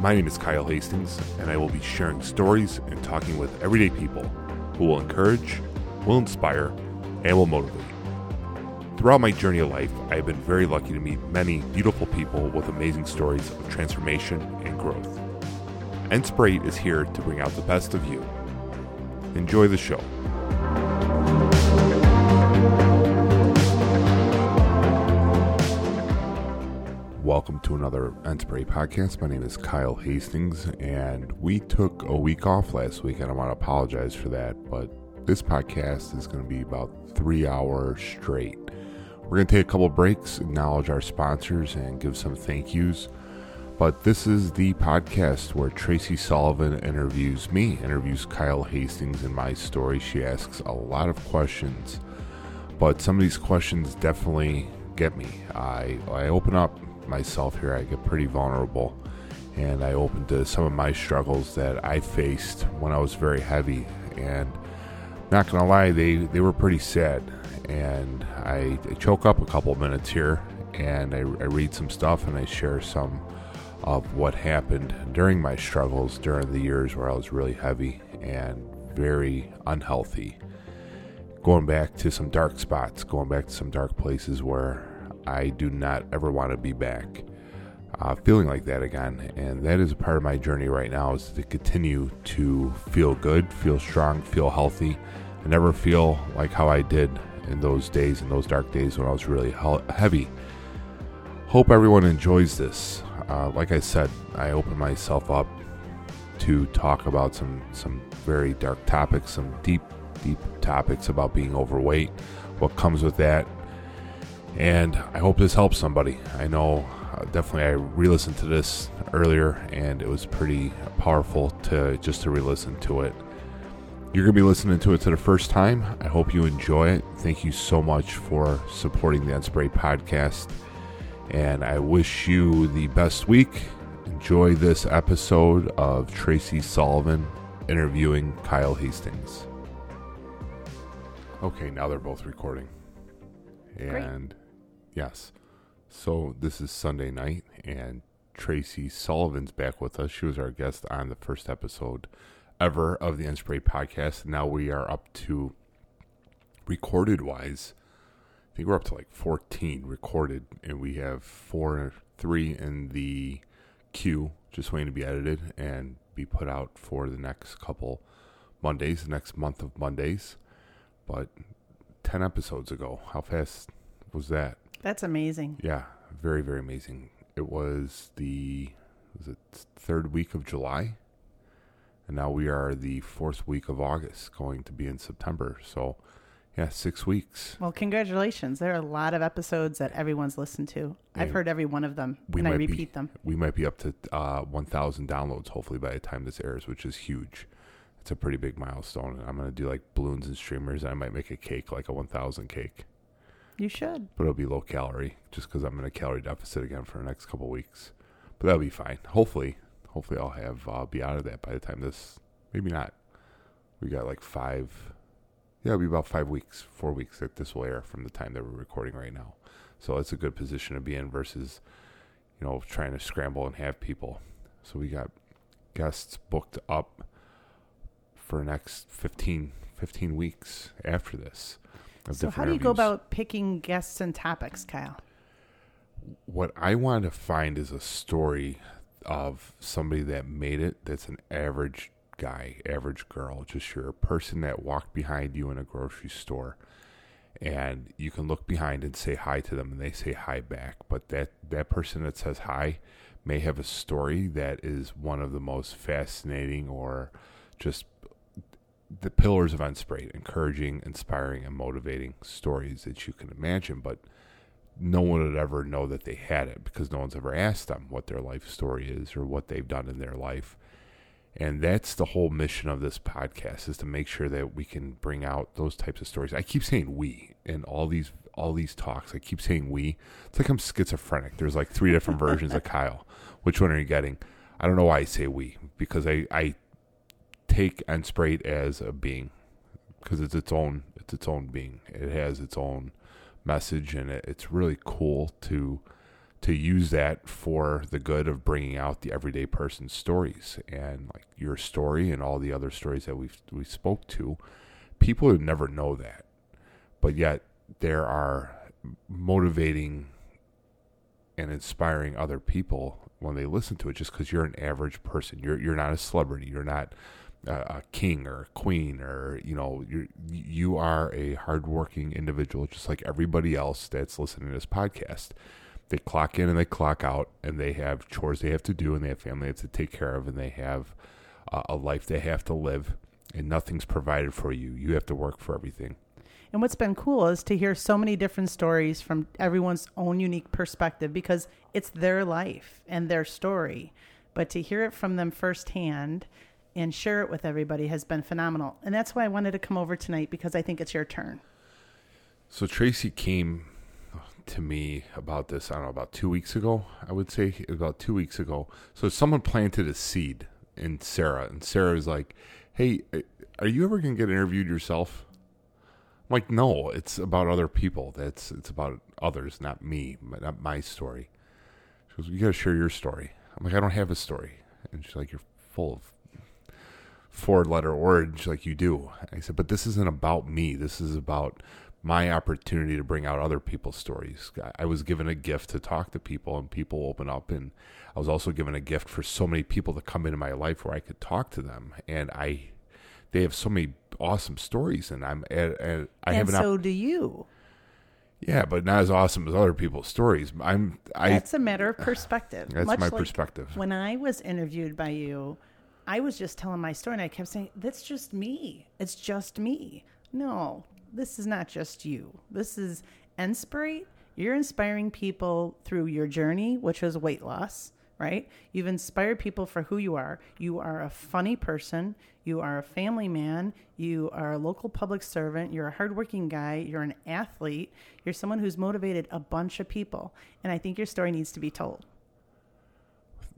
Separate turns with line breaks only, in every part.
My name is Kyle Hastings, and I will be sharing stories and talking with everyday people who will encourage, will inspire, and will motivate. Throughout my journey of life, I have been very lucky to meet many beautiful people with amazing stories of transformation and growth. Inspirate is here to bring out the best of you. Enjoy the show. Welcome to another Inspirate podcast. My name is Kyle Hastings, and we took a week off last week, and I want to apologize for that. But this podcast is going to be about three hours straight. We're going to take a couple breaks, acknowledge our sponsors, and give some thank yous. But this is the podcast where Tracy Sullivan interviews me, interviews Kyle Hastings in my story. She asks a lot of questions, but some of these questions definitely get me. I I open up myself here, I get pretty vulnerable. And I opened to some of my struggles that I faced when I was very heavy. And not gonna lie, they, they were pretty sad. And I, I choke up a couple minutes here and I, I read some stuff and I share some of what happened during my struggles during the years where I was really heavy and very unhealthy. Going back to some dark spots, going back to some dark places where I do not ever want to be back uh, feeling like that again. And that is a part of my journey right now is to continue to feel good, feel strong, feel healthy, and never feel like how I did in those days, in those dark days when I was really heavy. Hope everyone enjoys this. Uh, like I said, I open myself up to talk about some some very dark topics, some deep deep topics about being overweight, what comes with that, and I hope this helps somebody. I know uh, definitely I re-listened to this earlier, and it was pretty powerful to just to re-listen to it. You're gonna be listening to it for the first time. I hope you enjoy it. Thank you so much for supporting the Inspirate podcast, and I wish you the best week. Enjoy this episode of Tracy Sullivan interviewing Kyle Hastings. Okay, now they're both recording. And Great. Yes. So this is Sunday night, and Tracy Sullivan's back with us. She was our guest on the first episode ever of the Inspirate podcast. Now we are up to recorded wise. I think we're up to like 14 recorded, and we have four, three in the queue, just waiting to be edited and be put out for the next couple Mondays, the next month of Mondays. But 10 episodes ago, how fast was that?
That's amazing.
Yeah, very very amazing. It was the was it third week of July, and now we are the fourth week of August, going to be in September. So, yeah, six weeks.
Well, congratulations! There are a lot of episodes that everyone's listened to. And I've heard every one of them, we and I repeat
be,
them.
We might be up to uh, 1,000 downloads, hopefully by the time this airs, which is huge. It's a pretty big milestone. I'm going to do like balloons and streamers. And I might make a cake, like a 1,000 cake.
You should.
But it'll be low calorie just because I'm in a calorie deficit again for the next couple weeks. But that'll be fine. Hopefully, hopefully I'll have uh, be out of that by the time this. Maybe not. We got like five. Yeah, it'll be about five weeks, four weeks that this will air from the time that we're recording right now. So it's a good position to be in versus, you know, trying to scramble and have people. So we got guests booked up for the next 15, 15 weeks after this.
So, how do you go about picking guests and topics, Kyle?
What I want to find is a story of somebody that made it that's an average guy, average girl, just your person that walked behind you in a grocery store. And you can look behind and say hi to them, and they say hi back. But that, that person that says hi may have a story that is one of the most fascinating or just the pillars of Inspirate, encouraging, inspiring, and motivating stories that you can imagine, but no one would ever know that they had it because no one's ever asked them what their life story is or what they've done in their life. And that's the whole mission of this podcast is to make sure that we can bring out those types of stories. I keep saying we in all these all these talks. I keep saying we. It's like I'm schizophrenic. There's like three different versions of Kyle. Which one are you getting? I don't know why I say we because I I take Inspirate as a being because it's its own it's its own being. It has its own message, and it, it's really cool to to use that for the good of bringing out the everyday person's stories and like your story and all the other stories that we've we spoke to. People would never know that but yet there are motivating and inspiring other people when they listen to it just because you're an average person. You're you're not a celebrity. You're not a, king or a queen or you know you you are a hardworking individual just like everybody else that's listening to this podcast. They clock in and they clock out and they have chores they have to do and they have family they have to take care of and they have uh, a life they have to live and nothing's provided for you. You have to work for everything.
And what's been cool is to hear so many different stories from everyone's own unique perspective because it's their life and their story. But to hear it from them firsthand and share it with everybody has been phenomenal and that's why i wanted to come over tonight because i think it's your turn
so tracy came to me about this, I don't know, about two weeks ago, I would say, about two weeks ago. So someone planted a seed in Sarah, and Sarah was like, Hey, uh, are you ever going to get interviewed yourself? I'm like, no, it's about other people. That's it's about others, not me, not my story. She goes, you got to share your story. I'm like, I don't have a story, and she's like, you're full of four letter words like you do. I said, but this isn't about me. This is about my opportunity to bring out other people's stories. I was given a gift to talk to people and people open up and I was also given a gift for so many people to come into my life where I could talk to them and I they have so many awesome stories and I'm and, and I
and
have an
so
op-
do you.
Yeah, but not as awesome as other people's stories. I'm I
That's a matter of perspective.
That's
Much
my
like
perspective.
When I was interviewed by you, I was just telling my story and I kept saying, That's just me. It's just me. No, this is not just you. This is Inspirate. You're inspiring people through your journey, which is weight loss, right? You've inspired people for who you are. You are a funny person. You are a family man. You are a local public servant. You're a hardworking guy. You're an athlete. You're someone who's motivated a bunch of people. And I think your story needs to be told.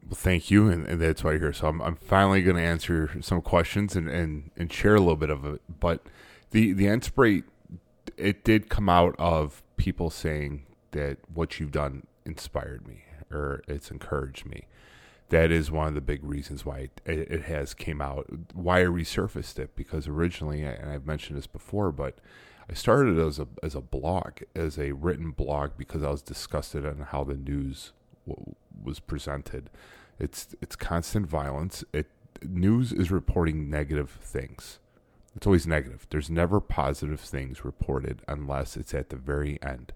Well, thank you, and, and that's why you're here. So I'm, I'm finally going to answer some questions and, and, and share a little bit of it. But the the Inspirate, it did come out of people saying that what you've done inspired me or it's encouraged me. That is one of the big reasons why it, it has came out. Why I resurfaced it because originally, and I've mentioned this before, but I started as a as a blog, as a written blog because I was disgusted on how the news w- was presented. It's it's constant violence. It news is reporting negative things. It's always negative. There's never positive things reported unless it's at the very end.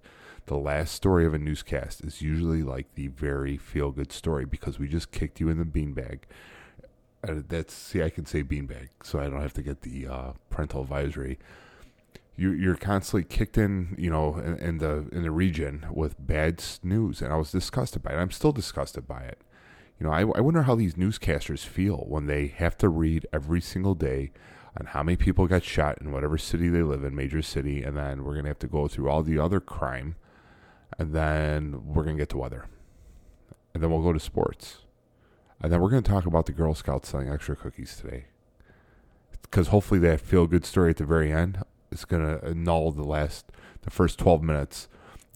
The last story of a newscast is usually like the very feel good story because we just kicked you in the beanbag. Uh, that's see, I can say beanbag, so I don't have to get the uh, parental advisory. You, you're constantly kicked in, you know, in, in the in the region with bad news, and I was disgusted by it. I'm still disgusted by it. You know, I, I wonder how these newscasters feel when they have to read every single day on how many people got shot in whatever city they live in, major city, and then we're to have to go through all the other crime, and then we're to get to weather. And then we'll go to sports. And then we're to talk about the Girl Scouts selling extra cookies today. Because hopefully that feel a good story at the very end is going to annul the last, the first 12 minutes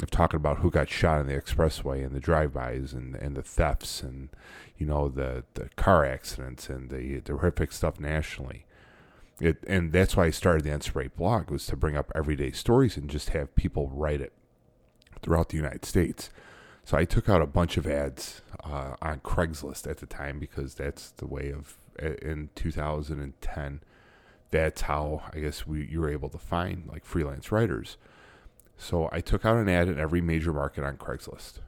of talking about who got shot on the expressway and the drive-bys and, and the thefts and, you know, the, the car accidents and the, the horrific stuff nationally. It, and that's why I started the Inspirate blog was to bring up everyday stories and just have people write it throughout the United States. So I took out a bunch of ads uh, on Craigslist at the time because that's the way of in 2010. That's how I guess we you were able to find like freelance writers. So I took out an ad in every major market on Craigslist,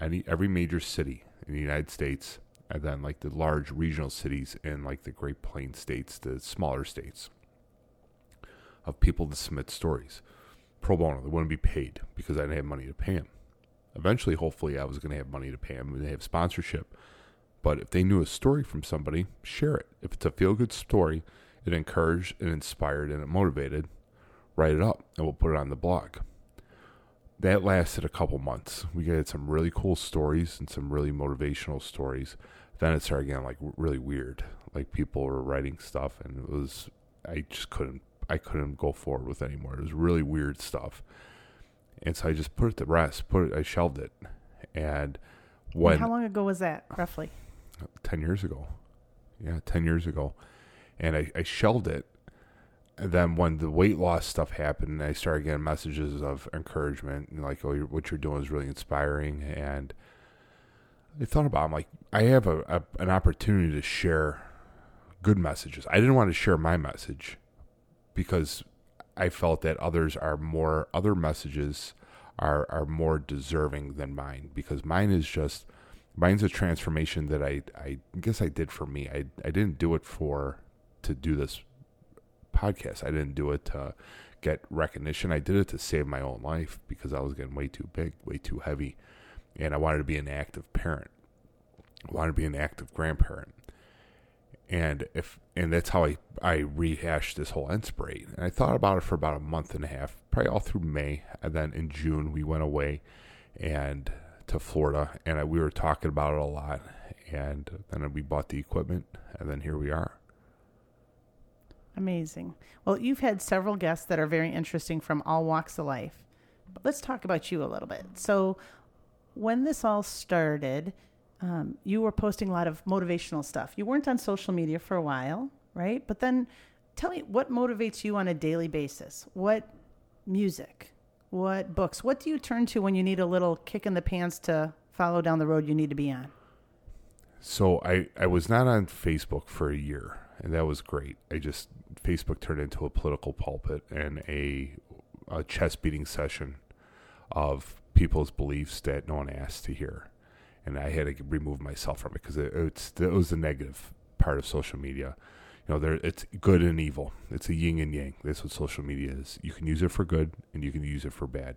any every major city in the United States and then like the large regional cities in like the Great Plains states, the smaller states, of people to submit stories pro bono. They wouldn't be paid because I didn't have money to pay them. Eventually, hopefully, I was going to have money to pay them and they have sponsorship. But if they knew a story from somebody, share it. If it's a feel good story, it encouraged and inspired and it motivated, write it up and we'll put it on the blog. That lasted a couple months. We got some really cool stories and some really motivational stories then it started getting like really weird. Like people were writing stuff, and it was I just couldn't I couldn't go forward with anymore. It was really weird stuff, and so I just put it to rest. Put it, I shelved it, And
And
when
how long ago was that, roughly?
10 years ago. Yeah, 10 years ago. And I, I shelved it. And then when the weight loss stuff happened, I started getting messages of encouragement and like, oh, what you're doing is really inspiring. And I thought about, it, I'm like, I have a, a an opportunity to share good messages. I didn't want to share my message because I felt that others are more, other messages are, are more deserving than mine because mine is just, mine's a transformation that I, I guess I did for me. I, I didn't do it for, to do this podcast. I didn't do it to get recognition. I did it to save my own life because I was getting way too big, way too heavy. And I wanted to be an active parent. I wanted to be an active grandparent. And if and that's how I, I rehashed this whole Inspirate. And I thought about it for about a month and a half, probably all through May. And then in June we went away and to Florida and I, we were talking about it a lot. And then we bought the equipment and then here we are.
Amazing. Well, you've had several guests that are very interesting from all walks of life. But let's talk about you a little bit. So, when this all started, um, you were posting a lot of motivational stuff. You weren't on social media for a while, right? But then tell me what motivates you on a daily basis? What music? What books? What do you turn to when you need a little kick in the pants to follow down the road you need to be on?
So I, I was not on Facebook for a year, and that was great. I just Facebook turned into a political pulpit and a, a chest beating session of people's beliefs that no one asked to hear, and I had to remove myself from it because it, it's it was the negative part of social media. You know, there it's good and evil. It's a yin and yang. That's what social media is. You can use it for good, and you can use it for bad.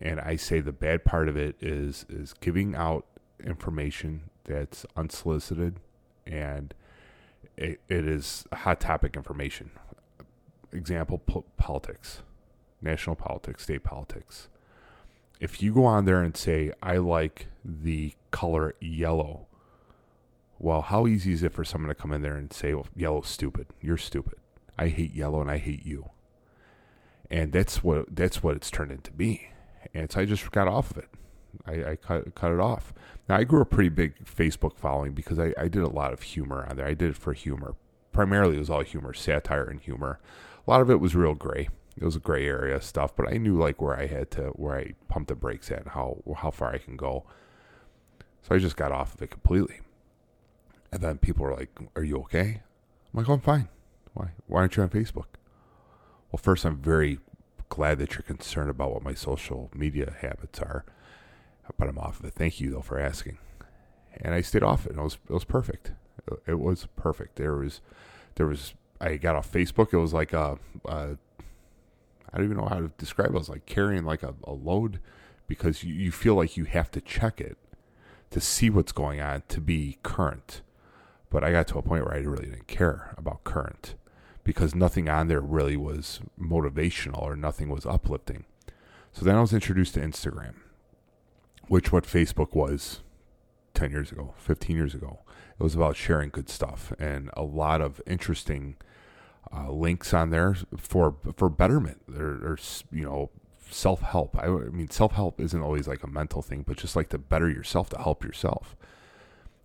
And I say the bad part of it is is giving out information that's unsolicited and it, it is hot topic information. Example po- politics, national politics, state politics. If you go on there and say, I like the color yellow, well, how easy is it for someone to come in there and say, well, yellow's stupid? You're stupid. I hate yellow and I hate you. And that's what that's what it's turned into be. And so I just got off of it. I, I cut cut it off. Now I grew a pretty big Facebook following because I, I did a lot of humor on there. I did it for humor. Primarily it was all humor, satire and humor. A lot of it was real gray. It was a gray area stuff, but I knew like where I had to where I pumped the brakes at and how how far I can go. So I just got off of it completely. And then people were like, Are you okay? I'm like, oh, I'm fine. Why why aren't you on Facebook? Well, first I'm very glad that you're concerned about what my social media habits are but I'm off of it. Thank you though for asking. And I stayed off it. It was it was perfect. It was perfect. There was there was I got off Facebook. It was like a, a I don't even know how to describe it. It was like carrying like a, a load because you, you feel like you have to check it to see what's going on to be current. But I got to a point where I really didn't care about current because nothing on there really was motivational or nothing was uplifting. So then I was introduced to Instagram which what Facebook was 10 years ago, 15 years ago. It was about sharing good stuff and a lot of interesting uh, links on there for for betterment. There, there's you know self help. I, I mean, self help isn't always like a mental thing, but just like to better yourself, to help yourself.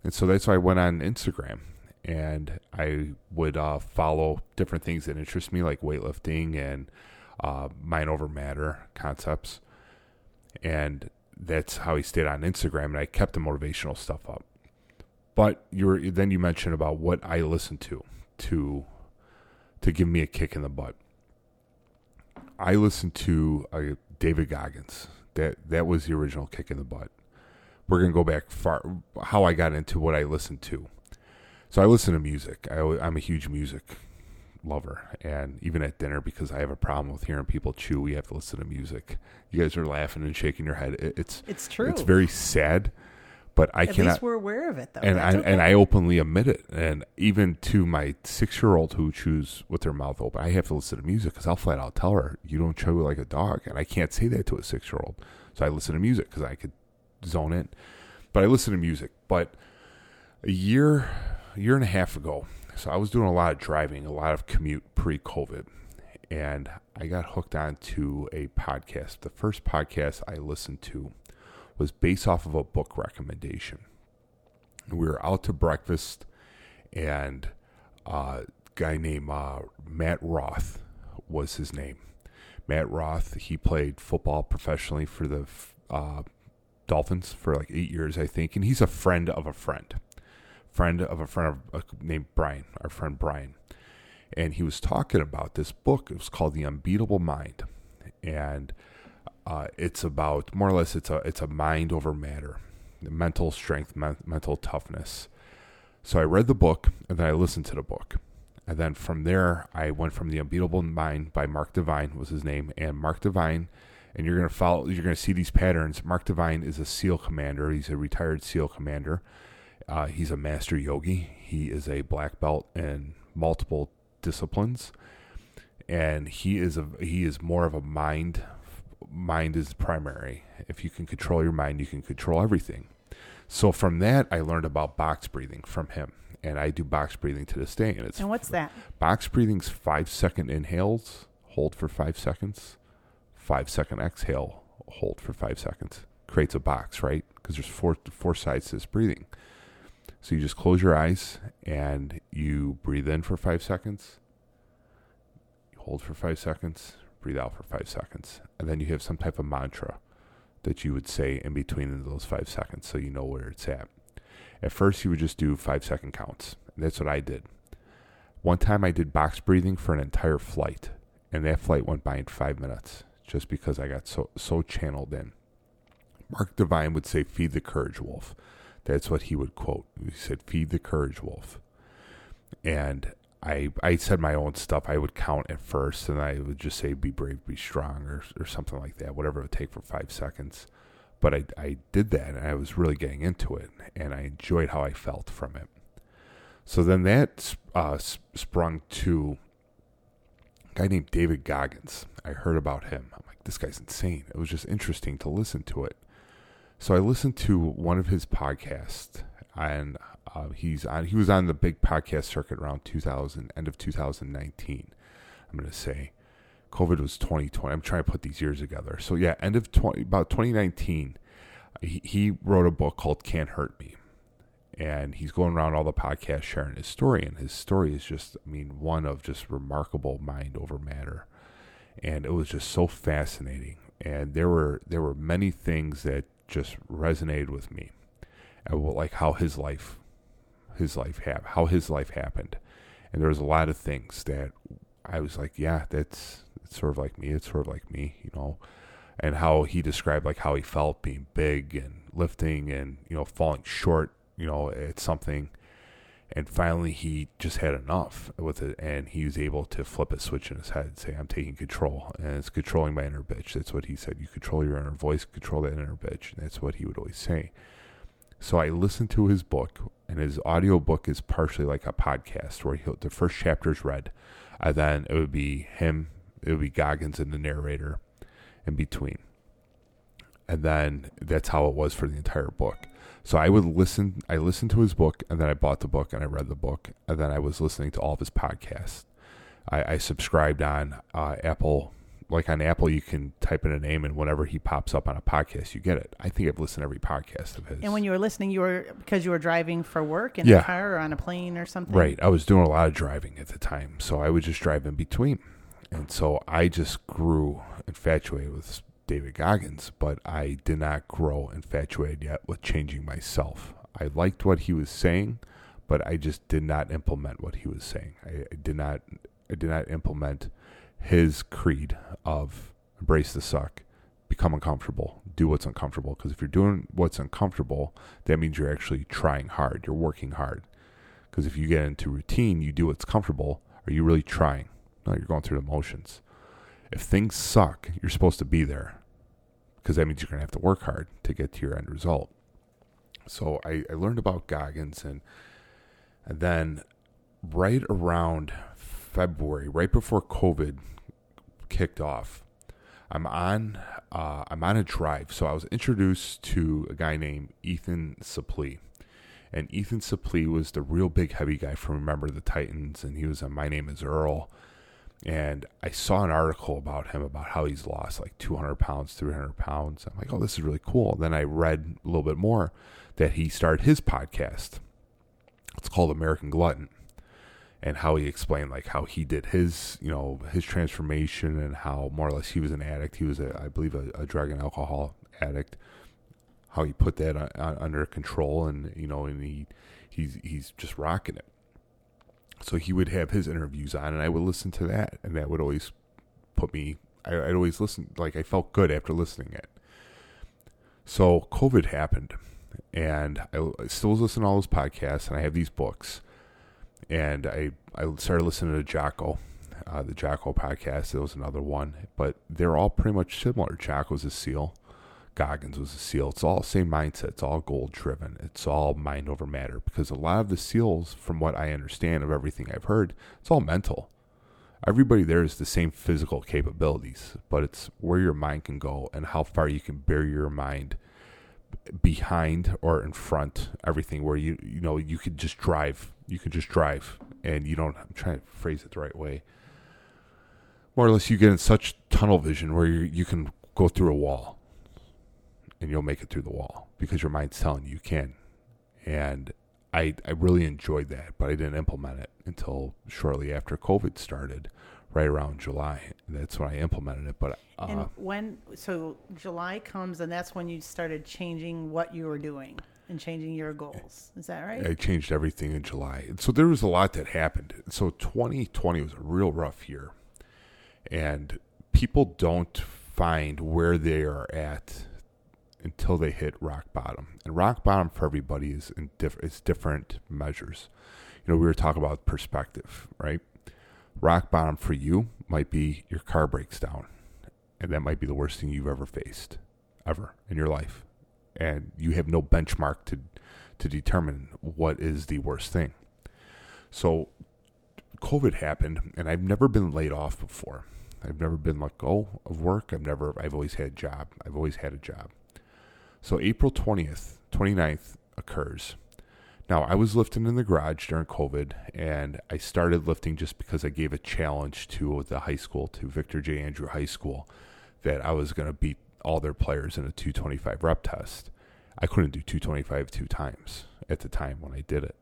And so that's why I went on Instagram and I would uh, follow different things that interest me, like weightlifting and uh, mind over matter concepts. And that's how he stayed on Instagram, and I kept the motivational stuff up. But you're then you mentioned about what I listen to to to give me a kick in the butt. I listened to uh, David Goggins. That that was the original kick in the butt. We're gonna go back far. How I got into what I listened to. So I listen to music. I, I'm a huge music lover. And even at dinner, because I have a problem with hearing people chew, we have to listen to music. You guys are laughing and shaking your head. It, it's
It's true.
It's very sad, but I can
At
cannot.
least we're aware of it, though.
and I
That's
and. I openly admit it. And even to my six year old who chews with their mouth open, I have to listen to music because I'll flat out tell her, "You don't chew like a dog," and I can't say that to a six year old. So I listen to music because I could zone in. But I listen to music. But a year, a year and a half ago, so I was doing a lot of driving, a lot of commute pre COVID. And I got hooked on to a podcast. The first podcast I listened to was based off of a book recommendation. We were out to breakfast, and a guy named uh, Matt Roth was his name. Matt Roth, he played football professionally for the uh, Dolphins for like eight years, I think, and he's a friend of a friend, friend of a friend of, uh, named Brian, our friend Brian, and he was talking about this book. It was called The Unbeatable Mind, and uh, it's about more or less it's a it's a mind over matter, mental strength, men- mental toughness. So I read the book and then I listened to the book. And then from there, I went from The Unbeatable Mind by Mark Divine was his name, and Mark Divine, and you're gonna follow, you're gonna see these patterns. Mark Divine is a SEAL commander. He's a retired SEAL commander. Uh, he's a master yogi. He is a black belt in multiple disciplines, and he is a he is more of a mind. Mind is primary. If you can control your mind, you can control everything. So from that, I learned about box breathing from him and I do box breathing to this day. And it's
And what's that?
box breathing's five second inhales, hold for five seconds, five second exhale, hold for five seconds. Creates a box, right? Because there's four four sides to this breathing. So you just close your eyes and you breathe in for five seconds. You hold for five seconds, breathe out for five seconds, and then you have some type of mantra that you would say in between those five seconds, so you know where it's at. At first, you would just do five second counts. That's what I did. One time I did box breathing for an entire flight, and that flight went by in five minutes just because I got so, so channeled in. Mark Divine would say, Feed the courage wolf. That's what he would quote. He said, Feed the courage wolf. And I I said my own stuff. I would count at first, and I would just say, "Be brave, be strong," or or something like that. Whatever it would take for five seconds but I, I did that and I was really getting into it and I enjoyed how I felt from it. So then that uh, sprung to a guy named David Goggins. I heard about him. I'm like, this guy's insane. It was just interesting to listen to it. So I listened to one of his podcasts, and uh, he's on. He was on the big podcast circuit around 2000, end of 2019. I'm going to say, COVID was 2020. I'm trying to put these years together. So yeah, end of 20, about 2019, he, he wrote a book called Can't Hurt Me. And he's going around all the podcasts sharing his story. And his story is just, I mean, one of just remarkable mind over matter. And it was just so fascinating. And there were there were many things that just resonated with me. And like how his life his life hap- how his life happened. And there was a lot of things that I was like, yeah, that's it's sort of like me. It's sort of like me, you know. And how he described like how he felt being big and lifting and you know falling short, you know, at something. And finally, he just had enough with it, and he was able to flip a switch in his head and say, "I'm taking control," and it's controlling my inner bitch. That's what he said. You control your inner voice, control that inner bitch. And that's what he would always say. So I listened to his book, and his audio book is partially like a podcast where he, the first chapter is read, and then it would be him it would be Goggins and the narrator in between. And then that's how it was for the entire book. So I would listen. I listened to his book, and then I bought the book and I read the book, and then I was listening to all of his podcasts. I, I subscribed on uh, Apple. Like on Apple, you can type in a name, and whenever he pops up on a podcast, you get it. I think I've listened to every podcast of his.
And when you were listening, you were because you were driving for work in
Yeah.
a car or on a plane or something.
Right. I was doing a lot of driving at the time, so I would just drive in between. And so I just grew infatuated with David Goggins, but I did not grow infatuated yet with changing myself. I liked what he was saying, but I just did not implement what he was saying. I, I did not I did not implement his creed of embrace the suck, become uncomfortable, do what's uncomfortable. Because if you're doing what's uncomfortable, that means you're actually trying hard, you're working hard. Because if you get into routine, you do what's comfortable. Are you really trying? No, you're going through the motions. If things suck, you're supposed to be there because that means you're going to have to work hard to get to your end result. So I, I learned about Goggins and and then right around February, right before COVID kicked off, I'm on uh, I'm on a drive. So I was introduced to a guy named Ethan Suplee. And Ethan Suplee was the real big heavy guy from Remember the Titans, and he was on My Name is Earl And I saw an article about him about how he's lost like 200 pounds, 300 pounds. I'm like, oh, this is really cool. Then I read a little bit more that he started his podcast. It's called American Glutton and how he explained like how he did his you know his transformation and how more or less he was an addict he was a i believe a, a drug and alcohol addict how he put that on, on, under control and you know and he he's he's just rocking it so he would have his interviews on and i would listen to that and that would always put me I, i'd always listen like i felt good after listening it so covid happened and i, I still was listening to all those podcasts and i have these books and I I started listening to Jocko, uh, the Jocko podcast. There was another one, but they're all pretty much similar. Jocko's a SEAL, Goggins was a SEAL. It's all same mindset. It's all goal driven. It's all mind over matter because a lot of the SEALs, from what I understand of everything I've heard, it's all mental. Everybody there is the same physical capabilities, but it's where your mind can go and how far you can bury your mind behind or in front everything where you you know you could just drive you can just drive and you don't I'm trying to phrase it the right way more or less you get in such tunnel vision where you you can go through a wall and you'll make it through the wall because your mind's telling you you can and I I really enjoyed that but I didn't implement it until shortly after covid started right around July that's when I implemented it but uh,
and when so July comes and that's when you started changing what you were doing and changing your goals. Is that right?
I changed everything in July. So there was a lot that happened. So 2020 was a real rough year. And people don't find where they are at until they hit rock bottom. And rock bottom for everybody is in diff- is different measures. You know, we were talking about perspective, right? Rock bottom for you might be your car breaks down. And that might be the worst thing you've ever faced, ever in your life and you have no benchmark to to determine what is the worst thing. So COVID happened and I've never been laid off before. I've never been let go of work. I've never I've always had a job. I've always had a job. So April 20th, 29th occurs. Now, I was lifting in the garage during COVID, and I started lifting just because I gave a challenge to the high school, to Victor J. Andrew High School, that I was going to beat all their players in a 225 rep test. I couldn't do 225 two times at the time when I did it.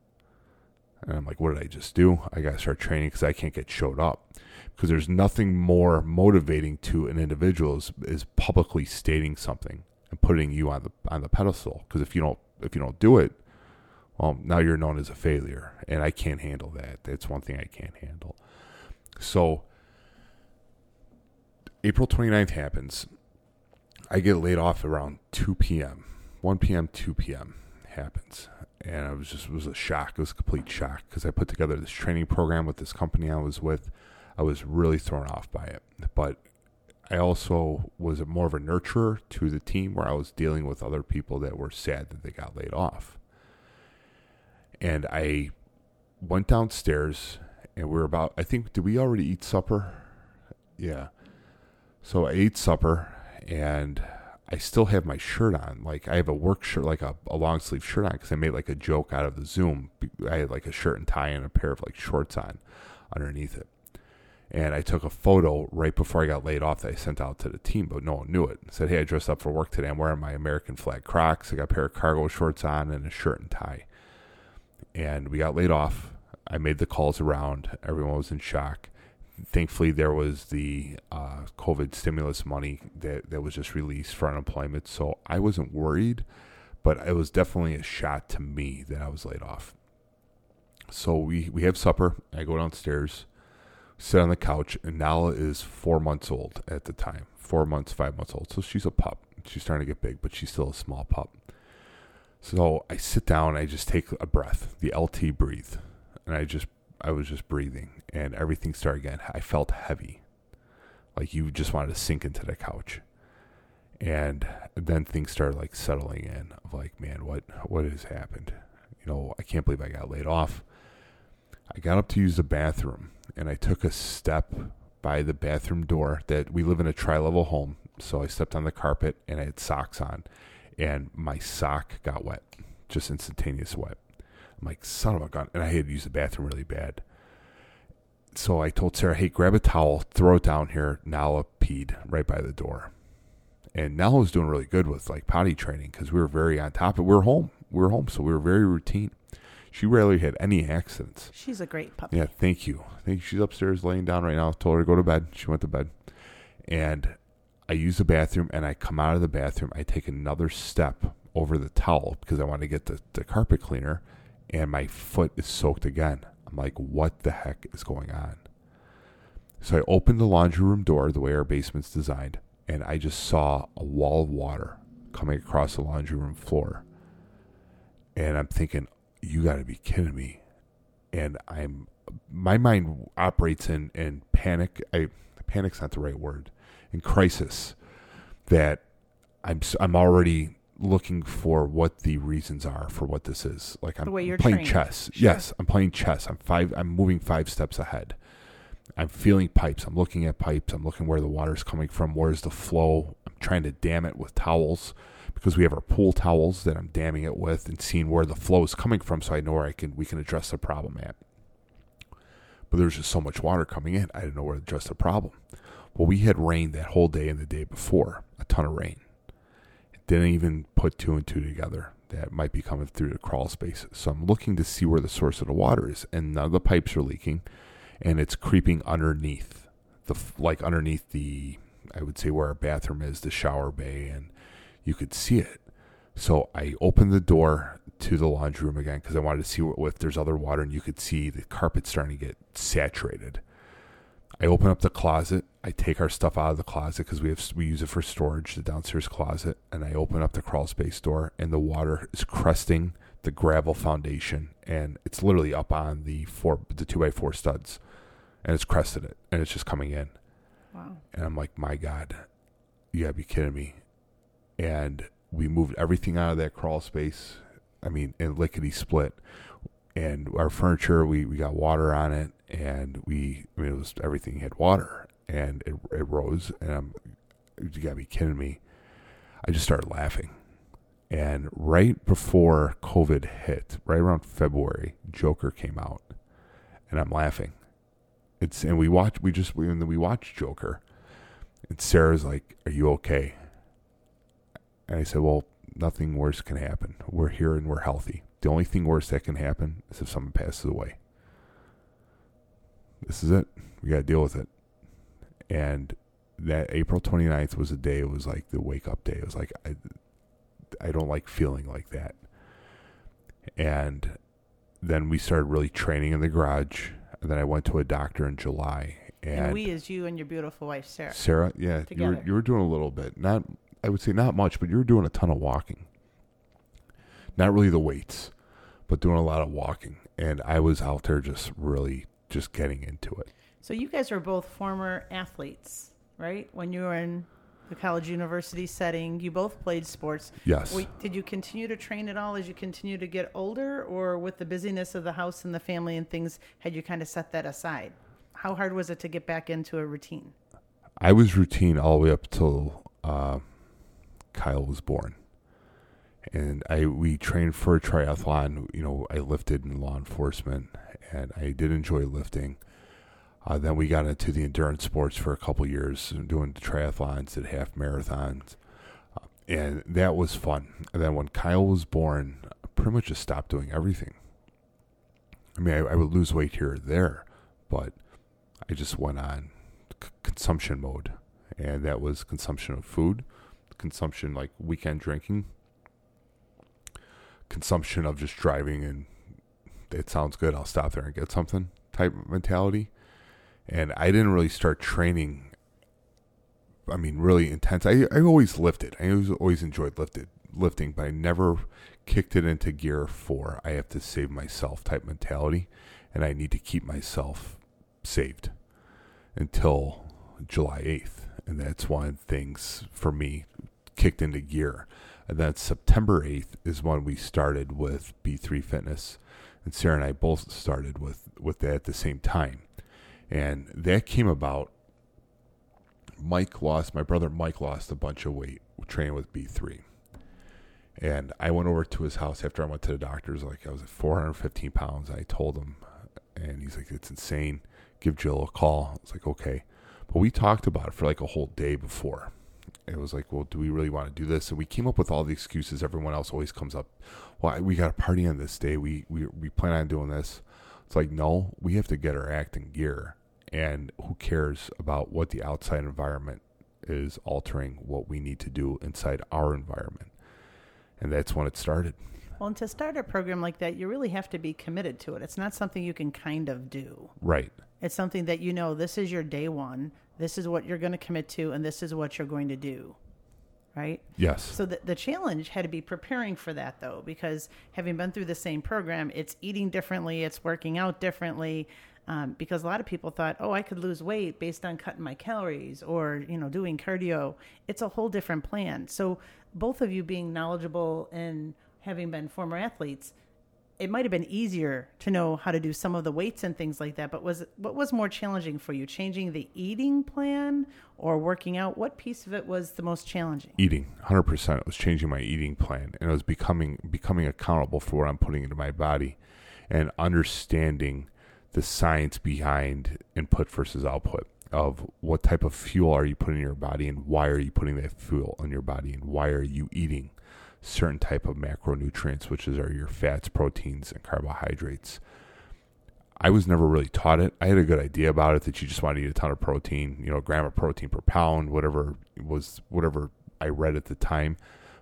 And I'm like, what did I just do? I got to start training because I can't get showed up. Because there's nothing more motivating to an individual is, is publicly stating something and putting you on the on the pedestal. Because if you don't if you don't do it, well, now you're known as a failure, and I can't handle that. That's one thing I can't handle. So April 29th happens, I get laid off around 2 p.m. 1 p.m., 2 p.m. happens. And I was just, it was a shock. It was a complete shock because I put together this training program with this company I was with. I was really thrown off by it. But I also was more of a nurturer to the team where I was dealing with other people that were sad that they got laid off. And I went downstairs and we are about, I think, did we already eat supper? Yeah. So I ate supper and I still have my shirt on. Like I have a work shirt, like a, a long sleeve shirt on, because I made like a joke out of the Zoom. I had like a shirt and tie and a pair of like shorts on underneath it. And I took a photo right before I got laid off that I sent out to the team, but no one knew it. Said, "Hey, I dressed up for work today. I'm wearing my American flag Crocs. I got a pair of cargo shorts on and a shirt and tie." And we got laid off. I made the calls around. Everyone was in shock thankfully there was the uh, COVID stimulus money that, that was just released for unemployment. So I wasn't worried, but it was definitely a shot to me that I was laid off. So we, we have supper. I go downstairs, sit on the couch, and Nala is four months old at the time. Four months, five months old. So she's a pup. She's starting to get big, but she's still a small pup. So I sit down, I just take a breath, the LT breathe, and I just I was just breathing and everything started again. I felt heavy. Like you just wanted to sink into the couch. And then things started like settling in of like, man, what, what has happened? You know, I can't believe I got laid off. I got up to use the bathroom and I took a step by the bathroom door that we live in a tri level home. So I stepped on the carpet and I had socks on and my sock got wet, just instantaneous wet. I'm like, son of a gun. And I had to use the bathroom really bad. so I told Sarah, hey, grab a towel, throw it down here. Nala peed right by the door. And Nala was doing really good with like potty training because we were very on top of. We were home. We were home, so we were very routine. She rarely had any accidents.
She's a great puppy.
Yeah, thank you. Thank you. She's upstairs laying down right now. Told her to go to bed. She went to bed. And I use the bathroom and I come out of the bathroom. I take another step over the towel because I want to get the, the carpet cleaner and my foot is soaked again. I'm like, what the heck is going on? So I opened the laundry room door the way our basement's designed and I just saw a wall of water coming across the laundry room floor. And I'm thinking, you got to be kidding me. And I'm, my mind operates in, in panic. I, panic's not the right word, in crisis that I'm, I'm already looking for what the reasons are for what this is. Like I'm,
The way you're
playing
trained.
chess.
Sure.
Yes, I'm playing chess. I'm five. I'm moving five steps ahead. I'm feeling pipes. I'm looking at pipes. I'm looking where the water's coming from. Where's the flow? I'm trying to dam it with towels because we have our pool towels that I'm damming it with and seeing where the flow is coming from, so I know where I can we can address the problem at. But there's just so much water coming in, I didn't know where to address the problem. Well, we had rain that whole day and the day before, a ton of rain. Didn't even put two and two together. That might be coming through the crawl spaces. So I'm looking to see where the source of the water is, and none of the pipes are leaking, and it's creeping underneath the like underneath the I would say where our bathroom is, the shower bay, and you could see it. So I opened the door to the laundry room again because I wanted to see what, if there's other water, and you could see the carpet starting to get saturated. I open up the closet. I take our stuff out of the closet because we have we use it for storage, the downstairs closet, and I open up the crawl space door, and the water is cresting the gravel foundation, and it's literally up on the four the two by four studs, and it's crested it, and it's just coming in.
Wow.
And I'm like, my God, you gotta be kidding me. And we moved everything out of that crawl space. I mean, in lickety split. And our furniture, we, we got water on it. And we, I mean, it was everything had water. And it, it rose. And I'm, you gotta be kidding me. I just started laughing. And right before COVID hit, right around February, Joker came out. And I'm laughing it's and we watch we just we we watched Joker, and Sarah's like, "Are you okay?" And I said, "Well, nothing worse can happen. We're here and we're healthy. The only thing worse that can happen is if someone passes away. This is it. We got to deal with it." And that April 29th was a day. It was like the wake up day. It was like I, I don't like feeling like that. And then we started really training in the garage. And then I went to a doctor in July.
And,
And,
we is you and your beautiful wife, Sarah.
Sarah, yeah, you were you were doing a little bit. Not I would say not much, but you were doing a ton of walking. Not really the weights, but doing a lot of walking. And I was out there just really just getting into it.
So you guys are both former athletes, right? When you were in the college university setting, you both played sports.
Yes.
Wait, did you continue to train at all as you continue to get older, or with the busyness of the house and the family and things, had you kind of set that aside? How hard was it to get back into a routine?
I was routine all the way up till uh, Kyle was born, and I we trained for a triathlon. You know, I lifted in law enforcement, and I did enjoy lifting. Uh, then we got into the endurance sports for a couple years, doing the triathlons, did half marathons, uh, and that was fun. And then when Kyle was born, I pretty much just stopped doing everything. I mean, I, I would lose weight here or there, but I just went on c- consumption mode, and that was consumption of food, consumption like weekend drinking, consumption of just driving and it sounds good. I'll stop there and get something type mentality. And I didn't really start training. I mean, really intense. I I always lifted. I always always enjoyed lifted lifting, but I never kicked it into gear for I have to save myself type mentality, and I need to keep myself saved until July 8th. And that's when things for me kicked into gear. And then September 8th is when we started with B3 Fitness. And Sarah and I both started with, with that at the same time. And that came about. Mike lost, my brother Mike lost a bunch of weight training with B3. And I went over to his house after I went to the doctor's, like I was at 415 pounds. I told him, and he's like, it's insane give Jill a call. I was like, okay. But we talked about it for like a whole day before. It was like, well, do we really want to do this? And we came up with all the excuses. Everyone else always comes up. Well, we got a party on this day. We, we, we plan on doing this. It's like, no, we have to get our act in gear. And who cares about what the outside environment is altering what we need to do inside our environment? And that's when it started.
Well, and to start a program like that, you really have to be committed to it. It's not something you can kind of do.
Right.
It's something that you know this is your day one. This is what you're going to commit to, and this is what you're going to do. Right?
Yes.
So the, the challenge had to be preparing for that, though, because having been through the same program, it's eating differently, it's working out differently. Um, because a lot of people thought, oh, I could lose weight based on cutting my calories or you know doing cardio. It's a whole different plan. So both of you being knowledgeable and having been former athletes, it might have been easier to know how to do some of the weights and things like that. But was what was more challenging for you, changing the eating plan or working out? What piece of it was the most challenging?
Eating, hundred percent. It was changing my eating plan, and it was becoming becoming accountable for what I'm putting into my body, and understanding the science behind input versus output of what type of fuel are you putting in your body and why are you putting that fuel in your body and why are you eating certain type of macronutrients, which is are your fats, proteins, and carbohydrates. I was never really taught it. I had a good idea about it that you just want to eat a ton of protein, you know, gram of protein per pound, whatever was whatever I read at the time.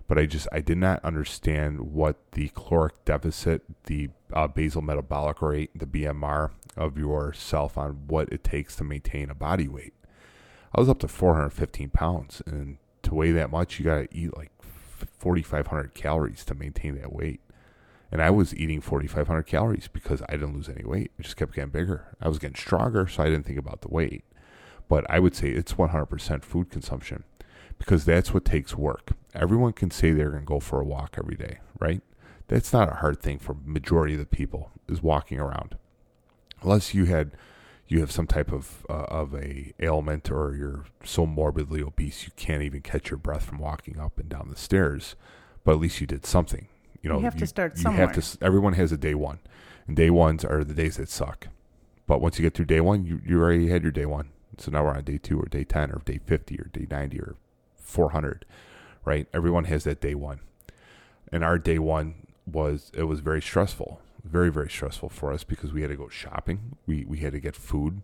But I just I did not understand what the caloric deficit, the uh, basal metabolic rate, the BMR of yourself on what it takes to maintain a body weight. I was up to 415 pounds, and to weigh that much, you got to eat like 4,500 calories to maintain that weight. And I was eating 4,500 calories because I didn't lose any weight. I just kept getting bigger. I was getting stronger, so I didn't think about the weight. But I would say it's 100% food consumption because that's what takes work. Everyone can say they're going to go for a walk every day, right? That's not a hard thing for majority of the people is walking around. Unless you had you have some type of uh, of a ailment or you're so morbidly obese you can't even catch your breath from walking up and down the stairs, but at least you did something. You know,
You have to start
You
somewhere.
have to. Everyone has a day one, and day ones are the days that suck. But once you get through day one, you you already had your day one. So now we're on day two or day ten or day fifty or day ninety or four hundred, right? Everyone has that day one, and our day one was it was very stressful, very very stressful for us because we had to go shopping. We we had to get food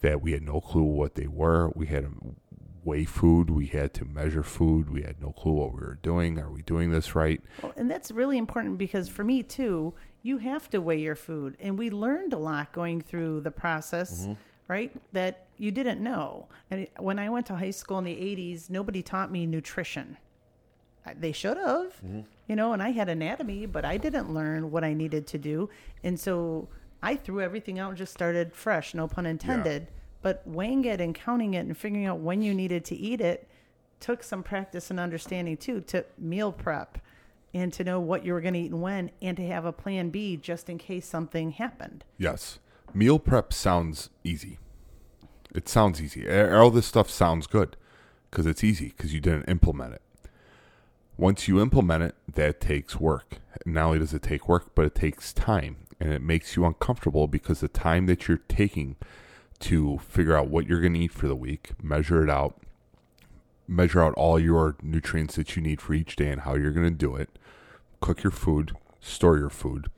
that we had no clue what they were. We had to weigh food. We had to measure food. We had no clue what we were doing. Are we doing this right?
Well, and that's really important because for me too, you have to weigh your food, and we learned a lot going through the process, mm-hmm. right? That you didn't know. And when I went to high school in the '80s, nobody taught me nutrition. They should have, mm-hmm. you know. And I had anatomy, but I didn't learn what I needed to do, and so I threw everything out and just started fresh. No pun intended. But weighing it and counting it and figuring out when you needed to eat it took some practice and understanding too to meal prep and to know what you were going to eat and when and to have a plan B just in case something happened.
Yes. Meal prep sounds easy. It sounds easy. All this stuff sounds good because it's easy because you didn't implement it. Once you implement it, that takes work. Not only does it take work, but it takes time and it makes you uncomfortable because the time that you're taking to figure out what you're going to eat for the week, measure it out, measure out all your nutrients that you need for each day and how you're going to do it, cook your food, store your food.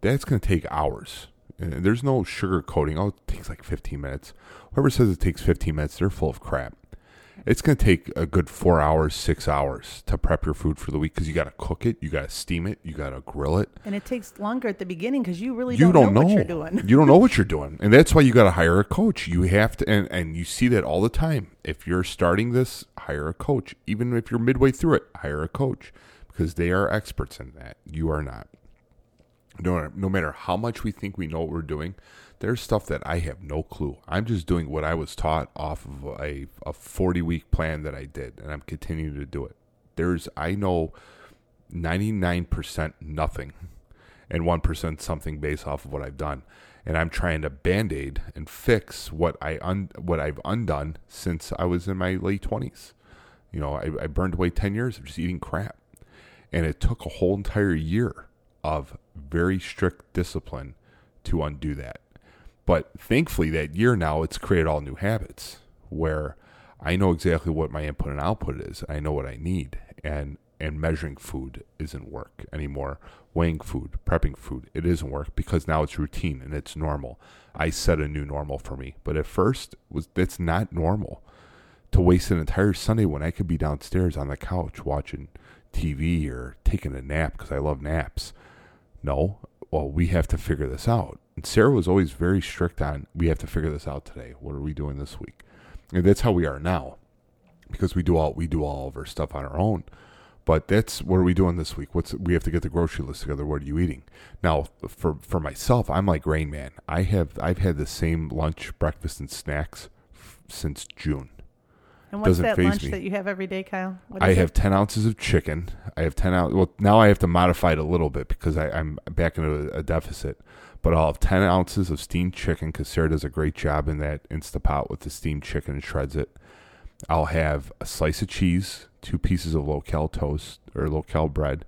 That's going to take hours. And there's no sugar coating. Oh, it takes like 15 minutes. Whoever says it takes 15 minutes, they're full of crap. It's going to take a good four hours, six hours to prep your food for the week because you got to cook it, you got to steam it, you got to grill it.
And it takes longer at the beginning because you really
you
don't,
don't
know,
know,
what you're doing.
you don't know what you're doing, and that's why you got to hire a coach. You have to, and and you see that all the time. If you're starting this, hire a coach. Even if you're midway through it, hire a coach because they are experts in that. You are not. No, no matter how much we think we know what we're doing, there's stuff that I have no clue. I'm just doing what I was taught off of a, a 40 week plan that I did, and I'm continuing to do it. There's, I know 99% nothing and 1% something based off of what I've done. And I'm trying to band aid and fix what, I un, what I've undone since I was in my late 20s. You know, I, I burned away 10 years of just eating crap. And it took a whole entire year of very strict discipline to undo that. But thankfully, that year now, it's created all new habits where I know exactly what my input and output is. I know what I need, and and measuring food isn't work anymore. Weighing food, prepping food, it isn't work because now it's routine and it's normal. I set a new normal for me, but at first was that's not normal to waste an entire Sunday when I could be downstairs on the couch watching TV or taking a nap because I love naps. No, well, we have to figure this out. And Sarah was always very strict on we have to figure this out today. What are we doing this week? And that's how we are now because we do all we do all of our stuff on our own. But that's what are we doing this week? What's we have to get the grocery list together. What are you eating? Now, for for myself, I'm like Rain Man. I have I've had the same lunch, breakfast, and snacks f- since June.
And what's
Doesn't
that lunch
me.
that you have every day, Kyle? What
I
is it?
have ten ounces of chicken. I have ten ounces. Well, now I have to modify it a little bit because I, I'm back into a, a deficit. But I'll have ten ounces of steamed chicken because Sarah does a great job in that Instapot with the steamed chicken and shreds it. I'll have a slice of cheese, two pieces of local toast or local bread,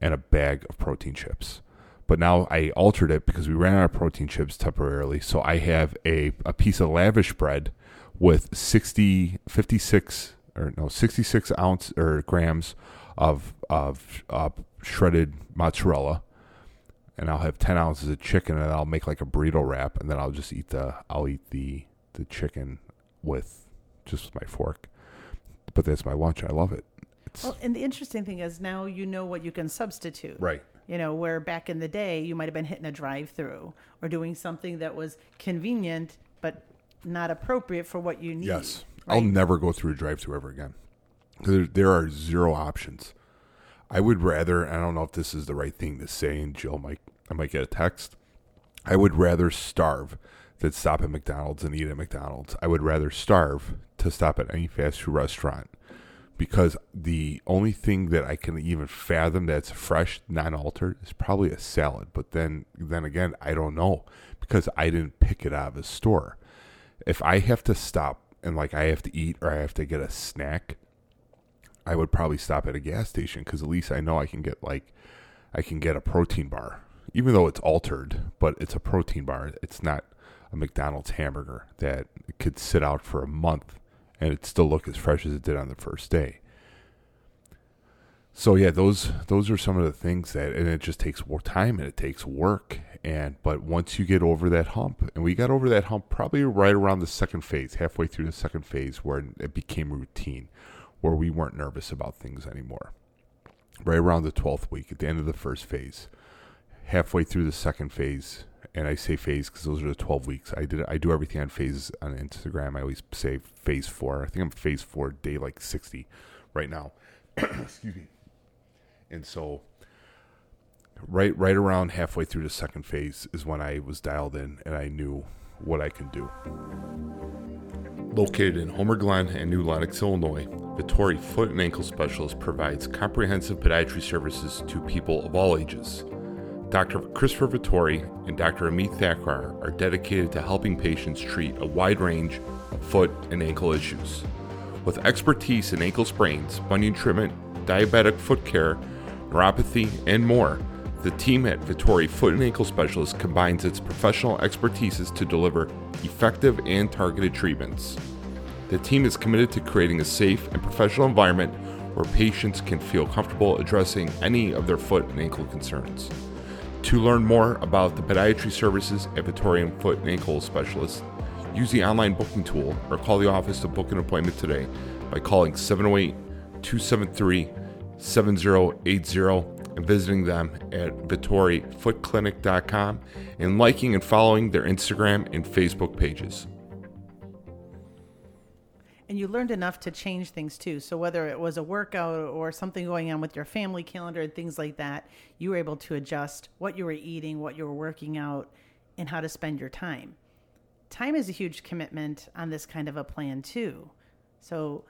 and a bag of protein chips. But now I altered it because we ran out of protein chips temporarily. So I have a, a piece of lavish bread with 60, 56 or no, 66 ounce or grams of, of uh, shredded mozzarella. And I'll have 10 ounces of chicken and I'll make like a burrito wrap. And then I'll just eat the, I'll eat the, the chicken with just with my fork. But that's my lunch. I love it. It's
Well, and the interesting thing is now you know what you can substitute.
right.
You know, where back in the day you might have been hitting a drive-through or doing something that was convenient but not appropriate for what you need.
Yes.
right?
I'll never go through a drive through ever again. There, there are zero options. I would rather, I don't know if this is the right thing to say, and Jill might, I might get a text. I would rather starve than stop at McDonald's and eat at McDonald's. I would rather starve to stop at any fast food restaurant because the only thing that I can even fathom that's fresh, non altered, is probably a salad. But then, then again, I don't know because I didn't pick it out of a store. If I have to stop and like I have to eat or I have to get a snack, I would probably stop at a gas station because at least I know I can get like I can get a protein bar, even though it's altered, but it's a protein bar. It's not a McDonald's hamburger that could sit out for a month and it still look as fresh as it did on the first day. So yeah, those those are some of the things that, and it just takes more time and it takes work. And but once you get over that hump, and we got over that hump probably right around the second phase, halfway through the second phase, where it became routine, where we weren't nervous about things anymore. Right around the twelfth week, at the end of the first phase, halfway through the second phase, and I say phase because those are the twelve weeks. I did I do everything on phases on Instagram. I always say phase four. I think I'm phase four, day like sixty, right now. Excuse me. And so, right right around halfway through the second phase is when I was dialed in and I knew what I could do. Located in Homer Glen and New Lenox, Illinois, Vittori Foot and Ankle Specialist provides comprehensive podiatry services to people of all ages. Dr. Christopher Vittori and Dr. Amit Thakkar are dedicated to helping patients treat a wide range of foot and ankle issues. With expertise in ankle sprains, bunion treatment, diabetic foot care, neuropathy, and more, the team at Vittori Foot and Ankle Specialists combines its professional expertises to deliver effective and targeted treatments. The team is committed to creating a safe and professional environment where patients can feel comfortable addressing any of their foot and ankle concerns. To learn more about the podiatry services at Vittori Foot and Ankle Specialists, use the online booking tool or call the office to book an appointment today by calling 708 273 7080 and visiting them at vittorifootclinic.com and liking and following their Instagram and Facebook pages.
and you learned enough to change things too. So whether it was a workout or something going on with your family calendar and things like that, you were able to adjust what you were eating, what you were working out, and how to spend your time. Time is a huge commitment on this kind of a plan too. So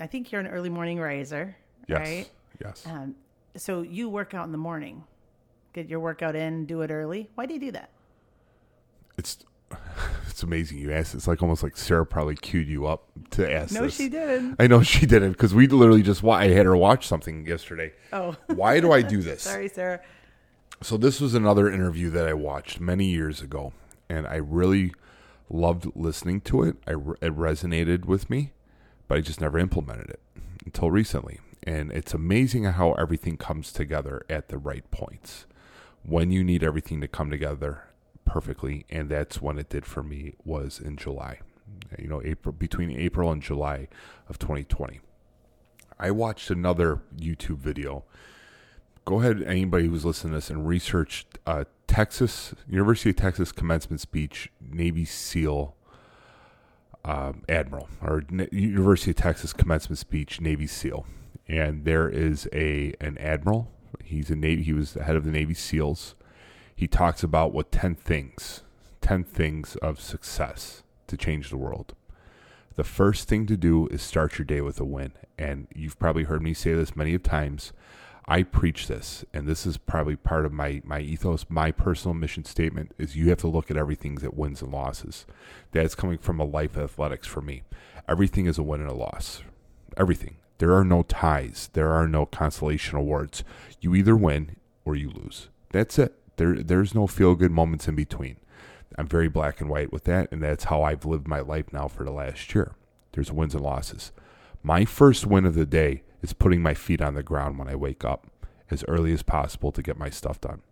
I think you're an early morning riser,
Yes.
right?
Yes.
Um, so you work out in the morning, get your workout in, do it early. Why do you do that?
It's it's amazing you asked. It's like almost like Sarah probably queued you up to ask
No,
this.
she didn't.
I know she didn't because we literally just wa- I had her watch something yesterday.
Oh,
Why do I do this?
sorry, Sarah.
So this was another interview that I watched many years ago, and I really loved listening to it. I, it resonated with me, but I just never implemented it until recently. And it's amazing how everything comes together at the right points when you need everything to come together perfectly. And that's when it did for me was in July, you know, April between April and July of 2020. I watched another YouTube video. Go ahead, anybody who's listening to this, and research uh, Texas University of Texas commencement speech Navy SEAL um, admiral or University of Texas commencement speech Navy SEAL, and there is a an admiral. He's a Navy. He was the head of the Navy SEALs. He talks about what ten things, ten things of success to change the world. The first thing to do is start your day with a win, and you've probably heard me say this many of times. I preach this, and this is probably part of my, my ethos, my personal mission statement is you have to look at everything at wins and losses. That's coming from a life of athletics for me. Everything is a win and a loss. Everything. There are no ties. There are no consolation awards. You either win or you lose. That's it. There there's no feel good moments in between. I'm very black and white with that, and that's how I've lived my life now for the last year. There's wins and losses. My first win of the day is putting my feet on the ground when I wake up as early as possible to get my stuff done.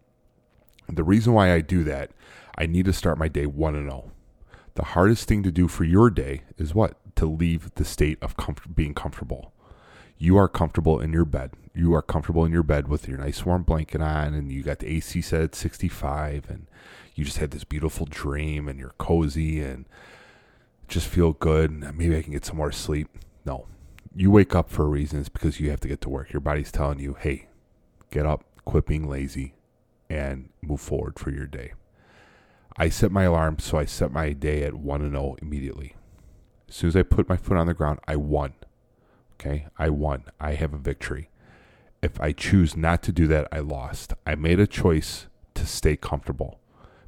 The reason why I do that, I need to start my day 1 and 0. The hardest thing to do for your day is what? To leave the state of comfort, being comfortable. You are comfortable in your bed. You are comfortable in your bed with your nice warm blanket on, and you got the AC set at 65, and you just had this beautiful dream, and you're cozy and just feel good. And maybe I can get some more sleep. No, you wake up for a reason. It's because you have to get to work. Your body's telling you, hey, get up, quit being lazy, and move forward for your day. I set my alarm, so I set my day at 1 and 0 immediately. As soon as I put my foot on the ground, I won. Okay? I won. I have a victory. If I choose not to do that, I lost. I made a choice to stay comfortable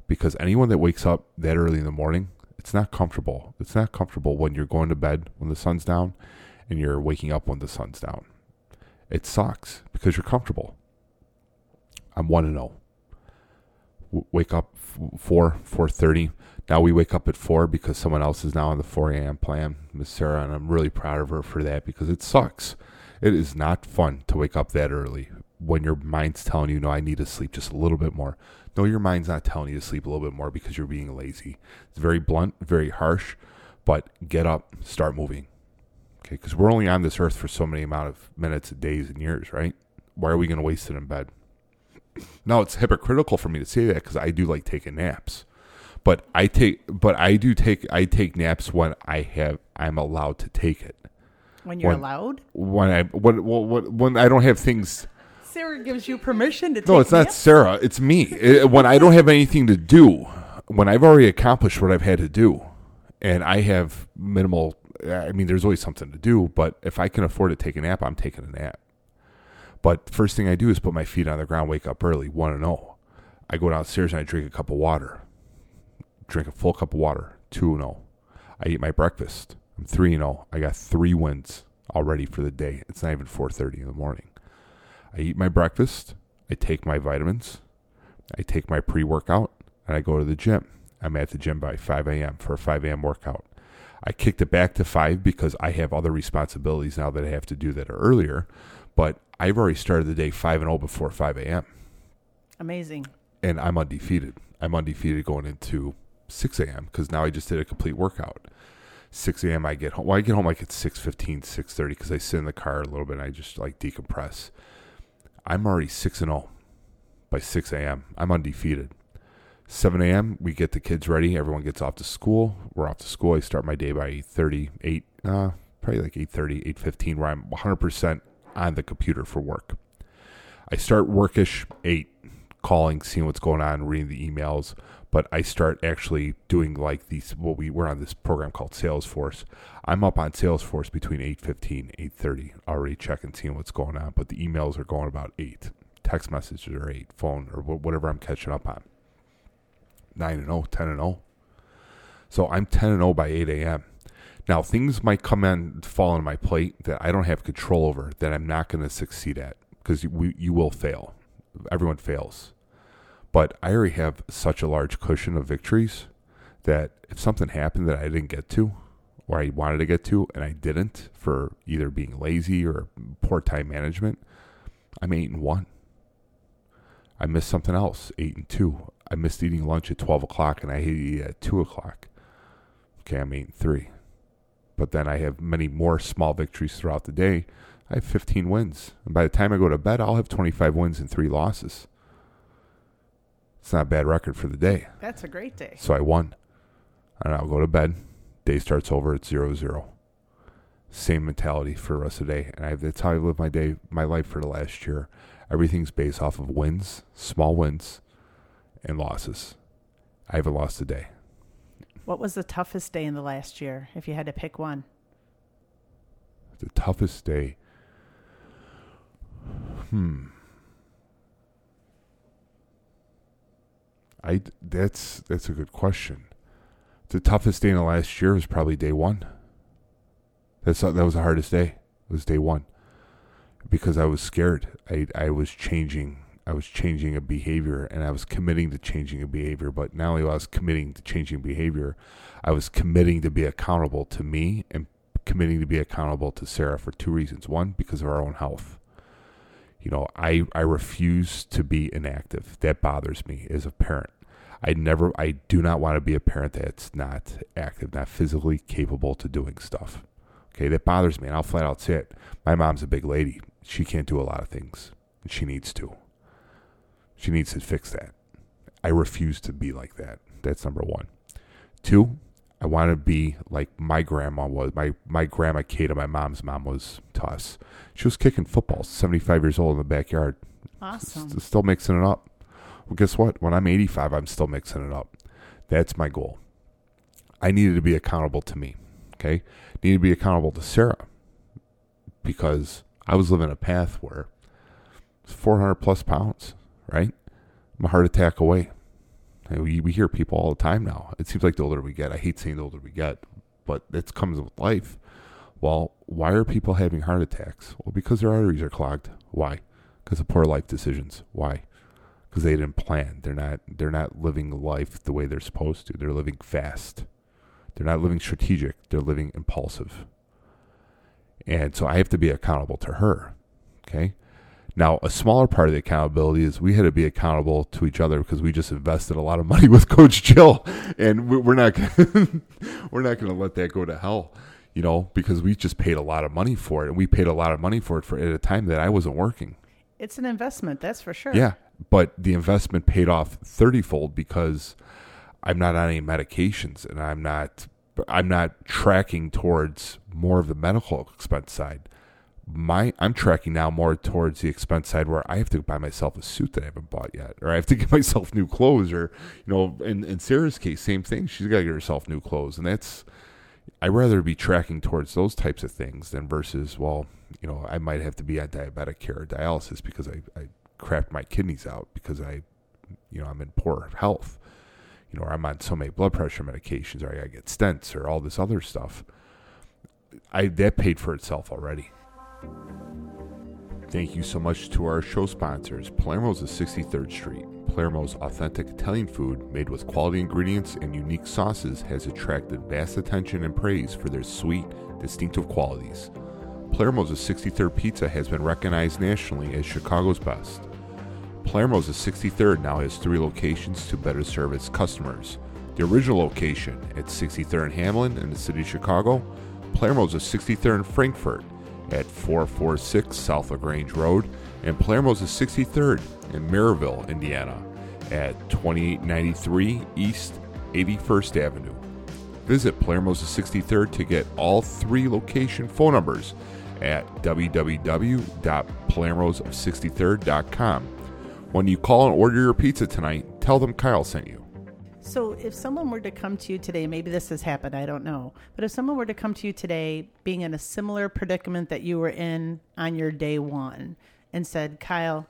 because anyone that wakes up that early in the morning, it's not comfortable. It's not comfortable when you're going to bed when the sun's down and you're waking up when the sun's down. It sucks because you're comfortable. I'm one and zero. Oh. Wake up four four thirty. Now we wake up at four because someone else is now on the four a.m. plan, Miss Sarah, and I'm really proud of her for that because it sucks. It is not fun to wake up that early when your mind's telling you, "No, I need to sleep just a little bit more." No, your mind's not telling you to sleep a little bit more because you're being lazy. It's very blunt, very harsh, but get up, start moving. Okay, because we're only on this earth for so many amount of minutes, days, and years, right? Why are we going to waste it in bed? Now it's hypocritical for me to say that because I do like taking naps, but I take, but I do take, I take naps when I have, I'm allowed to take it.
When you're when, allowed.
When I when, when when I don't have things.
Sarah gives you permission to. Take.
No, it's not Sarah. It's me. It, when I don't have anything to do, when I've already accomplished what I've had to do, and I have minimal I mean, there's always something to do, but if I can afford to take a nap, I'm taking a nap. But first thing I do is put my feet on the ground, wake up early, one and zero. I go downstairs and I drink a cup of water, drink a full cup of water, two and zero. I eat my breakfast. I'm three and zero. I got three wins already for the day. It's not even four thirty in the morning. I eat my breakfast. I take my vitamins. I take my pre workout, and I go to the gym. I'm at the gym by 5 a.m. for a 5 a.m. workout. I kicked it back to five because I have other responsibilities now that I have to do that earlier. But I've already started the day five and zero oh before five a.m.
Amazing.
And I'm undefeated. I'm undefeated going into six a.m. because now I just did a complete workout. 6 a.m. I get home. Well, I get home like at 6.15, 6.30 because I sit in the car a little bit and I just like decompress. I'm already 6 and 0 by 6 a.m. I'm undefeated. 7 a.m. We get the kids ready. Everyone gets off to school. We're off to school. I start my day by 8:30, 8, uh, probably like 8:30, 8:15, where I'm 100% on the computer for work. I start workish 8, calling, seeing what's going on, reading the emails. But I start actually doing like these. What we we're on this program called Salesforce. I'm up on Salesforce between 8:15, 8:30, already checking, seeing what's going on. But the emails are going about eight. Text messages are eight. Phone or whatever I'm catching up on. 9 and 0, 10 and 0. So I'm 10 and 0 by 8 a.m. Now, things might come and fall on my plate that I don't have control over, that I'm not going to succeed at because you, you will fail. Everyone fails. But I already have such a large cushion of victories that if something happened that I didn't get to, or I wanted to get to, and I didn't for either being lazy or poor time management, I'm eight and one. I missed something else, eight and two. I missed eating lunch at twelve o'clock, and I had to eat at two o'clock. Okay, I'm eight and three. But then I have many more small victories throughout the day. I have 15 wins. And by the time I go to bed, I'll have 25 wins and three losses. It's not a bad record for the day.
That's a great day.
So I won. And I'll go to bed. Day starts over at zero zero. Same mentality for the rest of the day. And I, that's how I live my day, my life for the last year. Everything's based off of wins, small wins, and losses. I haven't lost a day.
What was the toughest day in the last year, if you had to pick one?
The toughest day. Hmm. I that's that's a good question. The toughest day in the last year was probably day one. That's that was the hardest day. It was day one because I was scared. I I was changing. I was changing a behavior, and I was committing to changing a behavior. But not only was committing to changing behavior, I was committing to be accountable to me and committing to be accountable to Sarah for two reasons. One, because of our own health. You know, I I refuse to be inactive. That bothers me as a parent. I never, I do not want to be a parent that's not active, not physically capable to doing stuff. Okay, that bothers me, and I'll flat out say it. My mom's a big lady. She can't do a lot of things, and she needs to. She needs to fix that. I refuse to be like that. That's number one. Two, I want to be like my grandma was. My my grandma Kata, my mom's mom was to us. She was kicking footballs, seventy five years old in the backyard.
Awesome.
S- still mixing it up. Well, guess what? When I'm 85, I'm still mixing it up. That's my goal. I needed to be accountable to me. Okay, needed to be accountable to Sarah because I was living a path where it's 400 plus pounds. Right, I'm a heart attack away. We hear people all the time now. It seems like the older we get, I hate saying the older we get, but it comes with life. Well, why are people having heart attacks? Well, because their arteries are clogged. Why? Because of poor life decisions. Why? Because they didn't plan. They're not. They're not living life the way they're supposed to. They're living fast. They're not living strategic. They're living impulsive. And so I have to be accountable to her. Okay. Now, a smaller part of the accountability is we had to be accountable to each other because we just invested a lot of money with Coach Jill, and we- we're not gonna, we're not going to let that go to hell, you know, because we just paid a lot of money for it, and we paid a lot of money for it for at a time that I wasn't working.
It's an investment, that's for sure.
Yeah, but the investment paid off thirtyfold because I'm not on any medications, and I'm not I'm not tracking towards more of the medical expense side. My I'm tracking now more towards the expense side where I have to buy myself a suit that I haven't bought yet, or I have to get myself new clothes, or you know, in in Sarah's case, same thing. She's got to get herself new clothes, and that's I'd rather be tracking towards those types of things than versus well, you know, I might have to be on diabetic care or dialysis because I I crapped my kidneys out because I, you know, I'm in poor health. You know, or I'm on so many blood pressure medications, or I get stents, or all this other stuff. I that paid for itself already. Thank you so much to our show sponsors, Palermo's of 63rd Street. Palermo's authentic Italian food, made with quality ingredients and unique sauces, has attracted vast attention and praise for their sweet, distinctive qualities. Palermo's of 63rd Pizza has been recognized nationally as Chicago's best. Palermo's of 63rd now has three locations to better serve its customers. The original location at 63rd and Hamlin in the city of Chicago, Palermo's of 63rd in Frankfort at 446 South LaGrange Road, and Palermo's of 63rd in Merrillville, Indiana at 2893 East 81st Avenue. Visit Palermo's of 63rd to get all three location phone numbers at www.palermosof63rd.com. When you call and order your pizza tonight, tell them Kyle sent you.
So, if someone were to come to you today, maybe this has happened, I don't know, but if someone were to come to you today being in a similar predicament that you were in on your day one and said, Kyle,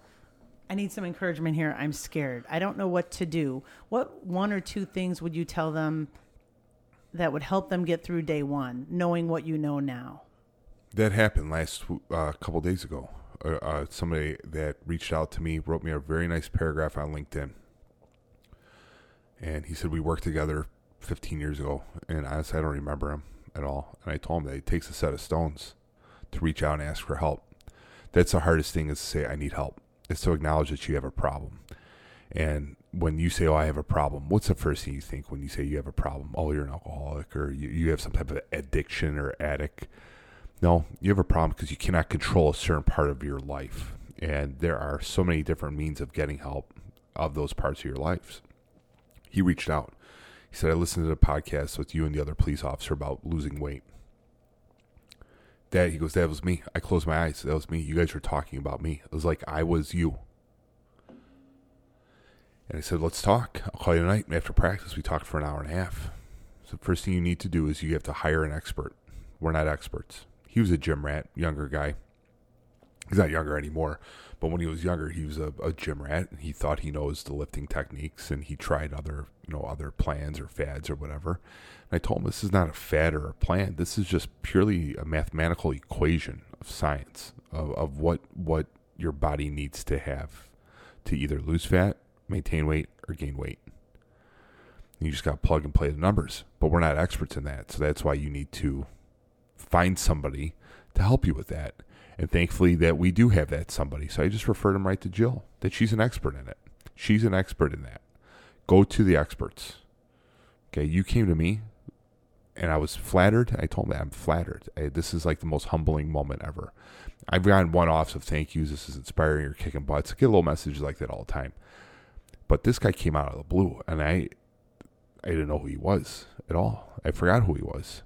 I need some encouragement here. I'm scared. I don't know what to do. What one or two things would you tell them that would help them get through day one, knowing what you know now?
That happened last uh, couple days ago. Uh, uh, somebody that reached out to me wrote me a very nice paragraph on LinkedIn, and he said we worked together 15 years ago, and honestly, I don't remember him at all. And I told him that it takes a set of stones to reach out and ask for help. That's the hardest thing is to say, I need help. It's to acknowledge that you have a problem. And when you say, Oh, I have a problem, what's the first thing you think when you say you have a problem? Oh, you're an alcoholic or you, you have some type of addiction or addict. No, you have a problem because you cannot control a certain part of your life. And there are so many different means of getting help of those parts of your lives. He reached out. He said, I listened to the podcast with you and the other police officer about losing weight. That he goes, that was me. I closed my eyes. That was me. You guys were talking about me. It was like I was you. And I said, let's talk. I'll call you tonight. And after practice, we talked for an hour and a half. So the first thing you need to do is you have to hire an expert. We're not experts. He was a gym rat, younger guy. He's not younger anymore, but when he was younger, he was a, a gym rat. And he thought he knows the lifting techniques, and he tried other, you know, other plans or fads or whatever. And I told him this is not a fad or a plan. This is just purely a mathematical equation of science of, of what what your body needs to have to either lose fat, maintain weight, or gain weight. You just got to plug and play the numbers, but we're not experts in that, so that's why you need to find somebody to help you with that. And thankfully that we do have that somebody. So I just referred him right to Jill, that she's an expert in it. She's an expert in that. Go to the experts. Okay, you came to me and I was flattered. I told him I'm flattered. I, this is like the most humbling moment ever. I've gotten one offs of thank yous. This is inspiring. You're kicking butts. I get a little messages like that all the time. But this guy came out of the blue, and I, I didn't know who he was at all. I forgot who he was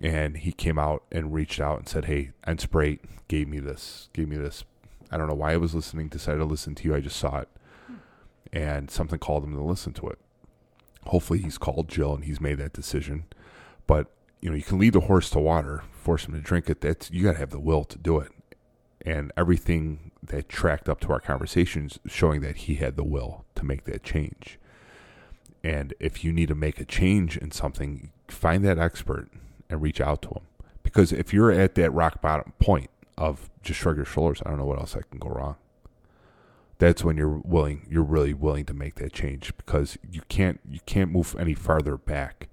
and he came out and reached out and said, "Hey, Enspray gave me this, gave me this. I don't know why I was listening. Decided to listen to you. I just saw it, and something called him to listen to it. Hopefully, he's called Jill and he's made that decision. But you know, you can lead the horse to water, force him to drink it. That's you got to have the will to do it, and everything that tracked up to our conversations showing that he had the will to make that change. And if you need to make a change in something, find that expert and reach out to them. Because if you're at that rock bottom point of just shrug your shoulders, I don't know what else I can go wrong. That's when you're willing, you're really willing to make that change because you can't, you can't move any farther back.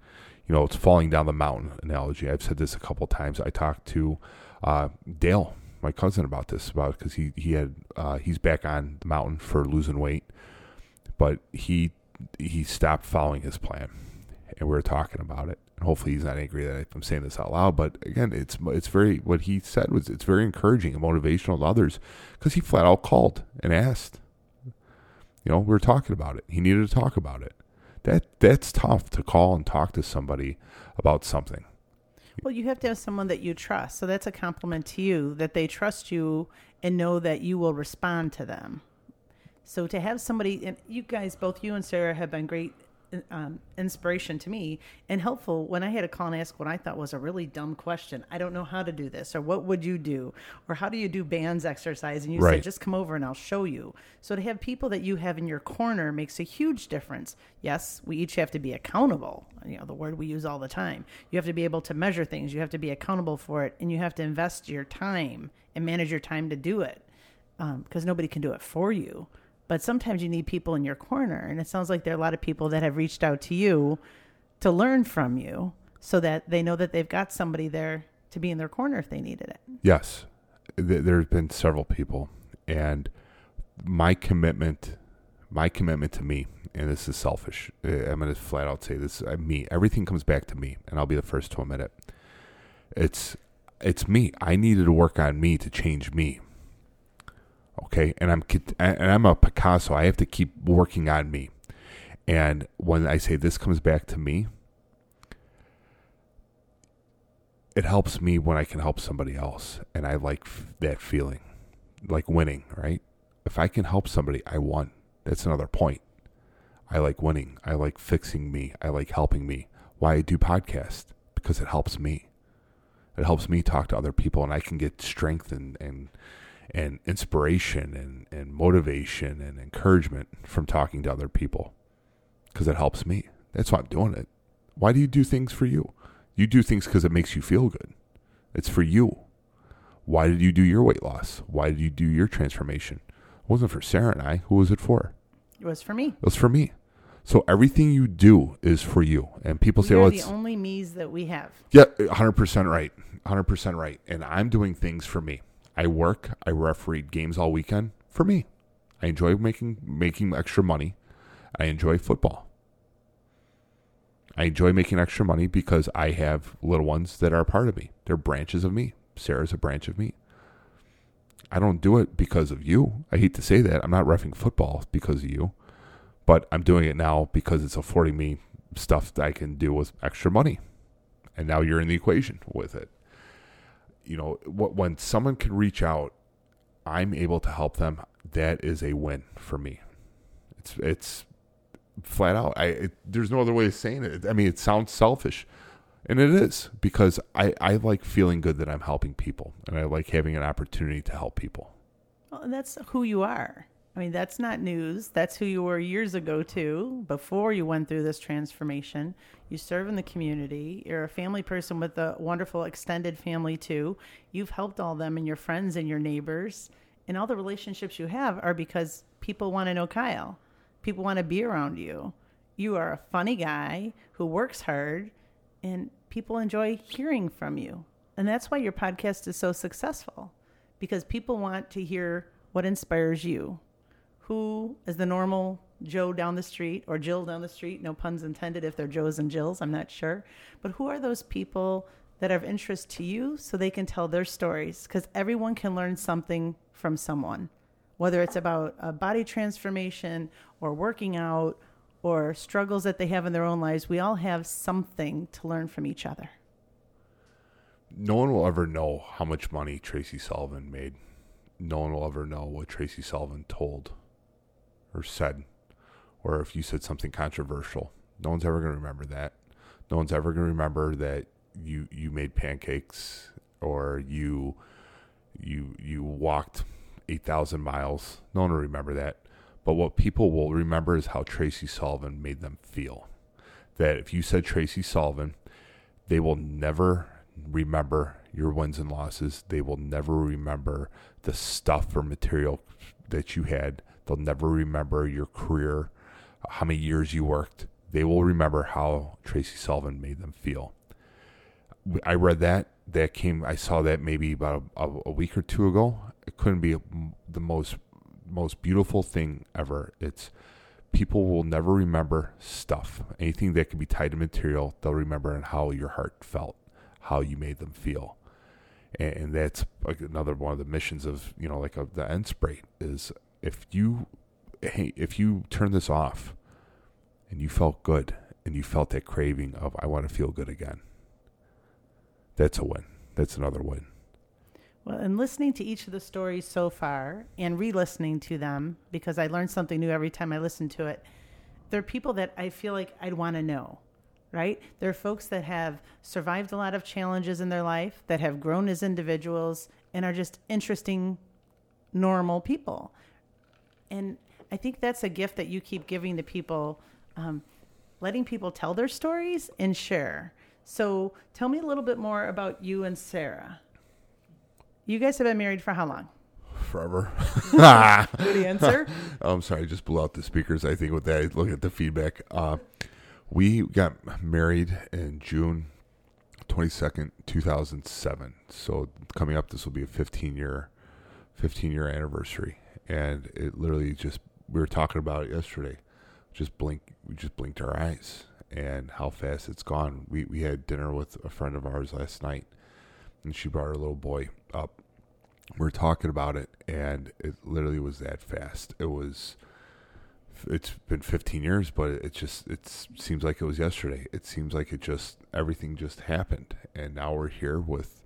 You know, it's falling down the mountain analogy. I've said this a couple times. I talked to uh, Dale, my cousin, about this about because he he had uh, he's back on the mountain for losing weight, but he he stopped following his plan, and we were talking about it And hopefully he's not angry that I'm saying this out loud. But again, it's it's very what he said was it's very encouraging and motivational to others because he flat out called and asked. You know, we were talking about it. He needed to talk about it. That that's tough to call and talk to somebody about something.
Well, you have to have someone that you trust. So that's a compliment to you that they trust you and know that you will respond to them. So to have somebody, and you guys, both you and Sarah, have been great um, inspiration to me and helpful when I had to call and ask what I thought was a really dumb question. I don't know how to do this, or what would you do, or how do you do bands exercise? And you right. said, just come over and I'll show you. So to have people that you have in your corner makes a huge difference. Yes, we each have to be accountable. You know, the word we use all the time. You have to be able to measure things, you have to be accountable for it, and you have to invest your time and manage your time to do it because um, nobody can do it for you but sometimes you need people in your corner. And it sounds like there are a lot of people that have reached out to you to learn from you so that they know that they've got somebody there to be in their corner if they needed it.
Yes. There's been several people. And my commitment, my commitment to me, and this is selfish. Uh, I'm going to flat out say this: uh, me. Everything comes back to me, and I'll be the first to admit it. It's it's me. I needed to work on me to change me okay? And i'm and i'm a picasso. I have to keep working on me. And when i say this comes back to me it helps me when i can help somebody else. And i like f- that feeling like winning right? If i can help somebody i won. That's another point. I like winning. I like fixing me. I like helping me. Why i do podcast because it helps me. It helps me talk to other people and i can get strength and, and and inspiration and, and motivation and encouragement from talking to other people because it helps me. That's why I'm doing it. Why do you do things for you? You do things because it makes you feel good. It's for you. Why did you do your weight loss? Why did you do your transformation? It wasn't for Sarah and I. Who was it for?
It was for me.
It was for me. So everything you do is for you. And people say,
You're
"Oh,
the only me's that we have.
yeah, hundred percent right, hundred percent right." And I'm doing things for me. I work. I referee games all weekend for me. I enjoy making making extra money. I enjoy football. I enjoy making extra money because I have little ones that are part of me. They're branches of me. Sarah's a branch of me. I don't do it because of you. I hate to say that. I'm not refing football because of you, but I'm doing it now because it's affording me stuff that I can do with extra money. And now you're in the equation with it. You know, when someone can reach out, I'm able to help them. That is a win for me. It's it's flat out. I it, there's no other way of saying it. I mean, it sounds selfish, and it is because I I like feeling good that I'm helping people, and I like having an opportunity to help people.
Well, that's who you are. I mean, that's not news. That's who you were years ago, too, before you went through this transformation. You serve in the community. You're a family person with a wonderful extended family, too. You've helped all them and your friends and your neighbors. And all the relationships you have are because people want to know Kyle. People want to be around you. You are a funny guy who works hard, and people enjoy hearing from you. And that's why your podcast is so successful because people want to hear what inspires you. Who is the normal Joe down the street or Jill down the street? No puns intended if they're Joes and Jills, I'm not sure. But who are those people that are of interest to you so they can tell their stories? Because everyone can learn something from someone, whether it's about a body transformation or working out or struggles that they have in their own lives. We all have something to learn from each other.
No one will ever know how much money Tracy Sullivan made. No one will ever know what Tracy Sullivan told or said, or if you said something controversial. No one's ever going to remember that. No one's ever going to remember that you you made pancakes or you you you walked eight thousand miles. No one will remember that. But what people will remember is how Tracy Sullivan made them feel. That if you said Tracy Sullivan, they will never remember your wins and losses. They will never remember the stuff or material that you had. They'll never remember your career, how many years you worked. They will remember how Tracy Sullivan made them feel. I read that. That came. I saw that maybe about a, a week or two ago. It couldn't be the most most beautiful thing ever. It's people will never remember stuff. Anything that can be tied to material, they'll remember and how your heart felt, how you made them feel. And, that's another one of the missions of, you know, like of the end spray is if you hey, if you turn this off and you felt good and you felt that craving of I want to feel good again. That's a win. That's another win.
Well, and listening to each of the stories so far and re listening to them, because I learned something new every time I listen to it, there are people that I feel like I'd want to know, right? There are folks that have survived a lot of challenges in their life, that have grown as individuals, and are just interesting, normal people. And I think that's a gift that you keep giving to people, um, letting people tell their stories and share. So tell me a little bit more about you and Sarah. You guys have been married for how long?
Forever.
Good answer.
I'm sorry, I just blew out the speakers. I think with that, look at the feedback. Uh, we got married in June 22nd, 2007. So coming up, this will be a 15 year, 15 year anniversary, and it literally just we were talking about it yesterday. Just blink, we just blinked our eyes, and how fast it's gone. We we had dinner with a friend of ours last night, and she brought her little boy up. We're talking about it, and it literally was that fast. It was. It's been 15 years, but it just it seems like it was yesterday. It seems like it just everything just happened, and now we're here with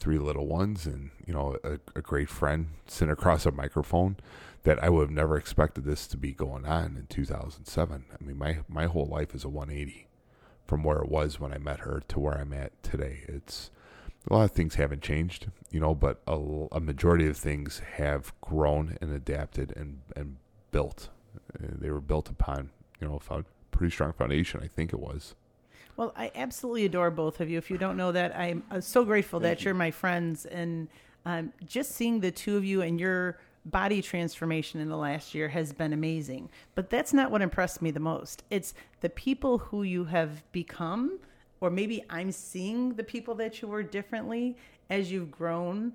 three little ones, and you know a, a great friend sitting across a microphone that I would have never expected this to be going on in 2007. I mean, my my whole life is a 180 from where it was when I met her to where I'm at today. It's a lot of things haven't changed, you know, but a, a majority of things have grown and adapted and and built. Uh, They were built upon, you know, a pretty strong foundation. I think it was.
Well, I absolutely adore both of you. If you don't know that, I'm uh, so grateful that you're my friends. And um, just seeing the two of you and your body transformation in the last year has been amazing. But that's not what impressed me the most. It's the people who you have become, or maybe I'm seeing the people that you were differently as you've grown.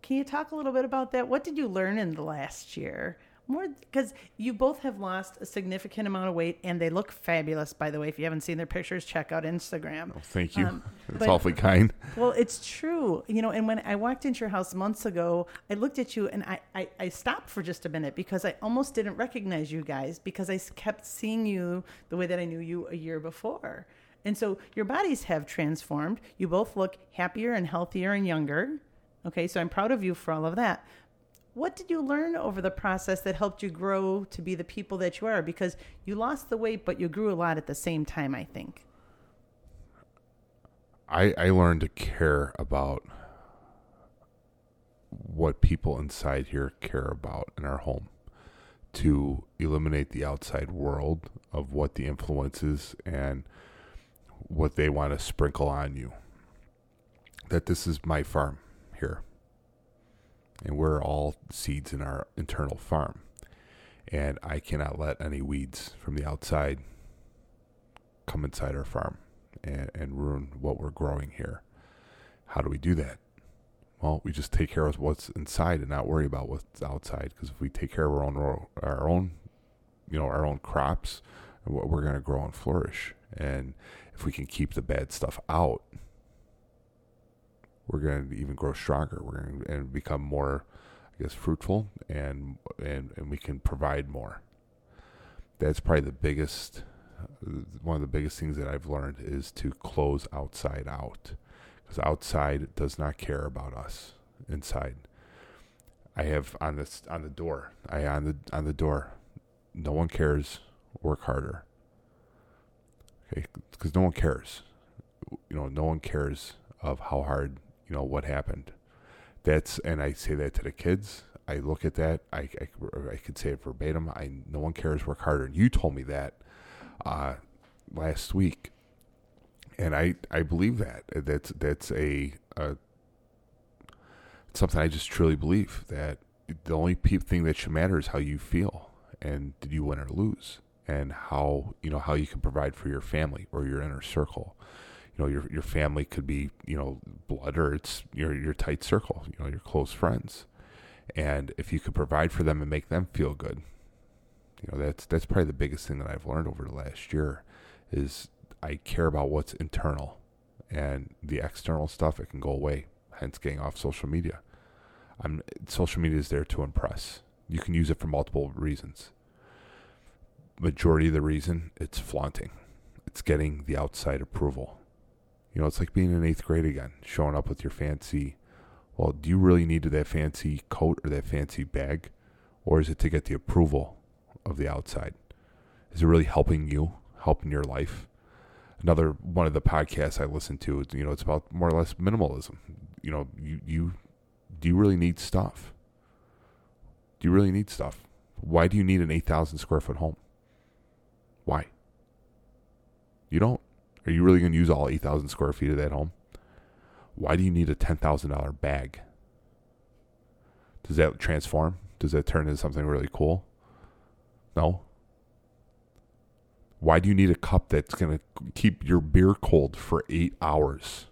Can you talk a little bit about that? What did you learn in the last year? More because you both have lost a significant amount of weight and they look fabulous by the way if you haven't seen their pictures check out instagram.
Oh, thank you. Um, that's
but,
awfully kind.
Well it's true. You know and when i walked into your house months ago i looked at you and I, I, I stopped for just a minute because i almost didn't recognize you guys because i kept seeing you the way that i knew you a year before. And so your bodies have transformed. You both look happier and healthier and younger. Okay so i'm proud of you for all of that what did you learn over the process that helped you grow to be the people that you are? Because you lost the weight, but you grew a lot at the same time, I think.
I, I learned to care about what people inside here care about in our home to eliminate the outside world of what the influences and what they want to sprinkle on you. That this is my farm here and we're all seeds in our internal farm. And I cannot let any weeds from the outside come inside our farm and, and ruin what we're growing here. How do we do that? Well, we just take care of what's inside and not worry about what's outside. Because if we take care of our own, our own, you know, our own crops, what we're going to grow and flourish. And if we can keep the bad stuff out, we're going to even grow stronger. We're going to and become more, I guess, fruitful, and and and we can provide more. That's probably the biggest, one of the biggest things that I've learned is to close outside out, because outside does not care about us. Inside, I have on this on the door. I on the on the door. No one cares. Work harder. Okay, because no one cares. You know, no one cares of how hard you know what happened. That's and I say that to the kids. I look at that. I I, I could say it verbatim. I no one cares. Work harder. And you told me that uh, last week, and I I believe that. That's that's a, something I just truly believe that the only pe- thing that should matter is how you feel and did you win or lose and how you know how you can provide for your family or your inner circle you know your your family could be you know blood or it's your your tight circle you know your close friends. And if you could provide for them and make them feel good you know that's that's probably the biggest thing that I've learned over the last year is I care about what's internal and the external stuff it can go away hence getting off social media. I'm social media is there to impress. You can use it for multiple reasons. Majority of the reason it's flaunting. It's getting the outside approval you know, it's like being in eighth grade again, showing up with your fancy. Well, do you really need that fancy coat or that fancy bag? Or is it to get the approval of the outside? Is it really helping you, helping your life? Another one of the podcasts I listen to, you know, it's about more or less minimalism. You know, you, you do you really need stuff? Do you really need stuff? Why do you need an 8,000 square foot home? Why? You don't. Are you really going to use all 8,000 square feet of that home? Why do you need a $10,000 bag? Does that transform? Does that turn into something really cool? No. Why do you need a cup that's going to keep your beer cold for eight hours?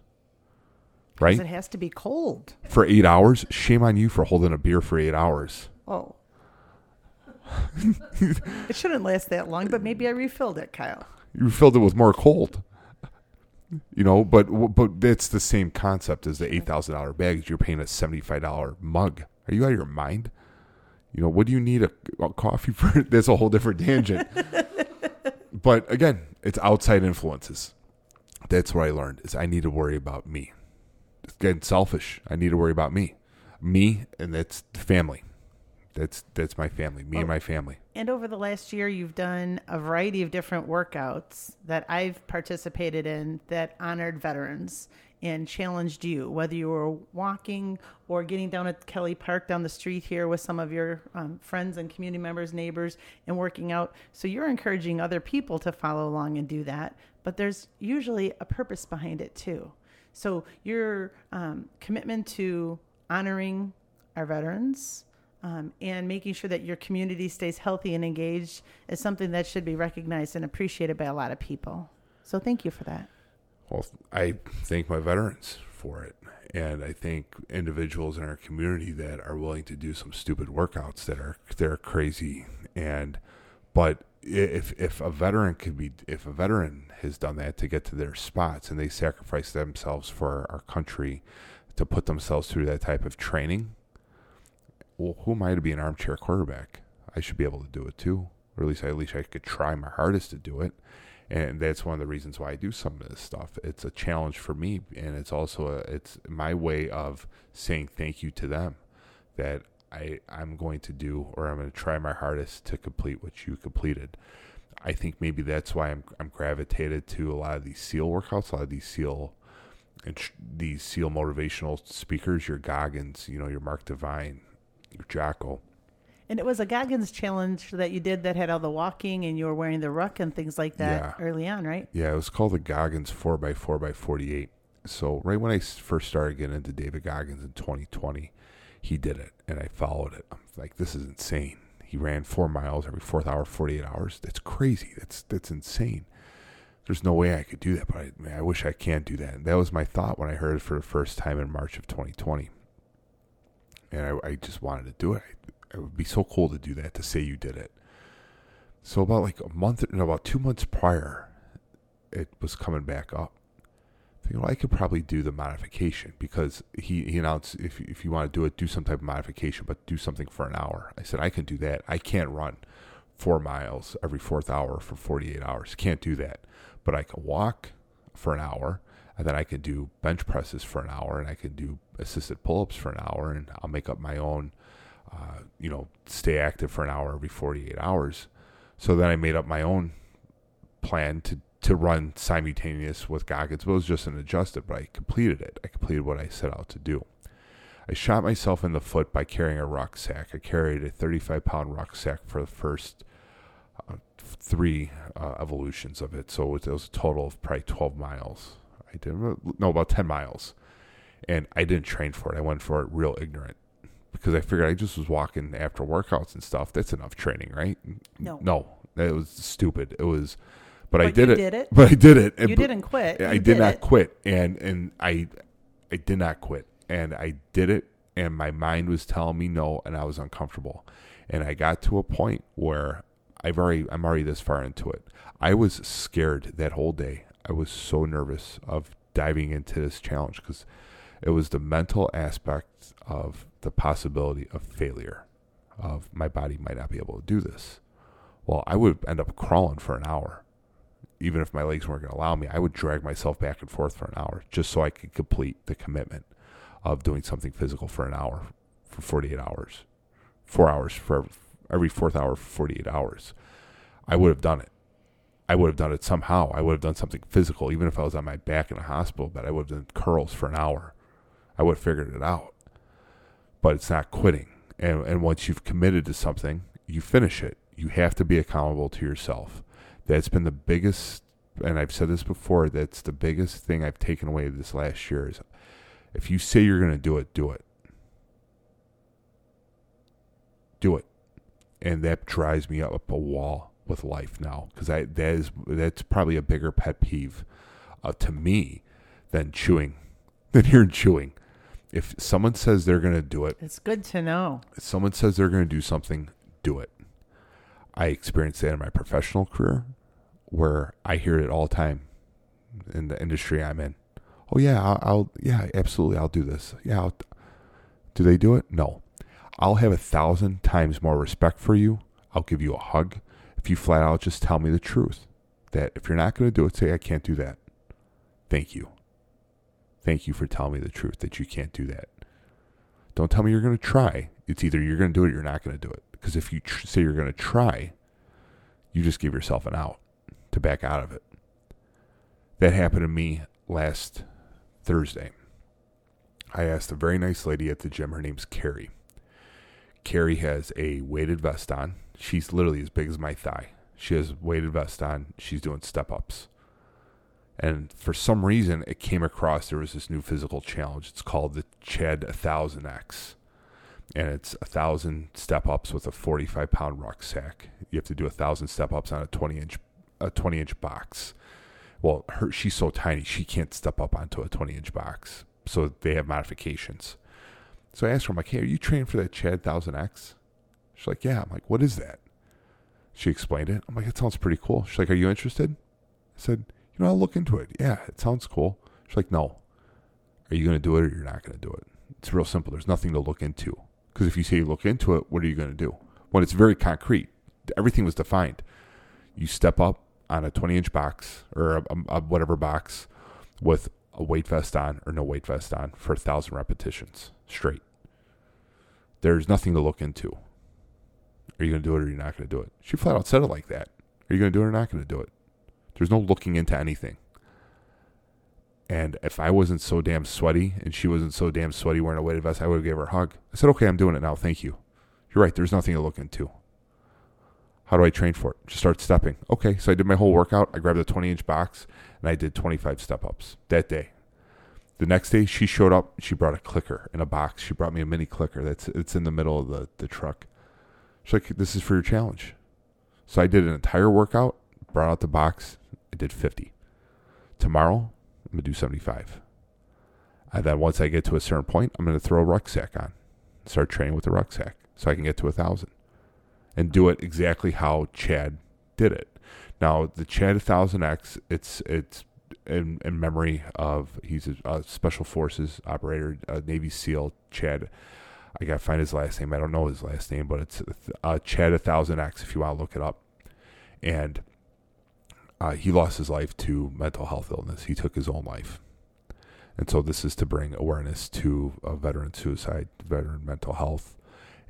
Right?
It has to be cold.
For eight hours? Shame on you for holding a beer for eight hours.
Oh. it shouldn't last that long, but maybe I refilled it, Kyle.
You refilled it with more cold you know but but that's the same concept as the eight thousand dollar bags. You're paying a seventy five dollar mug. Are you out of your mind? You know what do you need a, a coffee for? That's a whole different tangent. But again it's outside influences. That's what i learned is i need to worry about me. It's getting selfish. I need to worry about me. Me and that's the family that's that's my family, me and my family.
And over the last year, you've done a variety of different workouts that I've participated in that honored veterans and challenged you, whether you were walking or getting down at Kelly Park down the street here with some of your um, friends and community members, neighbors, and working out. So you're encouraging other people to follow along and do that. But there's usually a purpose behind it too. So your um, commitment to honoring our veterans Um, and making sure that your community stays healthy and engaged is something that should be recognized and appreciated by a lot of people. So thank you for that.
Well, I thank my veterans for it. And I think individuals in our community that are willing to do some stupid workouts that are they're crazy. And but if if a veteran could be if a veteran has done that to get to their spots and they sacrifice themselves for our country to put themselves through that type of training, well, who am I to be an armchair quarterback? I should be able to do it too, or at least at least I could try my hardest to do it and that's one of the reasons why I do some of this stuff. It's a challenge for me, and it's also a, it's my way of saying thank you to them that I I'm going to do or I'm going to try my hardest to complete what you completed. I think maybe that's why I'm I'm gravitated to a lot of these SEAL workouts, a lot of these SEAL these SEAL motivational speakers, your Goggins, you know, your Mark Divine, your Jocko
and it was a Goggins challenge that you did that had all the walking and you were wearing the ruck and things like that yeah. early on, right?
Yeah, it was called the Goggins 4x4x48. So, right when I first started getting into David Goggins in 2020, he did it and I followed it. I'm like, this is insane. He ran four miles every fourth hour, 48 hours. That's crazy. That's that's insane. There's no way I could do that, but I, man, I wish I can do that. And that was my thought when I heard it for the first time in March of 2020. And I, I just wanted to do it. I, it would be so cool to do that to say you did it. So about like a month, no, about two months prior, it was coming back up. Thinking, well, I could probably do the modification because he, he announced if if you want to do it, do some type of modification, but do something for an hour. I said I can do that. I can't run four miles every fourth hour for 48 hours. Can't do that, but I can walk for an hour, and then I can do bench presses for an hour, and I can do assisted pull-ups for an hour, and I'll make up my own uh, you know, stay active for an hour every 48 hours. So then I made up my own plan to, to run simultaneous with Goggins. But it was just an adjusted, but I completed it. I completed what I set out to do. I shot myself in the foot by carrying a rucksack. I carried a 35 pound rucksack for the first uh, three uh, evolutions of it. So it was, it was a total of probably 12 miles. I did no about 10 miles, and I didn't train for it. I went for it real ignorant because I figured I just was walking after workouts and stuff. That's enough training, right?
No,
no, it was stupid. It was, but, but I
did
it,
did it.
But I did it.
You didn't quit.
I
you
did, not
it.
quit, and and I, I did not quit, and I did it, and my mind was telling me no, and I was uncomfortable, and I got to a point where I've already I'm already this far into it. I was scared that whole day. I was so nervous of diving into this challenge because it was the mental aspect of the possibility of failure, of my body might not be able to do this. Well, I would end up crawling for an hour. Even if my legs weren't going to allow me, I would drag myself back and forth for an hour just so I could complete the commitment of doing something physical for an hour, for 48 hours, four hours for every fourth hour for 48 hours. I would have done it. I would have done it somehow. I would have done something physical, even if I was on my back in a hospital bed. I would have done curls for an hour I would have figured it out. But it's not quitting. And, and once you've committed to something, you finish it. You have to be accountable to yourself. That's been the biggest, and I've said this before, that's the biggest thing I've taken away this last year is if you say you're going to do it, do it. Do it. And that drives me up a wall with life now because I that is that's probably a bigger pet peeve uh, to me than chewing than hearing chewing if someone says they're going to do it,
it's good to know.
If someone says they're going to do something, do it. I experienced that in my professional career where I hear it all the time in the industry I'm in. Oh yeah, I'll, I'll yeah, absolutely, I'll do this. Yeah, I'll, do they do it? No. I'll have a thousand times more respect for you. I'll give you a hug if you flat out just tell me the truth. That if you're not going to do it, say I can't do that. Thank you. Thank you for telling me the truth that you can't do that. Don't tell me you're going to try. It's either you're going to do it or you're not going to do it. Because if you tr- say you're going to try, you just give yourself an out to back out of it. That happened to me last Thursday. I asked a very nice lady at the gym. Her name's Carrie. Carrie has a weighted vest on. She's literally as big as my thigh. She has weighted vest on. She's doing step ups. And for some reason, it came across there was this new physical challenge. It's called the Chad 1000X. and it's a thousand step ups with a 45 pound rucksack. You have to do a thousand step ups on a 20 inch a 20 inch box. Well, her she's so tiny she can't step up onto a 20 inch box, so they have modifications. So I asked her, I'm like, hey, are you training for that Chad 1000X? She's like, yeah. I'm like, what is that? She explained it. I'm like, it sounds pretty cool. She's like, are you interested? I said, you know, I'll look into it. Yeah, it sounds cool. She's like, no. Are you going to do it or you're not going to do it? It's real simple. There's nothing to look into. Because if you say you look into it, what are you going to do? When it's very concrete, everything was defined. You step up on a 20 inch box or a, a, whatever box with a weight vest on or no weight vest on for a thousand repetitions straight. There's nothing to look into. Are you going to do it or are you not going to do it? She flat out said it like that. Are you going to do it or not going to do it? There's no looking into anything. And if I wasn't so damn sweaty and she wasn't so damn sweaty wearing a weighted vest, I would have gave her a hug. I said, okay, I'm doing it now. Thank you. You're right. There's nothing to look into. How do I train for it? Just start stepping. Okay, so I did my whole workout. I grabbed a 20 inch box and I did 25 step ups that day. The next day, she showed up. She brought a clicker in a box. She brought me a mini clicker that's it's in the middle of the, the truck. Like, "This is for your challenge." So I did an entire workout. Brought out the box. I did 50. Tomorrow, I'm gonna do 75. And then once I get to a certain point, I'm gonna throw a rucksack on, start training with the rucksack, so I can get to a thousand, and do it exactly how Chad did it. Now the Chad 1000X, it's it's in, in memory of he's a, a special forces operator, a Navy SEAL, Chad. I gotta find his last name. I don't know his last name, but it's uh, Chad a 1000X if you want to look it up. And uh, he lost his life to mental health illness. He took his own life. And so this is to bring awareness to uh, veteran suicide, veteran mental health,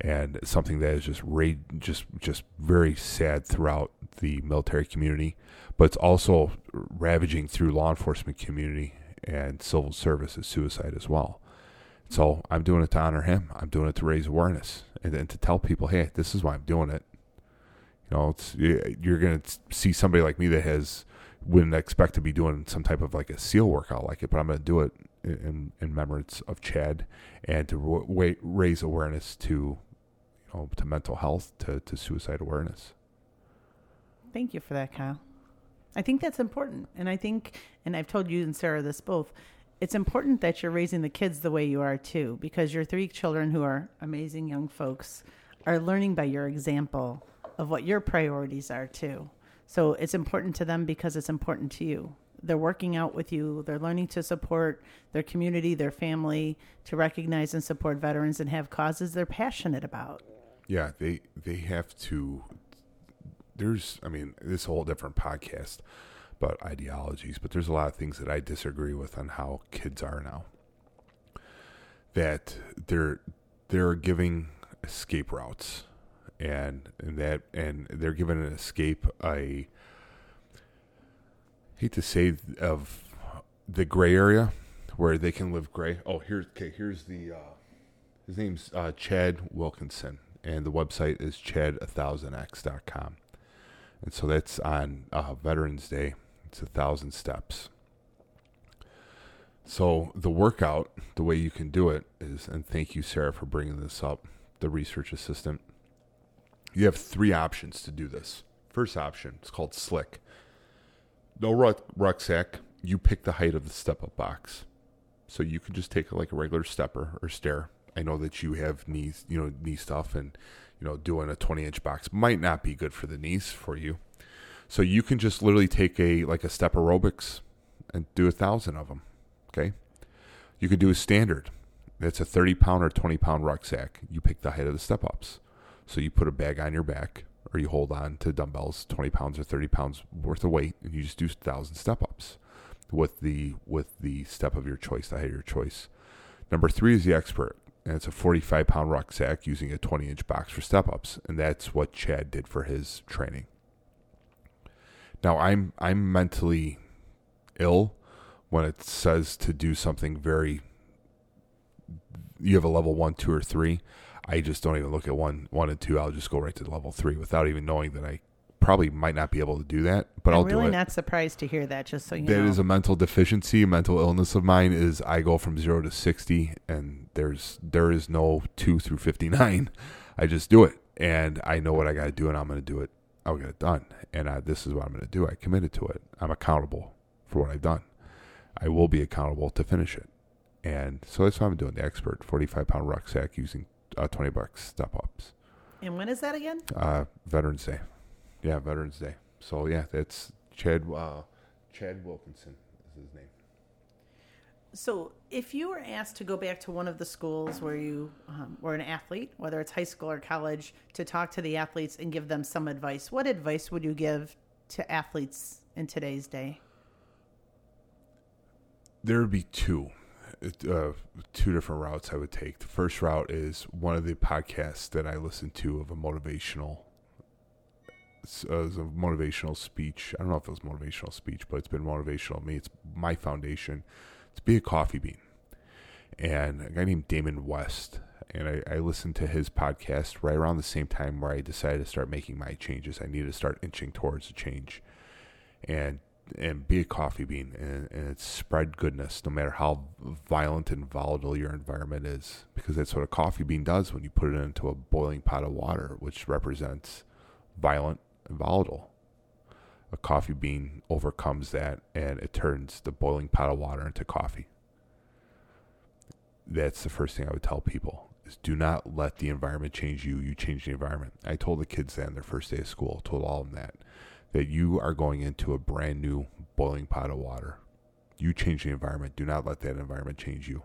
and something that is just ra- just just very sad throughout the military community, but it's also ravaging through law enforcement community and civil services suicide as well. So I'm doing it to honor him. I'm doing it to raise awareness and, and to tell people, hey, this is why I'm doing it. You know, it's you're going to see somebody like me that has wouldn't expect to be doing some type of like a SEAL workout like it, but I'm going to do it in, in remembrance of Chad and to raise awareness to, you know, to mental health, to, to suicide awareness.
Thank you for that, Kyle. I think that's important. And I think, and I've told you and Sarah this both, it's important that you're raising the kids the way you are too, because your three children who are amazing young folks are learning by your example of what your priorities are too. So it's important to them because it's important to you. They're working out with you. They're learning to support their community, their family, to recognize and support veterans and have causes they're passionate about.
Yeah, they they have to. There's, I mean, this whole different podcast about ideologies, but there's a lot of things that I disagree with on how kids are now. That they're they're giving escape routes and and that and they're given an escape I hate to say of the gray area where they can live gray. Oh, here's okay. Here's the uh, his name's uh, Chad Wilkinson, and the website is chad1000x.com. And so that's on uh, Veterans Day. It's a thousand steps. So the workout, the way you can do it is, and thank you, Sarah, for bringing this up, the research assistant you have three options to do this. First option, it's called slick. No ruck, rucksack. You pick the height of the step up box. So you can just take like a regular stepper or stair. I know that you have knees, you know, knee stuff and, you know, doing a 20 inch box might not be good for the knees for you. So you can just literally take a, like a step aerobics and do a thousand of them. Okay. You could do a standard. That's a 30 pound or 20 pound rucksack. You pick the height of the step ups. So you put a bag on your back or you hold on to dumbbells, 20 pounds or 30 pounds worth of weight, and you just do a 1,000 step ups with the, with the step of your choice, the height of your choice. Number three is the expert, and it's a 45 pound rucksack using a 20 inch box for step ups. And that's what Chad did for his training. Now I'm I'm mentally ill when it says to do something very you have a level one, two, or three. I just don't even look at one, one and two. I'll just go right to level three without even knowing that I probably might not be able to do that, but
I'm
will
really
do it.
not surprised to hear that. Just so you
That
know,
is a mental deficiency, a mental illness of mine. Is I go from zero to sixty, and there's there is no two through fifty nine. I just do it, and I know what I got to do, and I'm going to do it. I'll get it done, and I, this is what I'm going to do. I committed to it. I'm accountable for what I've done. I will be accountable to finish it, and so that's what I'm doing. The expert, forty five pound rucksack using uh, twenty bucks step ups.
and when is that again?
Uh, Veterans Day. Yeah, Veterans Day. So yeah, that's Chad. Uh, Chad Wilkinson is his name.
So, if you were asked to go back to one of the schools where you um, were an athlete, whether it's high school or college, to talk to the athletes and give them some advice, what advice would you give to athletes in today's day?
There would be two, uh, two different routes I would take. The first route is one of the podcasts that I listen to of a motivational, uh, a motivational speech. I don't know if it was motivational speech, but it's been motivational to me. It's my foundation. It's be a coffee bean, and a guy named Damon West. And I, I listened to his podcast right around the same time where I decided to start making my changes. I needed to start inching towards a change, and and be a coffee bean and, and spread goodness no matter how violent and volatile your environment is because that's what a coffee bean does when you put it into a boiling pot of water which represents violent and volatile a coffee bean overcomes that and it turns the boiling pot of water into coffee that's the first thing i would tell people is do not let the environment change you you change the environment i told the kids that on their first day of school told all of them that that you are going into a brand new boiling pot of water. You change the environment. Do not let that environment change you.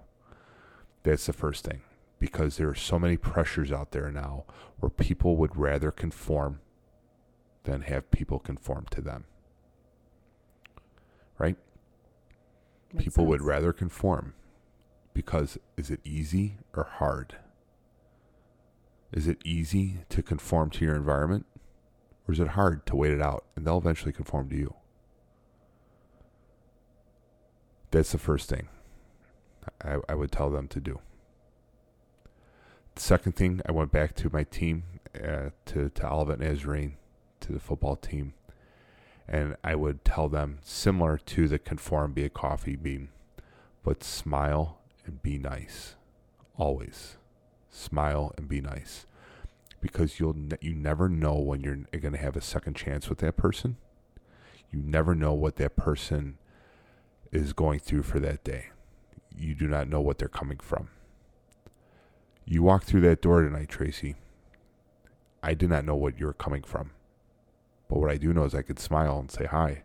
That's the first thing. Because there are so many pressures out there now where people would rather conform than have people conform to them. Right?
Makes
people would rather conform because is it easy or hard? Is it easy to conform to your environment? Or is it hard to wait it out and they'll eventually conform to you? That's the first thing I, I would tell them to do. The second thing, I went back to my team, uh, to, to Olivet Nazarene, to the football team, and I would tell them, similar to the conform, be a coffee bean, but smile and be nice. Always. Smile and be nice because you'll you never know when you're going to have a second chance with that person. You never know what that person is going through for that day. You do not know what they're coming from. You walk through that door tonight, Tracy. I did not know what you were coming from. But what I do know is I could smile and say hi,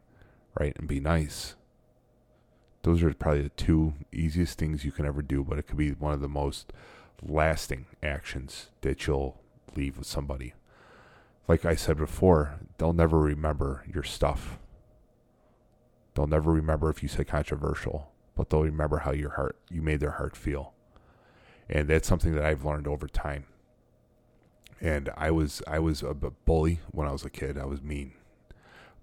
right? And be nice. Those are probably the two easiest things you can ever do, but it could be one of the most lasting actions that you'll leave with somebody. Like I said before, they'll never remember your stuff. They'll never remember if you say controversial, but they'll remember how your heart you made their heart feel. And that's something that I've learned over time. And I was I was a bully when I was a kid. I was mean,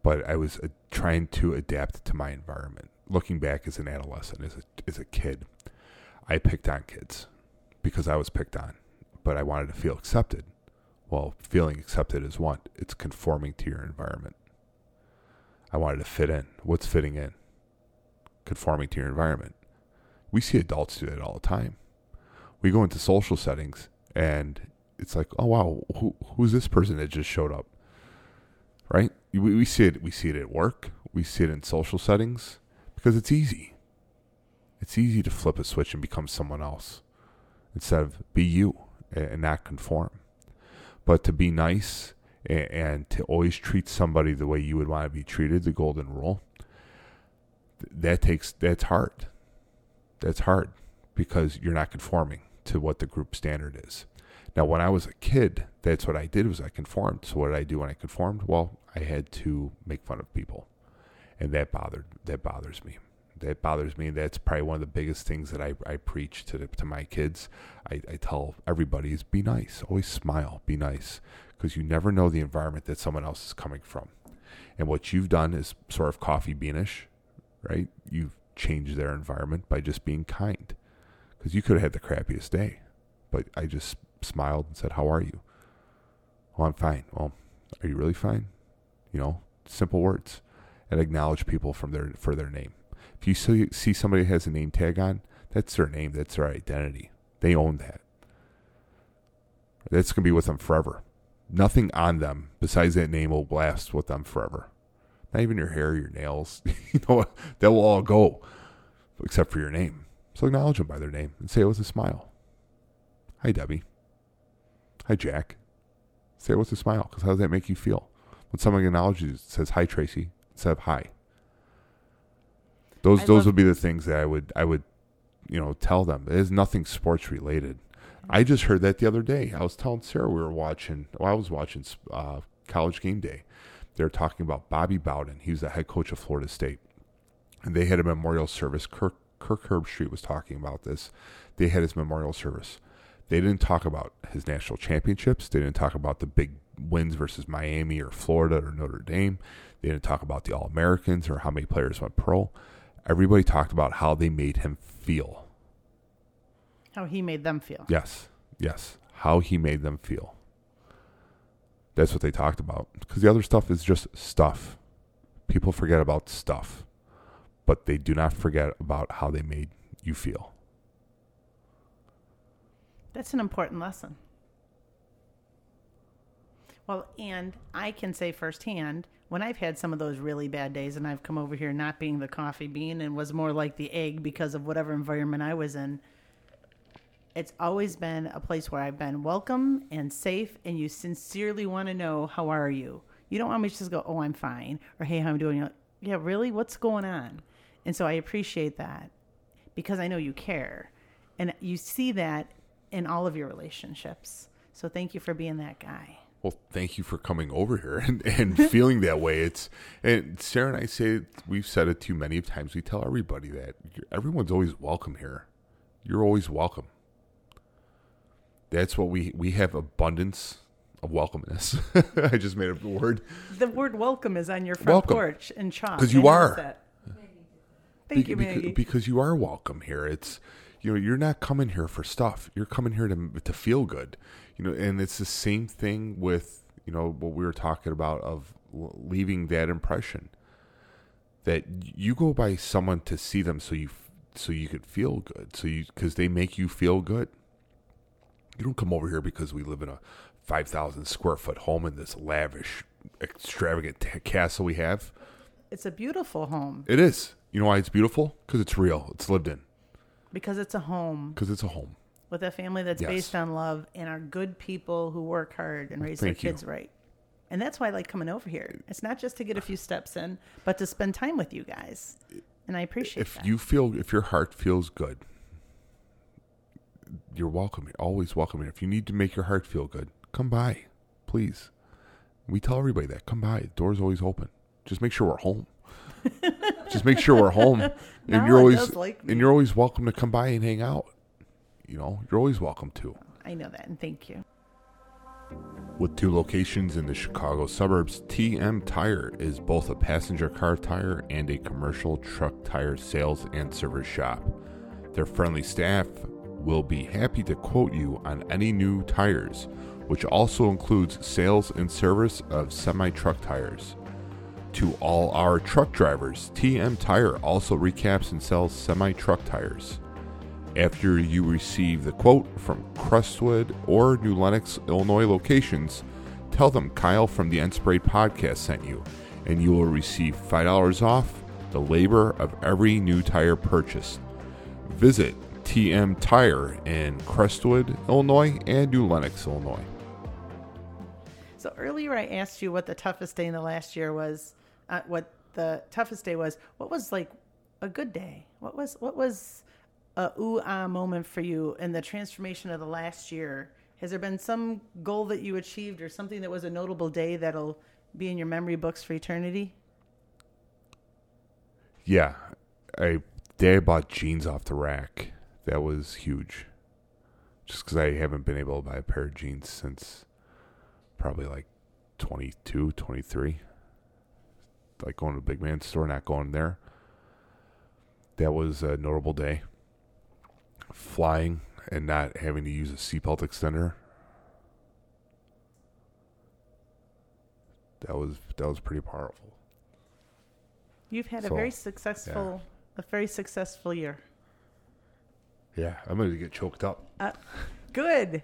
but I was uh, trying to adapt to my environment. Looking back as an adolescent, as a as a kid, I picked on kids because I was picked on, but I wanted to feel accepted. Well, feeling accepted is what? It's conforming to your environment. I wanted to fit in. What's fitting in? Conforming to your environment. We see adults do that all the time. We go into social settings and it's like, oh wow, who who's this person that just showed up? Right? We, we see it. We see it at work. We see it in social settings because it's easy. It's easy to flip a switch and become someone else instead of be you and not conform. But to be nice and, and to always treat somebody the way you would want to be treated, the golden rule. That takes that's hard. That's hard because you're not conforming to what the group standard is. Now, when I was a kid, that's what I did was I conformed. So what did I do when I conformed? Well, I had to make fun of people, and that bothered that bothers me. That bothers me. That's probably one of the biggest things that I, I preach to to my kids. I, I tell everybody is be nice, always smile, be nice, because you never know the environment that someone else is coming from. And what you've done is sort of coffee beanish, right? You've changed their environment by just being kind, because you could have had the crappiest day, but I just smiled and said, "How are you?" "Well, I'm fine." "Well, are you really fine?" You know, simple words, and acknowledge people from their for their name. If you see, see somebody has a name tag on, that's their name. That's their identity. They own that. That's gonna be with them forever. Nothing on them besides that name will last with them forever. Not even your hair, your nails. you know, that will all go, except for your name. So acknowledge them by their name and say it with a smile. Hi, Debbie. Hi, Jack. Say it with a smile because how does that make you feel? When someone acknowledges you, says hi, Tracy, instead of hi. Those
I
those would be the things that I would I would, you know, tell them. There's nothing sports related. I just heard that the other day. I was telling Sarah we were watching. Well, I was watching uh, College Game Day. They were talking about Bobby Bowden. He was the head coach of Florida State, and they had a memorial service. Kirk Kirk Herbstreit was talking about this. They had his memorial service. They didn't talk about his national championships. They didn't talk about the big wins versus Miami or Florida or Notre Dame. They didn't talk about the All Americans or how many players went pro. Everybody talked about how they made him feel.
How he made them feel.
Yes, yes. How he made them feel. That's what they talked about. Because the other stuff is just stuff. People forget about stuff, but they do not forget about how they made you feel.
That's an important lesson. Well, and I can say firsthand when I've had some of those really bad days and I've come over here not being the coffee bean and was more like the egg because of whatever environment I was in, it's always been a place where I've been welcome and safe and you sincerely want to know how are you. You don't want me to just go, "Oh, I'm fine," or "Hey, how I'm doing." Like, yeah, really? What's going on? And so I appreciate that because I know you care. And you see that in all of your relationships. So thank you for being that guy.
Well, thank you for coming over here and, and feeling that way. It's and Sarah and I say we've said it too many times. We tell everybody that you're, everyone's always welcome here. You're always welcome. That's what we we have abundance of welcomeness. I just made up the word
The word welcome is on your front
Welcome.
porch in chalk.
Because you
I
are.
Thank
Be-
you,
beca-
Maggie.
because you are welcome here. It's you know you're not coming here for stuff. You're coming here to to feel good. You know, and it's the same thing with you know what we were talking about of leaving that impression that you go by someone to see them so you so you could feel good. So you because they make you feel good. You don't come over here because we live in a five thousand square foot home in this lavish, extravagant t- castle we have.
it's a beautiful home
It is. You know why it's beautiful? Because it's real. It's lived in.
Because it's a home
Because it's a home.
with a family that's
Yes.
based on love and are good people who work hard and raise their
Thank you.
kids right. And that's why I like coming over here. It's not just to get a few steps in, but to spend time with you guys. And I appreciate
If
that.
you feel, if your heart feels good, you're welcome. You're always welcome. here. If you need to make your heart feel good, come by, please. We tell everybody that. Come by. The door's always open. Just make sure we're home. Just make sure we're home, and you're always
like
and you're always welcome to come by and hang out. You know, you're always welcome to.
I know that, and thank you.
With two locations in the Chicago suburbs, TM Tire is both a passenger car tire and a commercial truck tire sales and service shop. Their friendly staff will be happy to quote you on any new tires, which also includes sales and service of semi truck tires. To all our truck drivers, TM Tire also recaps and sells semi truck tires. After you receive the quote from Crestwood or New Lenox, Illinois locations, tell them Kyle from the Inspirate podcast sent you, and you will receive $5 off the labor of every new tire purchased. Visit TM Tire in Crestwood, Illinois, and New Lenox, Illinois.
So earlier I asked you what the toughest day in the last year was. Uh, what the toughest day was. What was like a good day? What was what was a ooh ah moment for you in the transformation of the last year? Has there been some goal that you achieved or something that was a notable day that'll be in your memory books for eternity?
Yeah, I day I bought jeans off the rack. That was huge. Just because I haven't been able to buy a pair of jeans since probably like 22, 23. Like going to the big man store, not going there. That was a notable day. Flying and not having to use a seatbelt extender. that was that was pretty powerful.
You've had a very successful, a very successful year.
Yeah, I'm gonna get choked up.
Uh, good.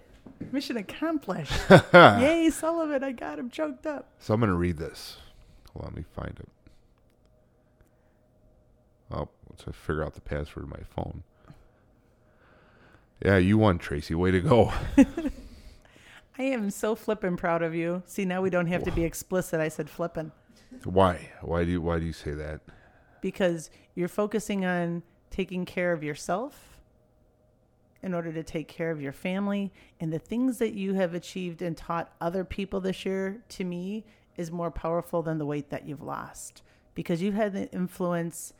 Mission accomplished. Yay, Sullivan. I got him choked up.
So I'm gonna read this. Let me find it. Oh, once I figure out the password of my phone. Yeah, you won, Tracy. Way to go.
I am so flippin' proud of you. See, now we don't have to be explicit. I said flippin'
Why? Why do you why do you say that?
because you're focusing on taking care of yourself in order to take care of your family. And the things that you have achieved and taught other people this year, to me, is more powerful than the weight that you've lost because you've had the influence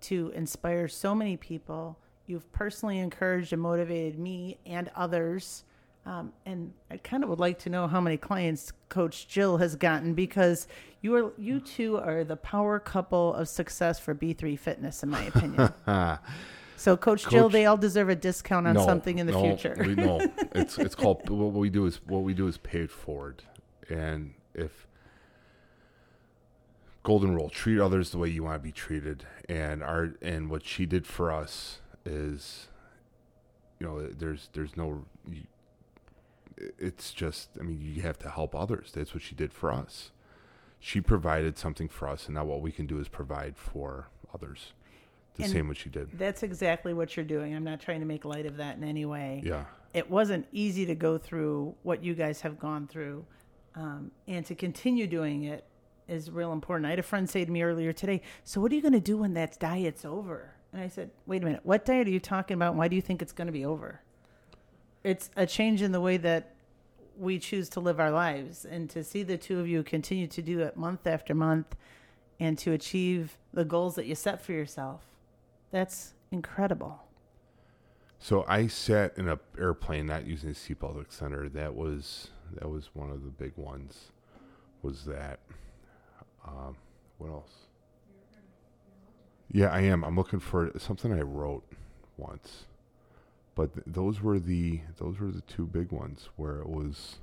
to inspire so many people. You've personally encouraged and motivated me and others. Um, and I kind of would like to know how many clients Coach Jill has gotten because you are you two are the power couple of success for B3 Fitness, in my opinion. So, Coach, Jill, they all deserve a discount on
no,
something in the
no,
future.
we, no, it's it's called what we do is what we do is pay it forward, and if golden rule treat others the way you want to be treated, and our and what she did for us is, you know, there's there's no, you, it's just I mean you have to help others. That's what she did for us. She provided something for us, and now what we can do is provide for others. The
And-
same what she did.
That's exactly what you're doing. I'm not trying to make light of that in any way.
Yeah.
It wasn't easy to go through what you guys have gone through, um, and to continue doing it is real important. I had a friend say to me earlier today, "So what are you going to do when that diet's over?" And I said, "Wait a minute. What diet are you talking about? Why do you think it's going to be over?" It's a change in the way that we choose to live our lives, and to see the two of you continue to do it month after month, and to achieve the goals that you set for yourself. That's incredible.
So I sat in an airplane not using a seatbelt extender. That was that was one of the big ones. Was that? Um, what else? Yeah, I am. I'm looking for something I wrote once, but th- those were the those were the two big ones where it was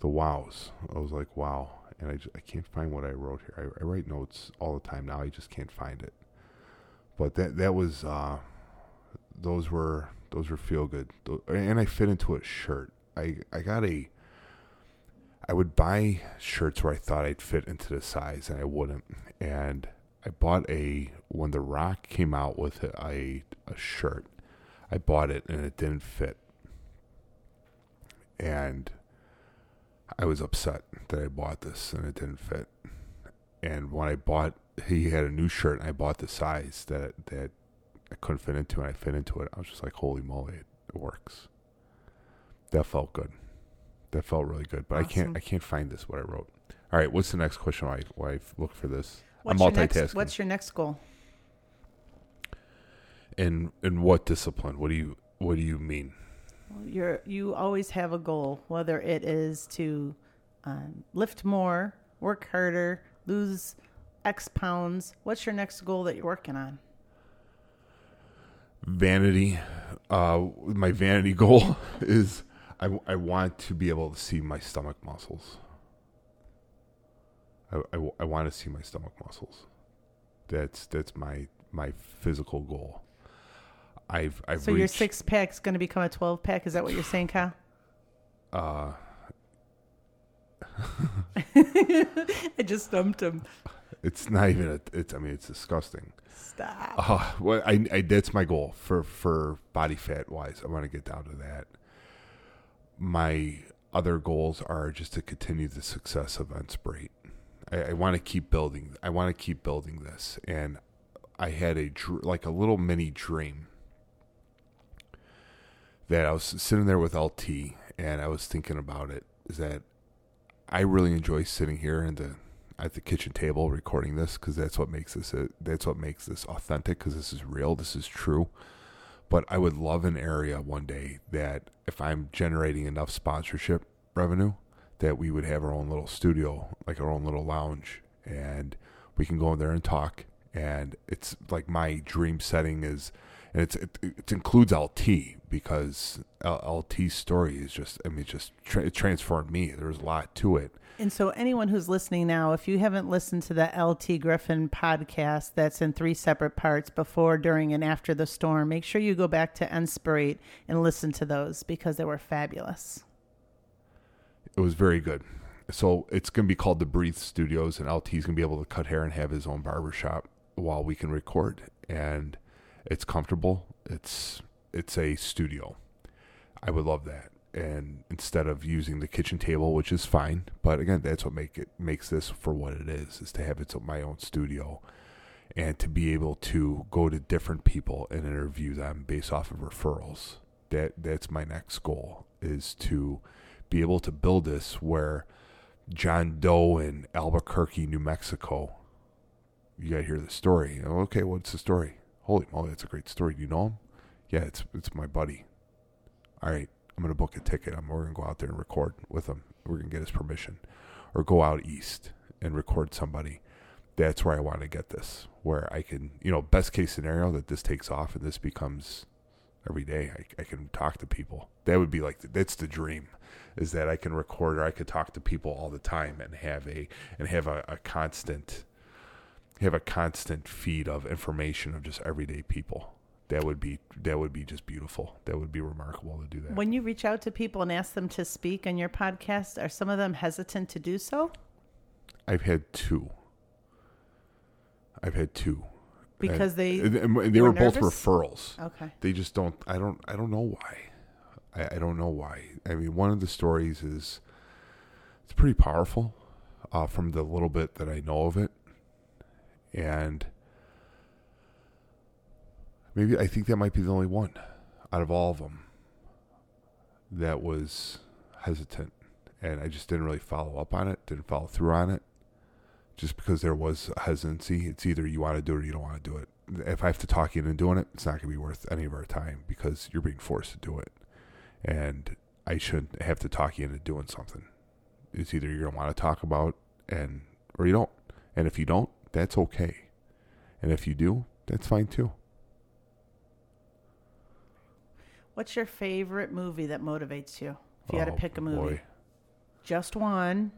the wows. I was like, wow, and I, ju- I can't find what I wrote here. I, I write notes all the time now. I just can't find it. But that that was. Uh, those were those were feel good and i fit into a shirt i i got a i would buy shirts where i thought i'd fit into the size and i wouldn't and i bought a when the rock came out with a a, shirt i bought it and it didn't fit and i was upset that i bought this and it didn't fit and when i bought he had a new shirt and i bought the size that that I couldn't fit into and I fit into it. I was just like, holy moly, it works. That felt good. That felt really good. But I can't I can't find this what I wrote. All right, what's the next question while I look for this?
What's
I'm
your next,
multitasking.
what's your next goal?
in in what discipline? What do you what do you mean?
You're you always have a goal, whether it is to um, lift more, work harder, lose X pounds. What's your next goal that you're working on?
Vanity. Uh, my vanity goal is I, I want to be able to see my stomach muscles. I, I, I want to see my stomach muscles. That's that's my my physical goal. I've I've
So your
reached,
six pack's going to become a twelve pack. Is that what you're saying, Kyle?
uh
I just stumped him.
it's not even a, it's I mean it's disgusting.
Stop.
Uh, well, I, I that's my goal for for body fat wise. I want to get down to that. My other goals are just to continue the success of Inspirate. I, I want to keep building. I want to keep building this, and I had a like a little mini dream that I was sitting there with LT, and I was thinking about it. Is that I really enjoy sitting here in the at the kitchen table recording this because that's what makes this a, that's what makes this authentic because this is real this is true but i would love an area one day that if i'm generating enough sponsorship revenue that we would have our own little studio like our own little lounge and we can go in there and talk. And it's like my dream setting is and it's it, it includes LT because L- LT's story is just I mean it just tra- it transformed me. There's a lot to it.
And so, anyone who's listening now, if you haven't listened to the LT Griffin podcast that's in three separate parts before, during, and after the storm, make sure you go back to Inspirate and listen to those because they were fabulous.
It was very good. So it's going to be called the Breathe Studios, and LT's going to be able to cut hair and have his own barbershop while we can record. And it's comfortable. It's it's a studio. I would love that. And instead of using the kitchen table, which is fine, but again, that's what make it makes this for what it is, is to have it my own studio and to be able to go to different people and interview them based off of referrals. That that's my next goal is to be able to build this where John Doe in Albuquerque, New Mexico. You gotta hear the story. Okay, what's the story? Holy moly, that's a great story. Do you know him? Yeah, it's it's my buddy. All right, I'm gonna book a ticket. I'm we're gonna go out there and record with him. We're gonna get his permission, or go out east and record somebody. That's where I want to get this, where I can, you know, best case scenario that this takes off and this becomes every day. I, I can talk to people. That would be like the, that's the dream, is that I can record or I could talk to people all the time and have a and have a, a constant have a constant feed of information of just everyday people that would be that would be just beautiful. That would be remarkable to do that.
When you reach out to people and ask them to speak on your podcast, are some of them hesitant to do so?
I've had two. I've had two.
Because they
And they
were
were both referrals.
okay.
They just don't. I don't. I don't know why. I, I don't know why. I mean, one of the stories is it's pretty powerful, uh, from the little bit that I know of it, and maybe I think that might be the only one out of all of them that was hesitant, and I just didn't really follow up on it. Didn't follow through on it. Just because there was hesitancy, it's either you want to do it or you don't want to do it. If I have to talk you into doing it, it's not going to be worth any of our time because you're being forced to do it and I shouldn't have to talk you into doing something. It's either you're gonna want to talk about and or you don't. And if you don't, that's okay. And if you do, that's fine too.
What's your favorite movie that motivates you? If you had to
Oh,
pick a movie,
boy.
just one.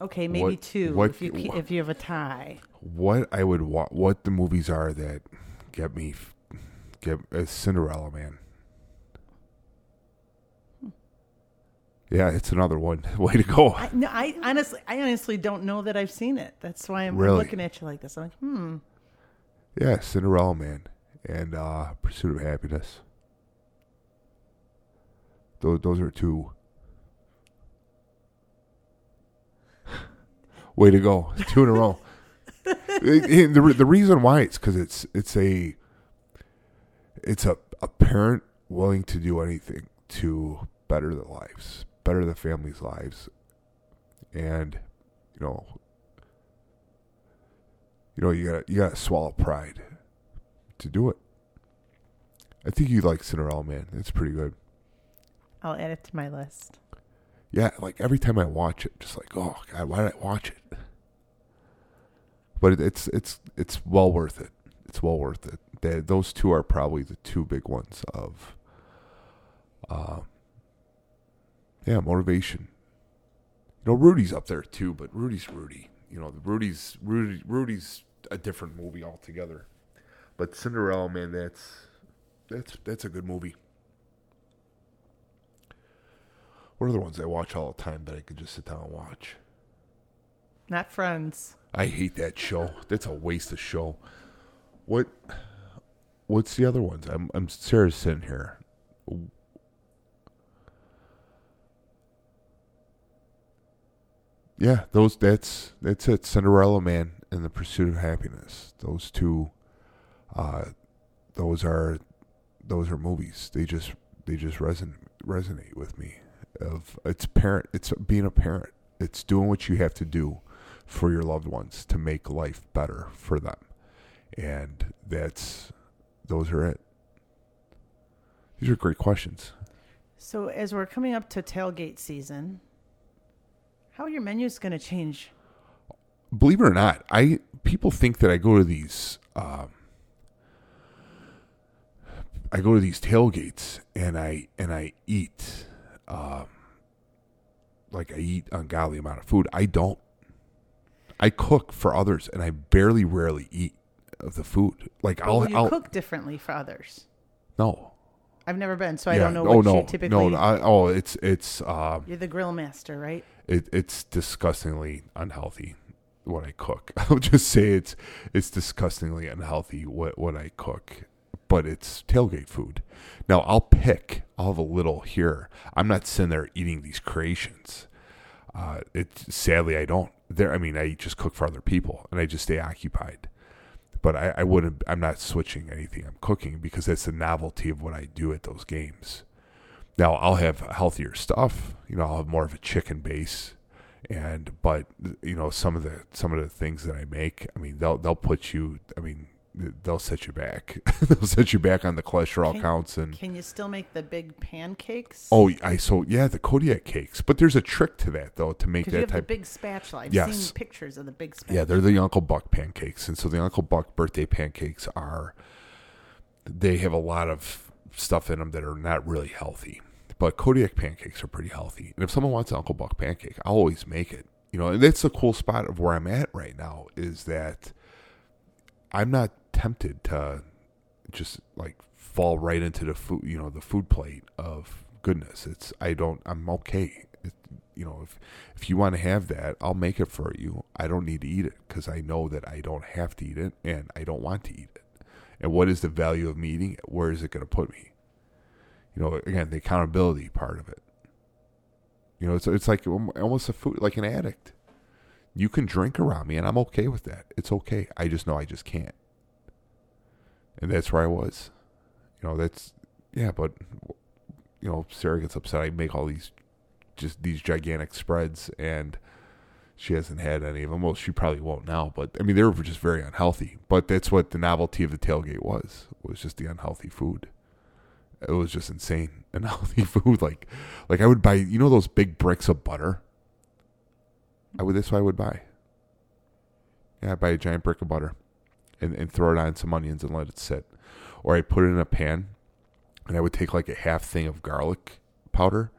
Okay, maybe
What-
two
what-
if you ke- if you have a tie.
What I would wa- what the movies are that get me f- get uh, Cinderella Man. Yeah, it's another one. Way to go.
I, no, I honestly, I honestly don't know that I've seen it. That's why I'm
Really?
looking at you like this. I'm like, hmm.
Yeah, Cinderella Man and uh, Pursuit of Happiness. Those those are two. Way to go! Two in a row. It- the the reason why it's because it's it's a it's a a parent willing to do anything to better their lives, better the family's lives, and you know you know, you gotta you gotta swallow pride to do it. I think you like Cinderella Man. It's pretty good.
I'll add it to my list.
Yeah, like every time I watch it, just like, oh god, why did I watch it? But it, it's it's it's well worth it. It's well worth it. They, those two are probably the two big ones of, uh, yeah, motivation. You know, Rudy's up there too, but Rudy's Rudy. You know, Rudy's Rudy Rudy's a different movie altogether. But Cinderella, man, that's that's that's a good movie. What are the ones I watch all the time that I could just sit down and watch?
Not Friends.
I hate that show. That's a waste of show. What? What's the other ones? I'm I'm Sarah's sitting here. Yeah, those. That's that's it. Cinderella Man and the Pursuit of Happiness. Those two. Uh, those are, those are movies. They just they just resonate resonate with me. Of it's parent. It's being a parent. It's doing what you have to do for your loved ones to make life better for them. And that's those are it. These are great questions.
So as we're coming up to tailgate season, how are your menus going to change?
Believe it or not, I people think that I go to these um, I go to these tailgates and I and I eat, um, like I eat ungodly amount of food. I don't. I cook for others, and I barely, rarely eat of the food. Like
But
I'll, I'll
cook differently for others.
no.
I've never been, so I
Yeah,
don't know
oh
what
no,
you typically.
no. I, oh, it's it's um,
You're the grill master, right?
it, it's disgustingly unhealthy what I cook. I'll just say it's it's disgustingly unhealthy what what I cook, but it's tailgate food. Now I'll pick. I'll have a little here. I'm not sitting there eating these creations. Uh, it's sadly I don't. There, I mean, I just cook for other people, and I just stay occupied. But I, I wouldn't. I'm not switching anything I'm cooking because that's the novelty of what I do at those games. Now I'll have healthier stuff. You know, I'll have more of a chicken base, and but you know some of the some of the things that I make. I mean, they'll they'll put you. I mean, they'll set you back. they'll set you back on the cholesterol
Can-
counts and.
Can you still make the big pancakes?
Oh, I so yeah, the Kodiak cakes. But there's a trick to that though to make
because you have
type.
the big spatula. I've
Yes.
seen pictures of the big spatula.
Yeah, they're the Uncle Buck pancakes, and so the Uncle Buck birthday pancakes are. They have a lot of stuff in them that are not really healthy, but Kodiak pancakes are pretty healthy. And if someone wants an Uncle Buck pancake, I'll always make it. You know, and that's the cool spot of where I'm at right now is that I'm not tempted to just like fall right into the food, you know, the food plate of goodness. It's I don't. I'm okay. It, you know, if if you want to have that, I'll make it for you. I don't need to eat it because I know that I don't have to eat it and I don't want to eat it. And what is the value of me eating it? Where is it going to put me? You know, again, the accountability part of it. You know, it's it's like almost a food, like an addict. You can drink around me, and I'm okay with that. It's okay. I just know I just can't, and that's where I was. You know, that's yeah, but you know, Sarah gets upset. I make all these just these gigantic spreads, and she hasn't had any of them. Well, she probably won't now, but I mean, they were just very unhealthy. But that's what the novelty of the tailgate was. Was just the unhealthy food. It was just insane unhealthy food. Like, like I would buy, you know, those big bricks of butter. I would. That's what I would buy. Yeah, I'd buy a giant brick of butter, and and throw it on some onions and let it sit, or I put it in a pan, and I would take like a half thing of garlic powder,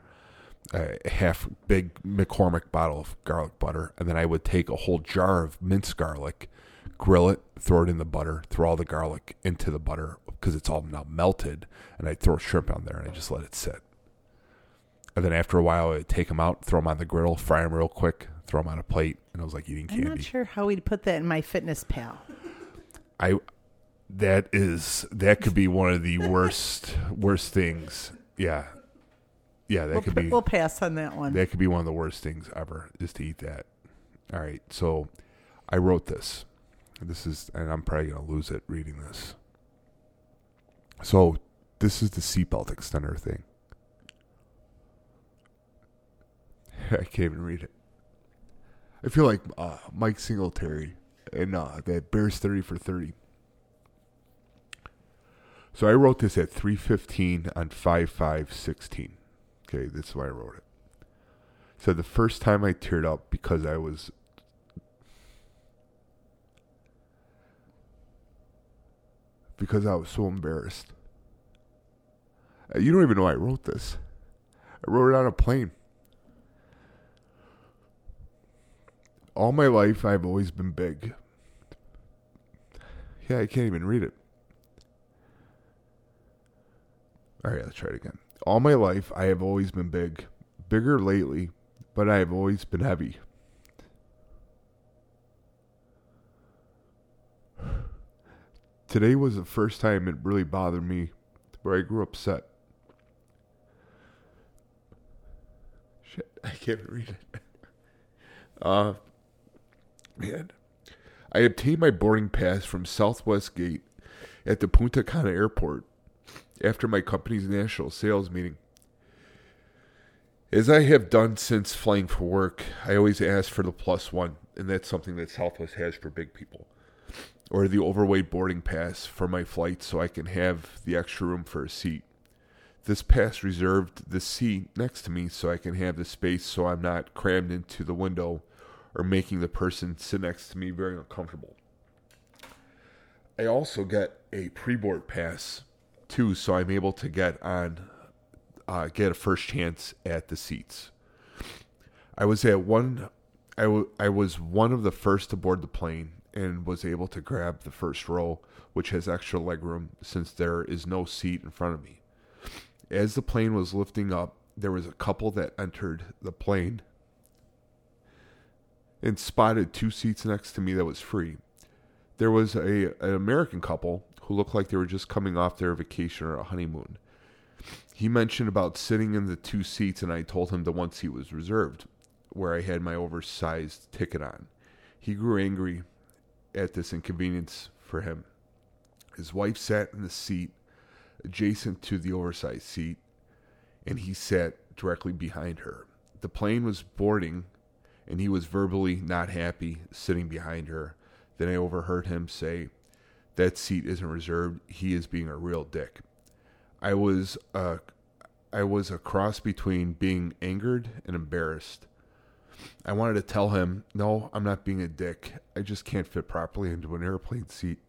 a half big McCormick bottle of garlic butter, and then I would take a whole jar of minced garlic, grill it, throw it in the butter, throw all the garlic into the butter because it's all now melted, and I'd throw shrimp on there and I just let it sit. And then after a while, I'd take them out, throw them on the griddle, fry them real quick, throw them on a plate, and I was like eating candy.
I'm not sure how we'd put that in MyFitnessPal.
I that is that could be one of the worst worst things. Yeah, yeah, that
We'll,
could be
we'll pass on that one.
that could be one of the worst things ever is to eat that. All right, so I wrote this. This is, and I'm probably gonna lose it reading this. So this is the seatbelt extender thing. I can't even read it. I feel like uh, Mike Singletary and uh, that Bears thirty for thirty. So I wrote this at three fifteen on five five sixteen. Okay, this is why I wrote it. So the first time I teared up because I was because I was so embarrassed. Uh, You don't even know I wrote this. I wrote it on a plane. All my life, I've always been big. Yeah, I can't even read it. All right, let's try it again. All my life, I have always been big. Bigger lately, but I have always been heavy. Today was the first time it really bothered me where I grew upset. Shit, I can't read it. Uh, man. I obtained my boarding pass from Southwest Gate at the Punta Cana airport after my company's national sales meeting. As I have done since flying for work, I always ask for the plus one, and that's something that Southwest has for big people. Or the overweight boarding pass for my flight so I can have the extra room for a seat. This pass reserved the seat next to me so I can have the space so I'm not crammed into the window or making the person sit next to me very uncomfortable. I also get a pre board pass too, so I'm able to get on, uh, get a first chance at the seats. I was at one, I, w- I was one of the first to board the plane and was able to grab the first row, which has extra legroom since there is no seat in front of me. As the plane was lifting up, there was a couple that entered the plane and spotted two seats next to me that was free. There was a an American couple who looked like they were just coming off their vacation or a honeymoon. He mentioned about sitting in the two seats, and I told him the one seat was reserved, where I had my oversized ticket on. He grew angry at this inconvenience for him. His wife sat in the seat adjacent to the oversized seat, and he sat directly behind her. The plane was boarding, and he was verbally not happy sitting behind her. Then I overheard him say, That seat isn't reserved. He is being a real dick. I was uh, I was a cross between being angered and embarrassed. I wanted to tell him, no, I'm not being a dick. I just can't fit properly into an airplane seat.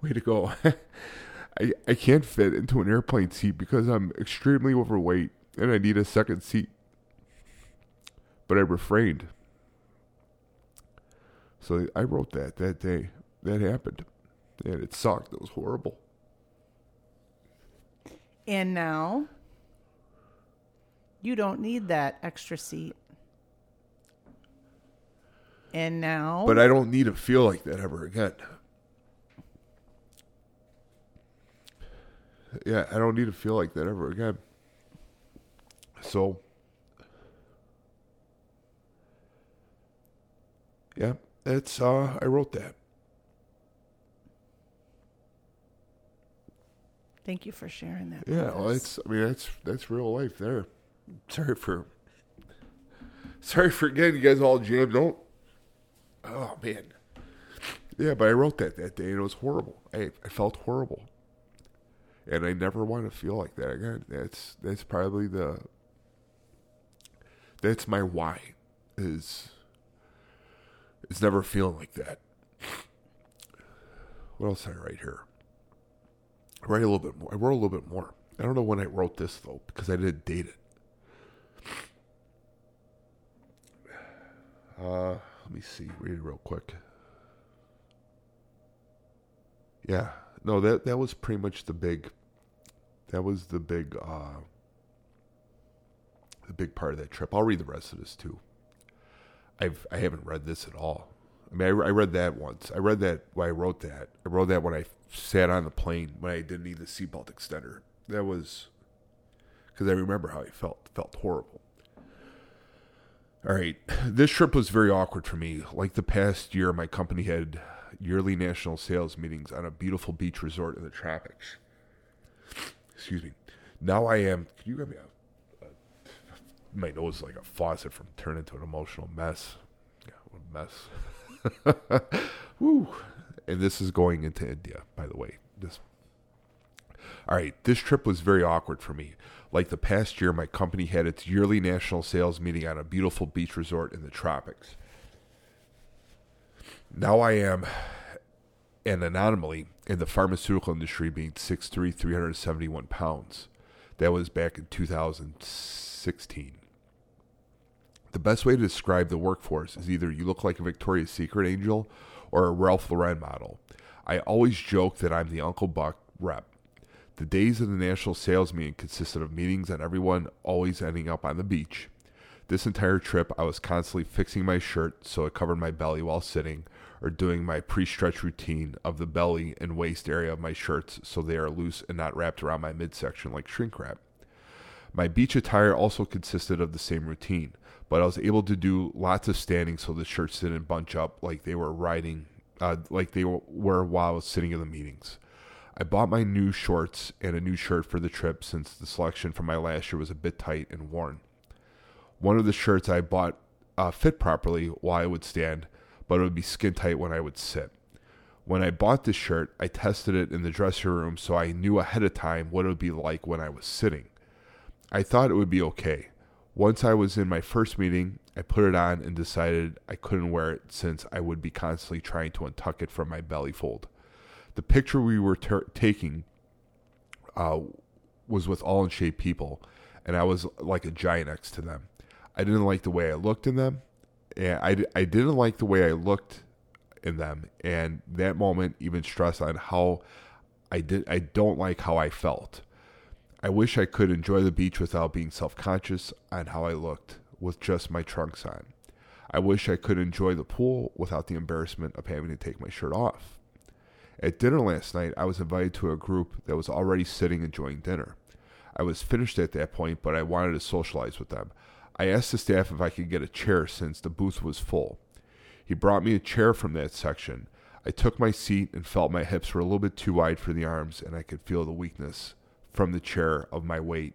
Way to go. I, I can't fit into an airplane seat because I'm extremely overweight and I need a second seat. But I refrained. So I wrote that that day. That happened. And it sucked. It was horrible.
And now you don't need that extra seat. And now
But I don't need to feel like that ever again. Yeah, I don't need to feel like that ever again. So, yeah, it's uh I wrote that.
thank you for sharing that.
Yeah, well, it's I mean that's that's real life there. Sorry for sorry for getting you guys all jammed. Don't. Oh man. Yeah, but I wrote that that day and it was horrible. I I felt horrible, and I never want to feel like that again. That's that's probably the. That's my why, is. Is never feeling like that. What else did I write here? I write a little bit more. I wrote a little bit more. I don't know when I wrote this though because I didn't date it. Uh, let me see. Read it real quick. Yeah, no that that was pretty much the big. That was the big. uh The big part of that trip. I'll read the rest of this too. I've I haven't read this at all. I mean, I, I read that once. I read that when I wrote that. I wrote that when I sat on the plane when I didn't need the seatbelt extender. That was because I remember how I felt. Felt horrible. All right, this trip was very awkward for me. Like the past year, my company had yearly national sales meetings on a beautiful beach resort in the tropics. Excuse me. Now I am. Could you grab me a, a my nose is like a faucet from turning into an emotional mess. Yeah, what a mess. Woo. And this is going into India, by the way. This All right, this trip was very awkward for me. Like the past year, my company had its yearly national sales meeting on a beautiful beach resort in the tropics. Now I am an anomaly in the pharmaceutical industry being 6'3", 371 pounds. That was back in 2016. The best way to describe the workforce is either you look like a Victoria's Secret angel or a Ralph Lauren model. I always joke that I'm the Uncle Buck rep. The days of the national sales meeting consisted of meetings and everyone always ending up on the beach. This entire trip, I was constantly fixing my shirt so it covered my belly while sitting, or doing my pre stretch routine of the belly and waist area of my shirts so they are loose and not wrapped around my midsection like shrink wrap. My beach attire also consisted of the same routine, but I was able to do lots of standing so the shirts didn't bunch up like they were riding, uh, like they were while I was sitting in the meetings. I bought my new shorts and a new shirt for the trip since the selection from my last year was a bit tight and worn. One of the shirts I bought uh, fit properly while I would stand, but it would be skin tight when I would sit. When I bought this shirt, I tested it in the dressing room so I knew ahead of time what it would be like when I was sitting. I thought it would be okay. Once I was in my first meeting, I put it on and decided I couldn't wear it since I would be constantly trying to untuck it from my belly fold. The picture we were ter- taking uh, was with all in shape people, and I was like a giant next to them. I didn't like the way I looked in them, and I, I didn't like the way I looked in them, and that moment even stressed on how I did. I don't like how I felt. I wish I could enjoy the beach without being self conscious on how I looked with just my trunks on. I wish I could enjoy the pool without the embarrassment of having to take my shirt off. At dinner last night, I was invited to a group that was already sitting enjoying dinner. I was finished at that point, but I wanted to socialize with them. I asked the staff if I could get a chair since the booth was full. He brought me a chair from that section. I took my seat and felt my hips were a little bit too wide for the arms, and I could feel the weakness from the chair of my weight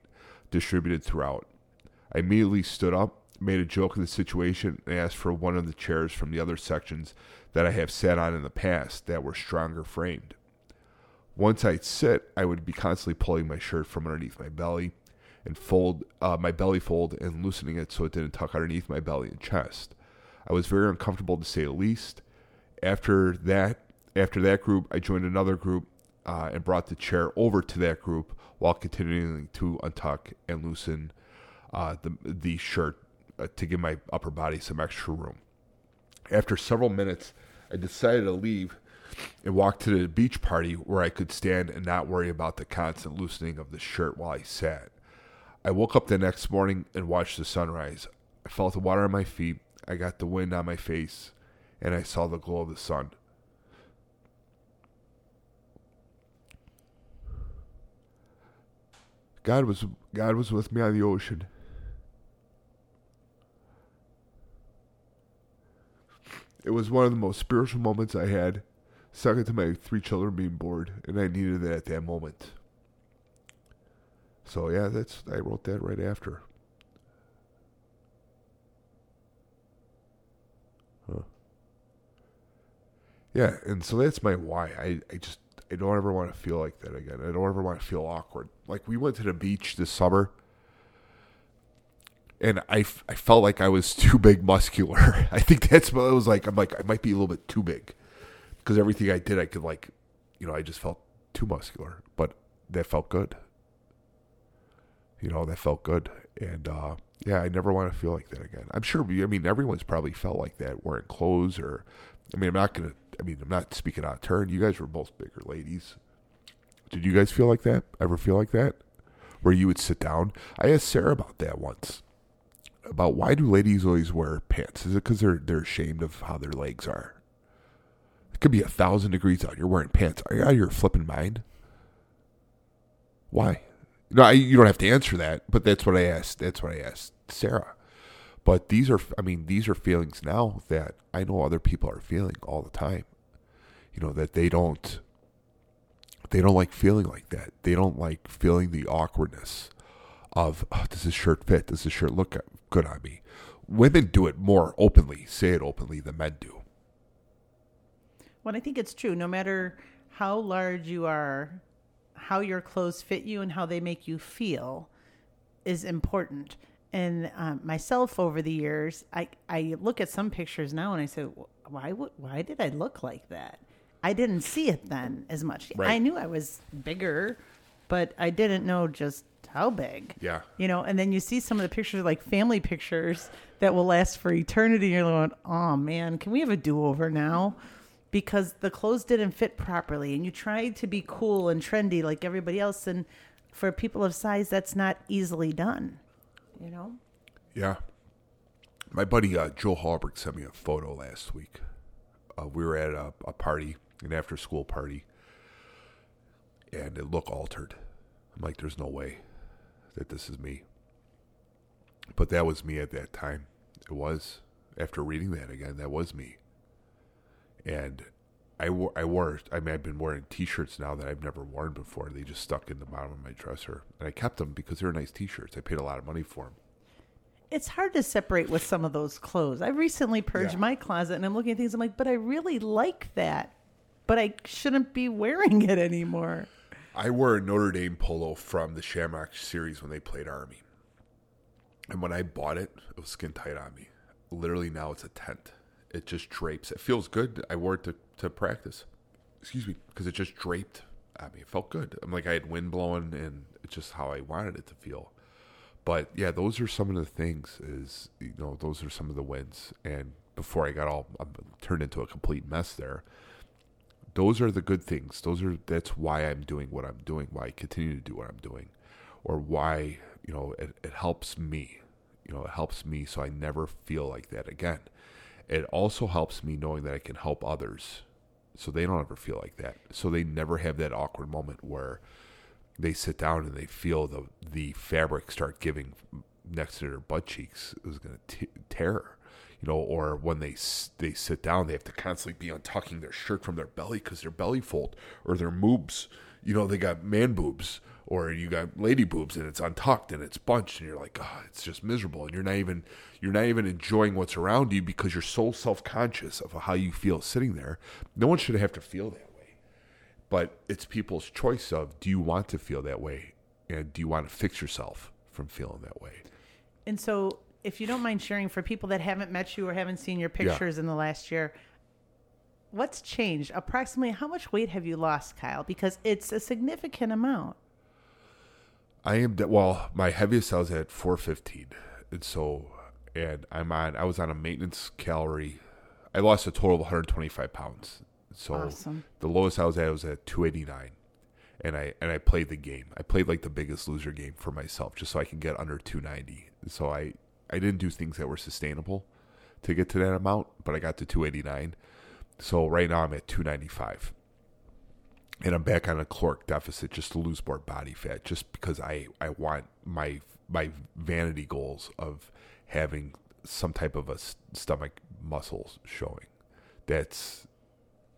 distributed throughout. I immediately stood up, made a joke of the situation, and asked for one of the chairs from the other sections that I have sat on in the past that were stronger framed. Once I'd sit, I would be constantly pulling my shirt from underneath my belly and fold uh, my belly fold and loosening it so it didn't tuck underneath my belly and chest. I was very uncomfortable to say the least. After that, after that group, I joined another group uh, and brought the chair over to that group while continuing to untuck and loosen uh, the the shirt uh, to give my upper body some extra room. After several minutes, I decided to leave and walk to the beach party where I could stand and not worry about the constant loosening of the shirt while I sat. I woke up the next morning and watched the sunrise. I felt the water on my feet, I got the wind on my face, and I saw the glow of the sun. God was God was with me on the ocean. It was one of the most spiritual moments I had, second to my three children being bored, and I needed that at that moment. So yeah, that's I wrote that right after. Huh. Yeah, and so that's my why. I, I just I don't ever want to feel like that again. I don't ever want to feel awkward. Like we went to the beach this summer and I, f- I felt like I was too big muscular. I think that's what it was like. I'm like, I might be a little bit too big because everything I did, I could like, you know, I just felt too muscular, but that felt good. You know, that felt good. And, uh, yeah, I never want to feel like that again. I'm sure, I mean, everyone's probably felt like that wearing clothes or, I mean, I'm not to, I mean, I'm not speaking out of turn. You guys were both bigger ladies. Did you guys feel like that? Ever feel like that? Where you would sit down? I asked Sarah about that once about why do ladies always wear pants? Is it because they're they're ashamed of how their legs are? It could be a thousand degrees out. You're wearing pants. Are you out of your flipping mind? Why? No, I, you don't have to answer that. But that's what I asked. That's what I asked Sarah. But these are, I mean, these are feelings now that I know other people are feeling all the time. You know that they don't, they don't like feeling like that. They don't like feeling the awkwardness of oh, does this shirt fit? Does this shirt look good on me? Women do it more openly, say it openly than men do.
Well, I think it's true. No matter how large you are, how your clothes fit you and how they make you feel is important. And um, myself, over the years, I I look at some pictures now and I say, why would why did I look like that? I didn't see it then as much.
Right.
I knew I was bigger, but I didn't know just how big.
Yeah.
You know, and then you see some of the pictures, like family pictures that will last for eternity. You're going, oh man, can we have a do over now? Because the clothes didn't fit properly, and you tried to be cool and trendy like everybody else. And for people of size, that's not easily done. You know?
Yeah. My buddy uh, Joe Hallberg sent me a photo last week. Uh, we were at a, a party, an after school party, and it looked altered. I'm like, there's no way that this is me. But that was me at that time. It was. After reading that again, that was me. And I wore, I wore, I mean, I've been wearing t-shirts now that I've never worn before. They just stuck in the bottom of my dresser. And I kept them because they're nice t-shirts. I paid a lot of money for them.
It's hard to separate with some of those clothes. I recently purged
Yeah.
my closet and I'm looking at things, I'm like, but I really like that. But I shouldn't be wearing it anymore.
I wore a Notre Dame polo from the Shamrock series when they played Army. And when I bought it, it was skin tight on me. Literally now it's a tent. It just drapes. It feels good. I wore it to, to practice. Excuse me, because it just draped on me. It felt good. I'm like I had wind blowing and it's just how I wanted it to feel. But yeah, those are some of the things is you know, those are some of the wins. And before I got all I'm turned into a complete mess there. Those are the good things. Those are that's why I'm doing what I'm doing, why I continue to do what I'm doing. Or why, you know, it, it helps me. You know, it helps me so I never feel like that again. It also helps me knowing that I can help others so they don't ever feel like that. So they never have that awkward moment where they sit down and they feel the the fabric start giving next to their butt cheeks. Was going to tear, you know. Or when they they sit down, they have to constantly be untucking their shirt from their belly because their belly fold or their moobs. You know, they got man boobs or you got lady boobs and it's untucked and it's bunched and you're like, oh, it's just miserable and you're not even you're not even enjoying what's around you because you're so self conscious of how you feel sitting there. No one should have to feel that way, but it's people's choice of do you want to feel that way and do you want to fix yourself from feeling that way.
And so, if you don't mind sharing for people that haven't met you or haven't seen your pictures yeah. in the last year, what's changed? Approximately how much weight have you lost, Kyle? Because it's a significant amount.
I am well. My heaviest I was at 415, and so, and I'm on. I was on a maintenance calorie. I lost a total of 125 pounds. So awesome. the lowest I was at was at 289, and I and I played the game. I played like the biggest loser game for myself, just so I can get under 290. So I I didn't do things that were sustainable to get to that amount, but I got to 289. So right now I'm at 295 and I'm back on a caloric deficit just to lose more body fat, just because I I want my my vanity goals of having some type of a stomach muscles showing. That's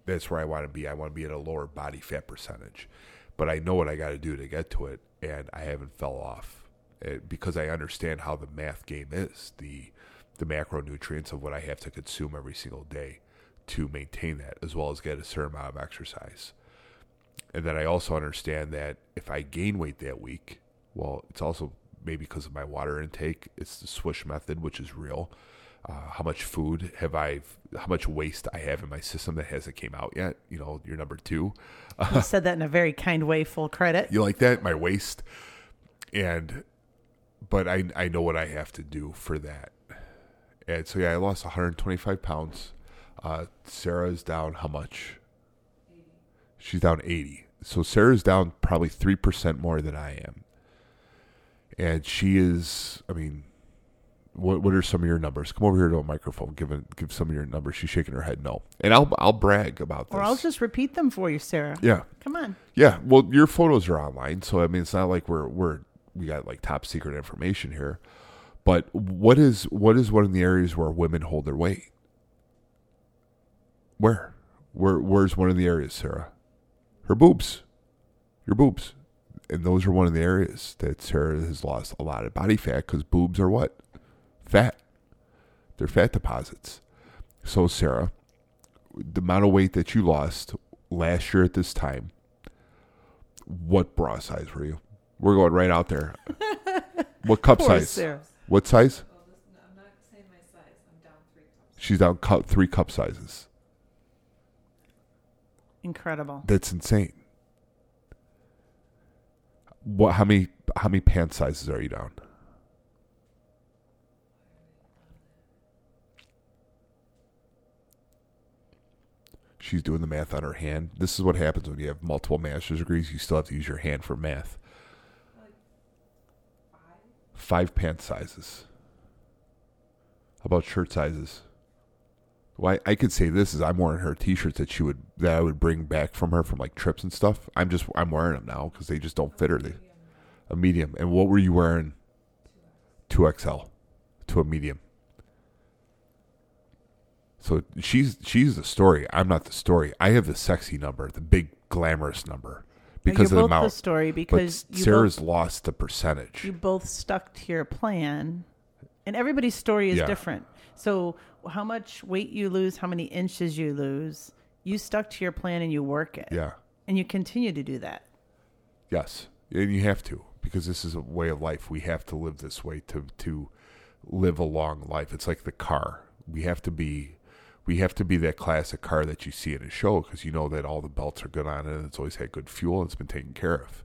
that's where I want to be. I want to be at a lower body fat percentage, but I know what I got to do to get to it, and I haven't fell off it, eh, because I understand how the math game is the the macronutrients of what I have to consume every single day to maintain that, as well as get a certain amount of exercise and then I also understand that if I gain weight that week, well, it's also maybe because of my water intake. It's the swish method, which is real. Uh, how much food have I? How much waste I have in my system that hasn't came out yet? You know, you're number two.
You said that in a very kind way. Full credit.
You like that? My waste, and but I I know what I have to do for that. And so yeah, I lost 125 pounds. Uh, Sarah's down how much? She's down 80. So Sarah's down probably 3% more than I am. And she is, I mean, what what are some of your numbers? Come over here to a microphone. Give a, give some of your numbers. She's shaking her head no, and I'll I'll brag about this.
Or I'll just repeat them for you, Sarah.
Yeah,
come on.
Yeah, well, your photos are online, so I mean, it's not like we're we're we got like top secret information here. But what is what is one of the areas where women hold their weight? Where, where where's one of the areas, Sarah? Her boobs, your boobs. And those are one of the areas that Sarah has lost a lot of body fat because boobs are what? Fat. They're fat deposits. So, Sarah, the amount of weight that you lost last year at this time, what bra size were you? We're going right out there. what cup size? Sarah. What size? She's down cup, three cup sizes.
Incredible.
That's insane. What? How many? How many pant sizes are you down? She's doing the math on her hand. This is what happens when you have multiple master's degrees. You still have to use your hand for math. five pant sizes. How about shirt sizes? Well, I, I could say this is I'm wearing her T-shirts that she would that I would bring back from her from like trips and stuff. I'm just I'm wearing them now because they just don't fit her. They, a medium. And what were you wearing? Two XL to a medium. So she's she's the story. I'm not the story. I have the sexy number, the big glamorous number,
because of the amount. The story because
Sarah's both, lost the percentage.
You both stuck to your plan, and everybody's story is yeah. different. So how much weight you lose, how many inches you lose, you stuck to your plan and you work it.
Yeah.
And you continue to do that.
Yes. And you have to because this is a way of life. We have to live this way to to live a long life. It's like the car. We have to be we have to be that classic car that you see in a show because you know that all the belts are good on it and it's always had good fuel and it's been taken care of.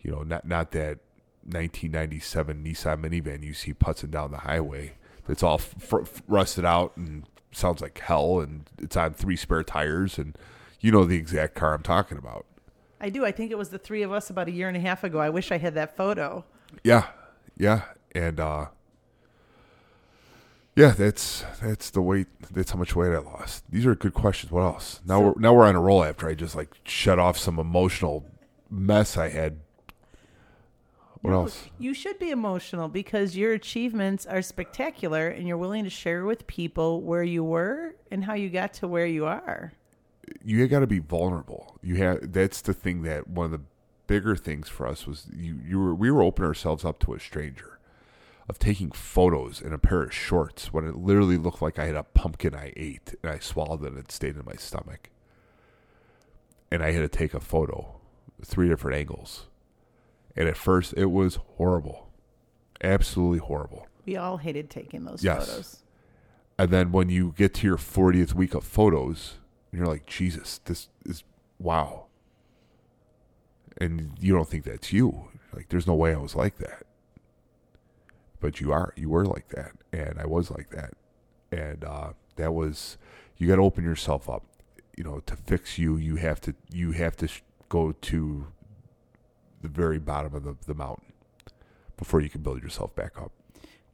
You know, not not that 1997 Nissan minivan you see putzing down the highway that's all f- f- rusted out and sounds like hell and it's on three spare tires and you know the exact car I'm talking about.
I do. I think it was the three of us about a year and a half ago. I wish I had that photo.
Yeah, yeah, and uh, yeah, that's that's the weight. That's how much weight I lost. These are good questions. What else? Now
So-
we're now we're on a roll after I just like shut off some emotional mess I had. What
No,
else?
You should be emotional because your achievements are spectacular and you're willing to share with people where you were and how you got to where you are.
You got to be vulnerable. You have. That's the thing that one of the bigger things for us was you. You were we were opening ourselves up to a stranger, of taking photos in a pair of shorts when it literally looked like I had a pumpkin I ate and I swallowed it and it stayed in my stomach. And I had to take a photo, three different angles. And at first it was horrible. Absolutely horrible.
We all hated taking those
Yes.
photos.
And then when you get to your 40th week of photos, you're like, Jesus, this is wow. And you don't think that's you. Like, there's no way I was like that. But you are. You were like that. And I was like that. And uh, that was, you got to open yourself up. You know, to fix you, you have to, you have to sh- go to the very bottom of the, the mountain before you can build yourself back up.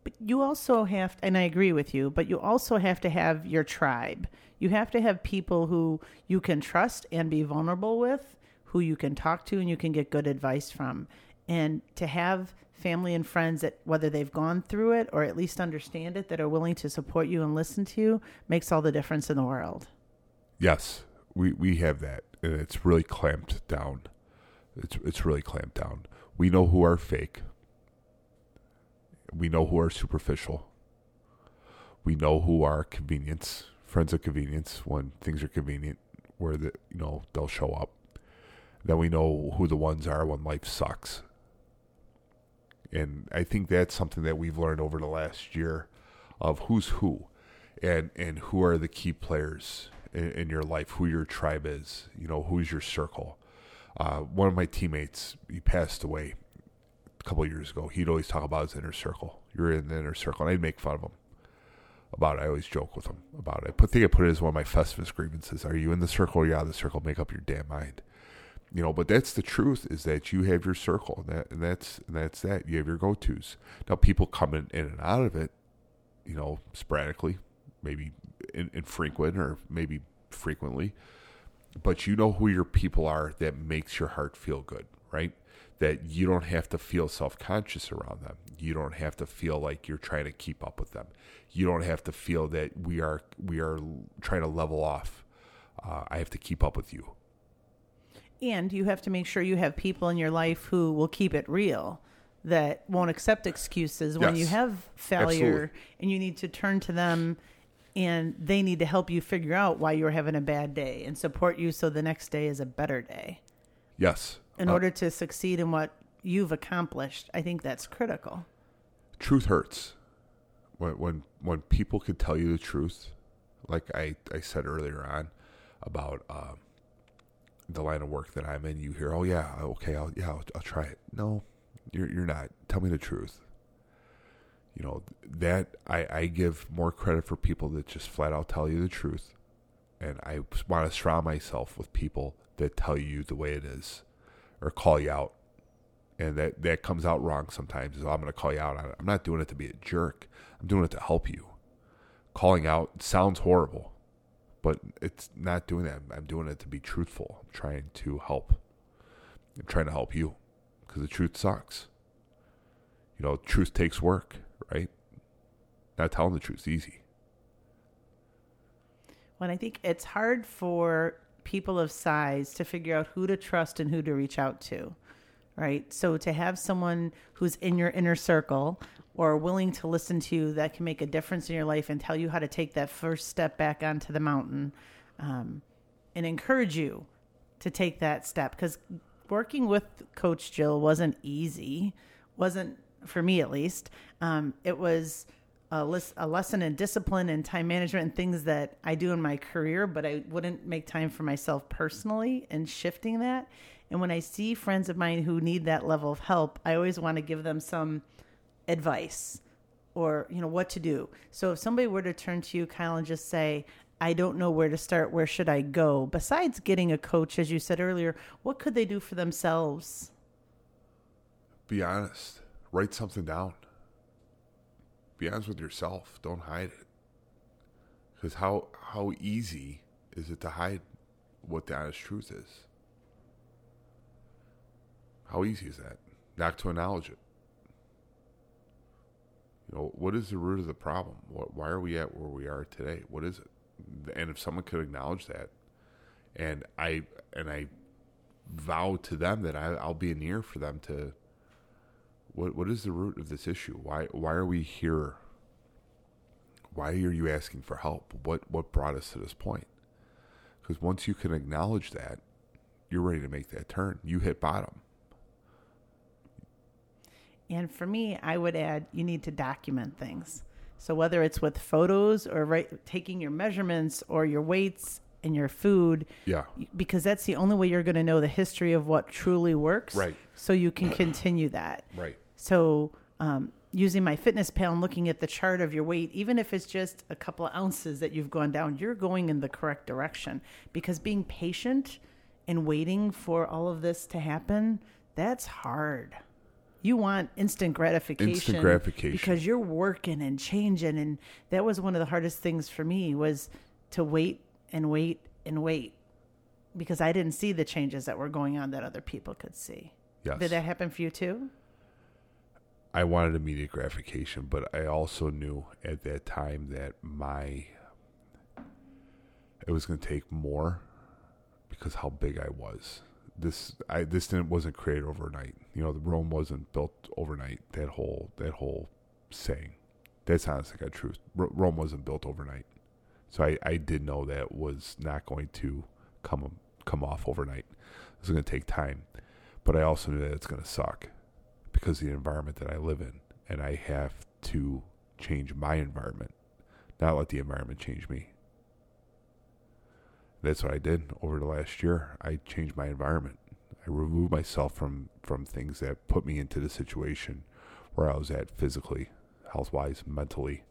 But you also have, and I agree with you, but you also have to have your tribe. You have to have people who you can trust and be vulnerable with, who you can talk to and you can get good advice from. And to have family and friends that, whether they've gone through it or at least understand it, that are willing to support you and listen to you, makes all the difference in the world.
Yes, we we have that, and it's really clamped down. It's it's really clamped down. We know who are fake. We know who are superficial. We know who are convenience, friends of convenience when things are convenient, where the you know they'll show up. Then we know who the ones are when life sucks. And I think that's something that we've learned over the last year of who's who and and who are the key players in, in your life, who your tribe is, you know, who's your circle. Uh, one of my teammates, he passed away a couple years ago. He'd always talk about his inner circle. You're in the inner circle, and I'd make fun of him about it. I always joke with him about it. I put, think I put it as one of my Festivus grievances. Are you in the circle or you out of the circle? Make up your damn mind. You know, but that's the truth is that you have your circle, and, that, and that's and that's that. You have your go tos. Now, people come in, in and out of it, you know, sporadically, maybe in, infrequent or maybe frequently, but you know who your people are that makes your heart feel good, right? That you don't have to feel self conscious around them. You don't have to feel like you're trying to keep up with them. You don't have to feel that we are we are trying to level off. Uh, I have to keep up with you.
And you have to make sure you have people in your life who will keep it real, that won't accept excuses when
Yes.
you have failure
Absolutely.
and you need to turn to them and they need to help you figure out why you're having a bad day and support you so the next day is a better day.
Yes.
In
Uh,
order to succeed in what you've accomplished, I think that's critical.
truth hurts when when when people can tell you the truth like i i said earlier on about um the line of work that i'm in you hear oh yeah okay i'll yeah i'll, I'll try it no you're you're not tell me the truth you know that i i give more credit for people that just flat out tell you the truth and i want to surround myself with people that tell you the way it is or call you out and that that comes out wrong sometimes. Is oh, I'm going to call you out on it. I'm not doing it to be a jerk. I'm doing it to help you. Calling out sounds horrible, but it's not doing that. I'm doing it to be truthful. I'm trying to help. I'm trying to help you because the truth sucks. You know, truth takes work, right? Not telling the truth is easy.
When I think it's hard for people of size to figure out who to trust and who to reach out to, right? So to have someone who's in your inner circle or willing to listen to you that can make a difference in your life and tell you how to take that first step back onto the mountain um, and encourage you to take that step because working with Coach Jill wasn't easy. wasn't for me at least. Um, it was a, lis- a lesson in discipline and time management and things that I do in my career, but I wouldn't make time for myself personally and shifting that. And when I see friends of mine who need that level of help, I always want to give them some advice or you know what to do. So if somebody were to turn to you, Kyle, and just say, "I don't know where to start. Where should I go?" Besides getting a coach, as you said earlier, what could they do for themselves?
Be honest. Write something down. Be honest with yourself. Don't hide it. Because how how easy is it to hide what the honest truth is? How easy is that? Not to acknowledge it. You know, what is the root of the problem? What, why are we at where we are today? What is it? And if someone could acknowledge that, and I and I vow to them that I, I'll be an ear for them to. What what is the root of this issue? Why why are we here? Why are you asking for help? What what brought us to this point? Because once you can acknowledge that, you're ready to make that turn. You hit bottom.
And for me, I would add you need to document things. So whether it's with photos or right, taking your measurements or your weights and your food,
Yeah.
because that's the only way you're going to know the history of what truly works.
Right.
So you can continue that.
Right.
So um, using MyFitnessPal and looking at the chart of your weight, even if it's just a couple of ounces that you've gone down, you're going in the correct direction. Because being patient and waiting for all of this to happen, that's hard. You want instant gratification.
Instant gratification.
Because you're working and changing. And that was one of the hardest things for me was to wait and wait and wait because I didn't see the changes that were going on that other people could see.
Yes.
Did that happen for you too?
I wanted immediate gratification, but I also knew at that time that my it was going to take more because how big I was. This I this didn't wasn't created overnight. You know, the Rome wasn't built overnight. That whole that whole saying, that's honestly got truth. R- Rome wasn't built overnight, so I I did know that was not going to come come off overnight. It was going to take time, but I also knew that it's going to suck because of the environment that I live in, and I have to change my environment, not let the environment change me. That's what I did over the last year. I changed my environment. I removed myself from from things that put me into the situation where I was at physically, health wise, mentally.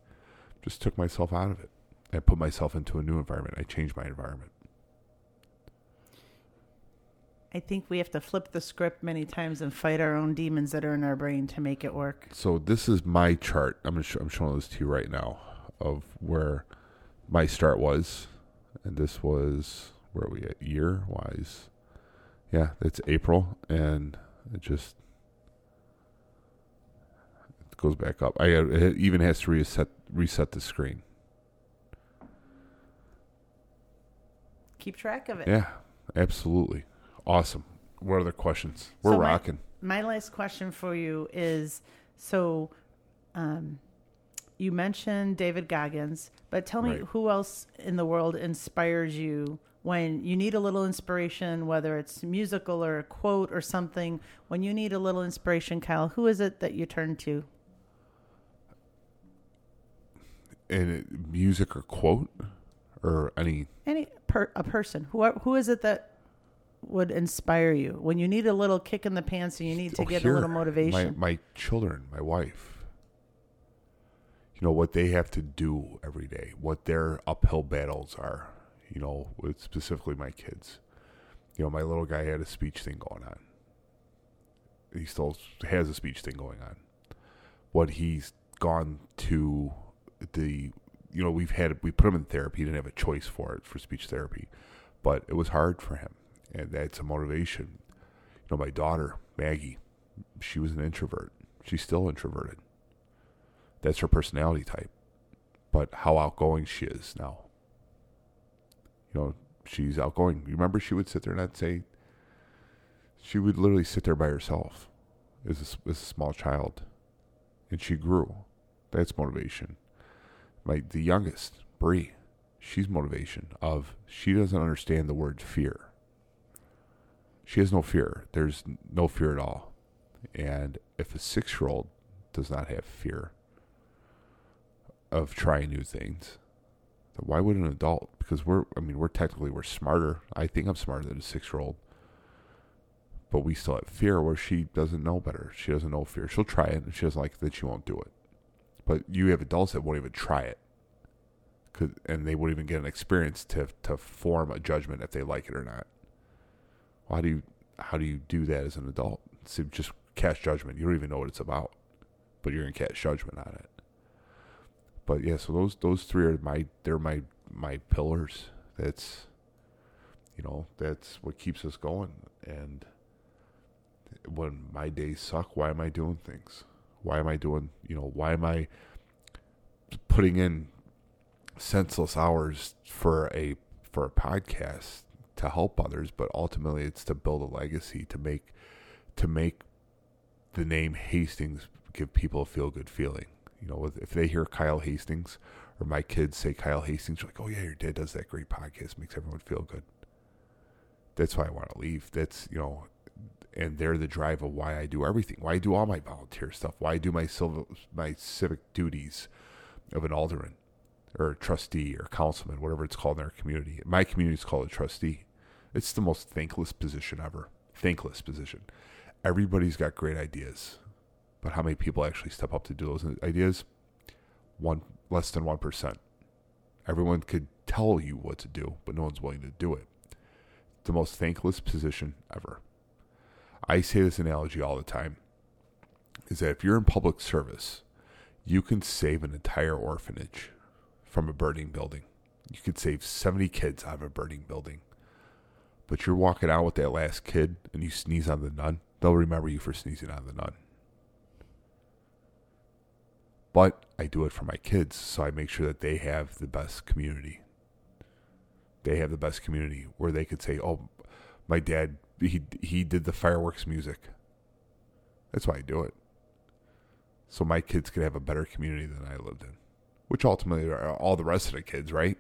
Just took myself out of it. I put myself into a new environment. I changed my environment.
I think we have to flip the script many times and fight our own demons that are in our brain to make it work.
So this is my chart. I'm sh- I'm showing this to you right now of where my start was, and this was where are we at year wise. Yeah, it's April, and it just it goes back up. I it even has to reset reset the screen.
Keep track of it.
Yeah, absolutely, awesome. What other questions? We're
So
rocking.
My last question for you is so um, you mentioned David Goggins, but tell me
Right.
who else in the world inspires you when you need a little inspiration, whether it's musical or a quote or something. When you need a little inspiration, Kyle, who is it that you turn to?
And it, music or quote or any
Any per, a person. Who who is it that would inspire you when you need a little kick in the pants and you need to
Oh,
get
here,
a little motivation?
My my children, my wife. You know what they have to do every day, what their uphill battles are. You know, with specifically my kids. You know, my little guy had a speech thing going on. He still has a speech thing going on. What he's gone to the, you know, we've had we put him in therapy. He didn't have a choice for it for speech therapy, but it was hard for him, and that's a motivation. You know, my daughter Maggie, she was an introvert. She's still introverted. That's her personality type. But how outgoing she is now. You know, she's outgoing. You remember she would sit there and I'd say, she would literally sit there by herself as a, as a small child. And she grew. That's motivation. My the youngest, Bree, she's motivation of she doesn't understand the word fear. She has no fear. There's no fear at all. And if a six year old does not have fear of trying new things, then why would an adult? Because we're, I mean, we're technically, we're smarter. I think I'm smarter than a six year old. But we still have fear where she doesn't know better. She doesn't know fear. She'll try it and she doesn't like it, then she won't do it. But you have adults that won't even try it. Cause, and they won't even get an experience to, to form a judgment if they like it or not. Why do you, how do you do that as an adult? So just cast judgment. You don't even know what it's about, but you're gonna cast judgment on it. But yeah, so those those three are my they're my my pillars. That's you know that's what keeps us going. And when my days suck, why am I doing things? Why am I doing you know why am I putting in senseless hours for a for a podcast to help others, but ultimately it's to build a legacy to make to make the name Hastings give people a feel good feeling. You know, if they hear Kyle Hastings or my kids say Kyle Hastings, like, oh yeah, your dad does that great podcast, makes everyone feel good. That's why I want to leave. That's you know, and they're the drive of why I do everything. Why I do all my volunteer stuff. Why I do my civil, my civic duties of an alderman or trustee or councilman, whatever it's called in our community. My community is called a trustee. It's the most thankless position ever. Thankless position everybody's got great ideas, but how many people actually step up to do those ideas? One less than one percent. Everyone could tell you what to do, but no one's willing to do it. The most thankless position ever. I say this analogy all the time is that if you're in public service, you can save an entire orphanage from a burning building. You could save 70 kids out of a burning building. But you're walking out with that last kid and you sneeze on the nun, they'll remember you for sneezing on the nun. But I do it for my kids, so I make sure that they have the best community. They have the best community where they could say, "Oh, my dad he he did the fireworks music." That's why I do it. So my kids could have a better community than I lived in, which ultimately are all the rest of the kids, right?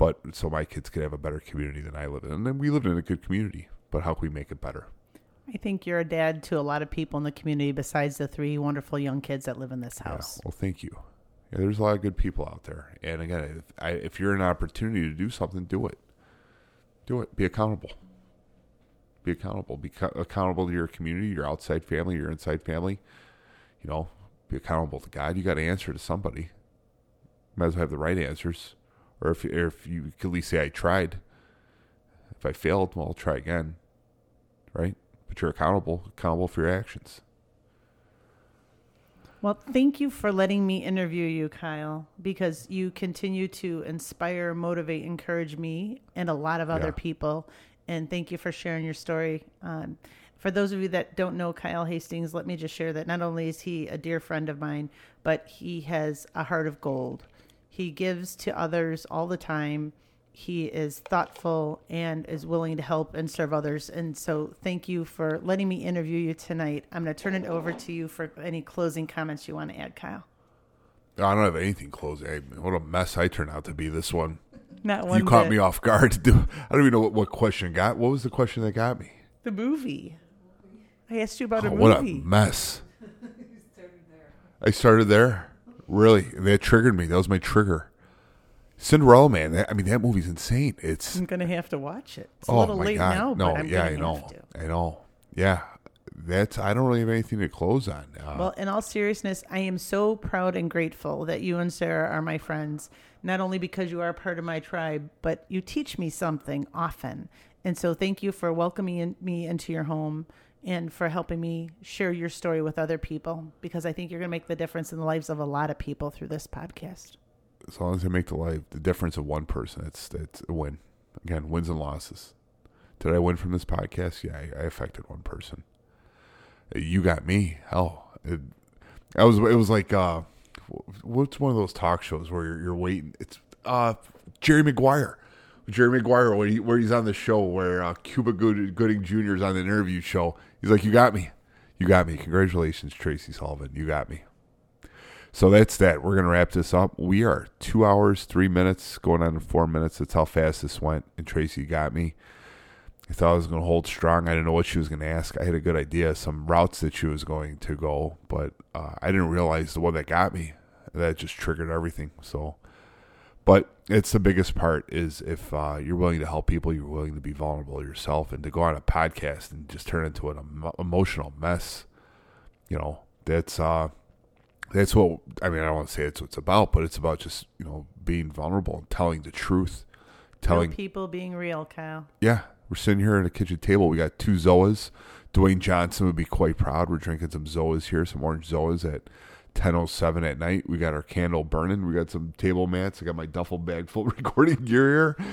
But so my kids could have a better community than I live in, and then we lived in a good community. But how can we make it better?
I think you're a dad to a lot of people in the community besides the three wonderful young kids that live in this house.
Yeah, well, thank you. Yeah, there's a lot of good people out there. And again, if, I, if you're an opportunity to do something, do it. Do it. Be accountable. Be accountable. Be co- accountable to your community, your outside family, your inside family. You know, be accountable to God. You got to answer to somebody. Might as well have the right answers. Or if, or if you could at least say, I tried. If I failed, well, I'll try again. Right? but you're accountable, accountable for your actions.
Well, thank you for letting me interview you, Kyle, because you continue to inspire, motivate, encourage me and a lot of other yeah. people. And thank you for sharing your story. Um, for those of you that don't know Kyle Hastings, let me just share that not only is he a dear friend of mine, but he has a heart of gold. He gives to others all the time he is thoughtful and is willing to help and serve others. And so, thank you for letting me interview you tonight. I'm going to turn it over to you for any closing comments you want to add, Kyle.
I don't have anything closing. What a mess I turned out to be this one.
Not one.
You caught bit. me off guard. I don't even know what, what question got. What was the question that got me?
The movie. I asked you about oh, a movie.
What a mess. I started there. Really, that triggered me. That was my trigger. Cinderella Man. That, I mean, that movie's insane. It's.
I'm gonna have to watch it. It's a oh little late God. now, no, but I'm
yeah, I know, I know. Yeah, that's. I don't really have anything to close on.
Uh, well, in all seriousness, I am so proud and grateful that you and Sarah are my friends. Not only because you are part of my tribe, but you teach me something often. And so, thank you for welcoming me into your home and for helping me share your story with other people because I think you're going to make the difference in the lives of a lot of people through this podcast
as long as I make the life the difference of one person, it's it's a win. Again, wins and losses. Did I win from this podcast? Yeah, I, I affected one person. You got me. Hell, it, I was. It was like uh, what's one of those talk shows where you're, you're waiting? It's uh, Jerry Maguire. Jerry Maguire, where, he, where he's on the show, where uh, Cuba Gooding Jr. is on the interview show. He's like, "You got me, you got me. Congratulations, Tracy Sullivan. You got me." So that's that. We're to wrap this up. We are two hours, three minutes, going on four minutes. That's how fast this went. And Tracy got me. I thought I was going to hold strong. I didn't know what she was going to ask. I had a good idea, some routes that she was going to go, but uh, I didn't realize the one that got me. That just triggered everything. So, but it's the biggest part is if uh, you're willing to help people, you're willing to be vulnerable yourself, and to go on a podcast and just turn into an emo- emotional mess. You know, that's uh, that's what I mean. I don't want to say it's what it's about, but it's about just you know being vulnerable and telling the truth, telling
Real people being real, Kyle.
yeah, we're sitting here at a kitchen table. We got two Zoas. Dwayne Johnson would be quite proud. We're drinking some Zoas here, some orange Zoas at 10.07 at night. We got our candle burning. We got some table mats. I got my duffel bag full of recording gear here.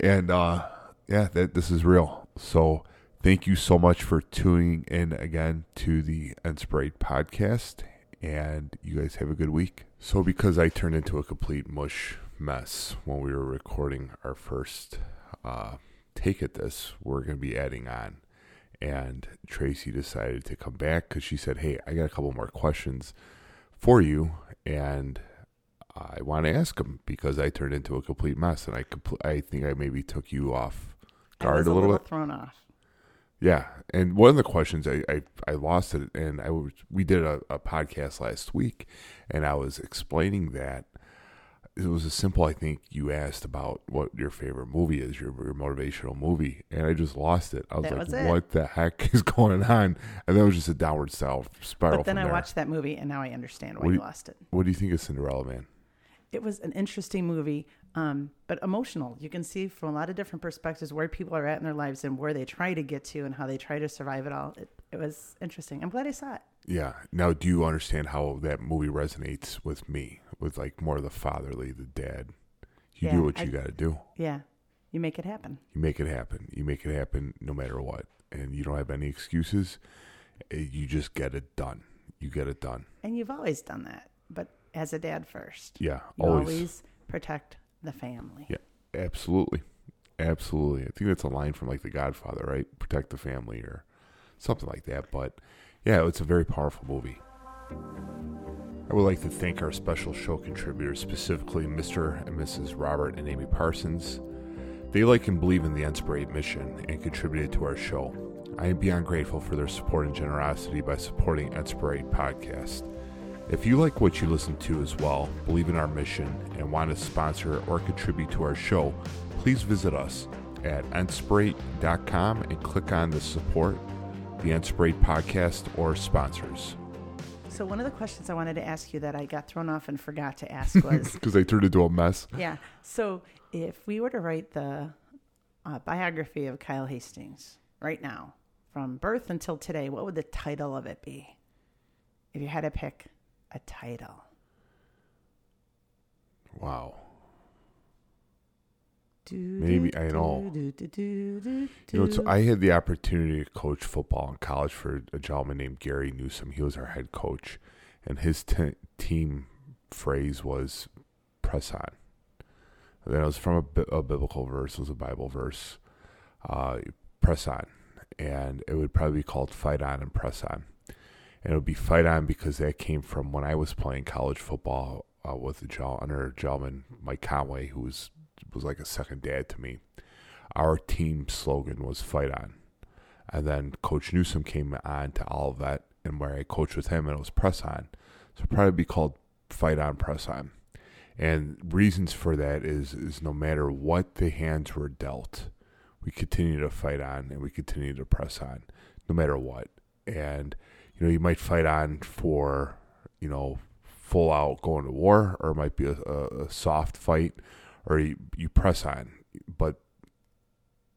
And uh, yeah, that this is real. So thank you so much for tuning in again to the Inspirate podcast. And you guys have a good week. So because I turned into a complete mush mess when we were recording our first uh, take at this, we're going to be adding on. And Tracy decided to come back because she said, Hey, I got a couple more questions for you. And I want to ask them because I turned into a complete mess. And I, compl- I think I maybe took you off guard
was
a little bit.
thrown off.
Yeah, and one of the questions I I, I lost it, and I was we did a, a podcast last week, and I was explaining that it was a simple. I think you asked about what your favorite movie is, your, your motivational movie, and I just lost it. I was
That
like,
was.
"What the heck is going on?" And that was just a downward style spiral.
But then I
there.
watched that movie and now I understand why you
you-
lost it.
What do you think of Cinderella Man?
It was an interesting movie, um, but emotional. You can see from a lot of different perspectives where people are at in their lives and where they try to get to and how they try to survive it all. It, it was interesting. I'm glad I saw it.
Yeah. Now, do you understand how that movie resonates with me? With like more of the fatherly, the dad. You
Yeah,
do what
I-
you got to do.
Yeah, you make it happen.
You make it happen. You make it happen no matter what. And you don't have any excuses. Eh, You just get it done. You get it done.
And you've always done that, but as a dad first.
Yeah,
You
always.
always, protect the family.
Yeah, absolutely. Absolutely. I think that's a line from like The Godfather, right? Protect the family or something like that. But yeah, it's a very powerful movie. I would like to thank our special show contributors, specifically Mr. and Mrs. Robert and Amy Parsons. They like and believe in the Inspirate mission and contributed to our show. I am beyond grateful for their support and generosity by supporting Inspirate Podcast. If you like what you listen to as well, believe in our mission, and want to sponsor or contribute to our show, please visit us at inspirate.com and click on the support, the Inspirate Podcast, or sponsors.
So one of the questions I wanted to ask you that I got thrown off and forgot to ask was,
Because they turned into a mess.
yeah. So if we were to write the uh, biography of Kyle Hastings right now, from birth until today, what would the title of it be? If you had to pick a title,
Wow. Maybe, I know. You know,
do.
I had the opportunity to coach football in college for a gentleman named Gary Newsom. He was our head coach, and his team phrase was "press on." And then it was from a, a biblical verse. It was a Bible verse. Uh, press on, and it would probably be called "fight on" and "press on." And it would be "fight on" because that came from when I was playing college football uh, with a under a gentleman, Mike Conway, who was was like a second dad to me our team slogan was fight on. And then Coach Newsom came on to Olivet and where I coached with him and it was press on. So probably be called fight on, press on. And reasons for that is is no matter what the hands were dealt, we continue to fight on and we continue to press on, no matter what. And you know, you might fight on for, you know, full out going to war, or it might be a, a, a soft fight, or you, you press on. But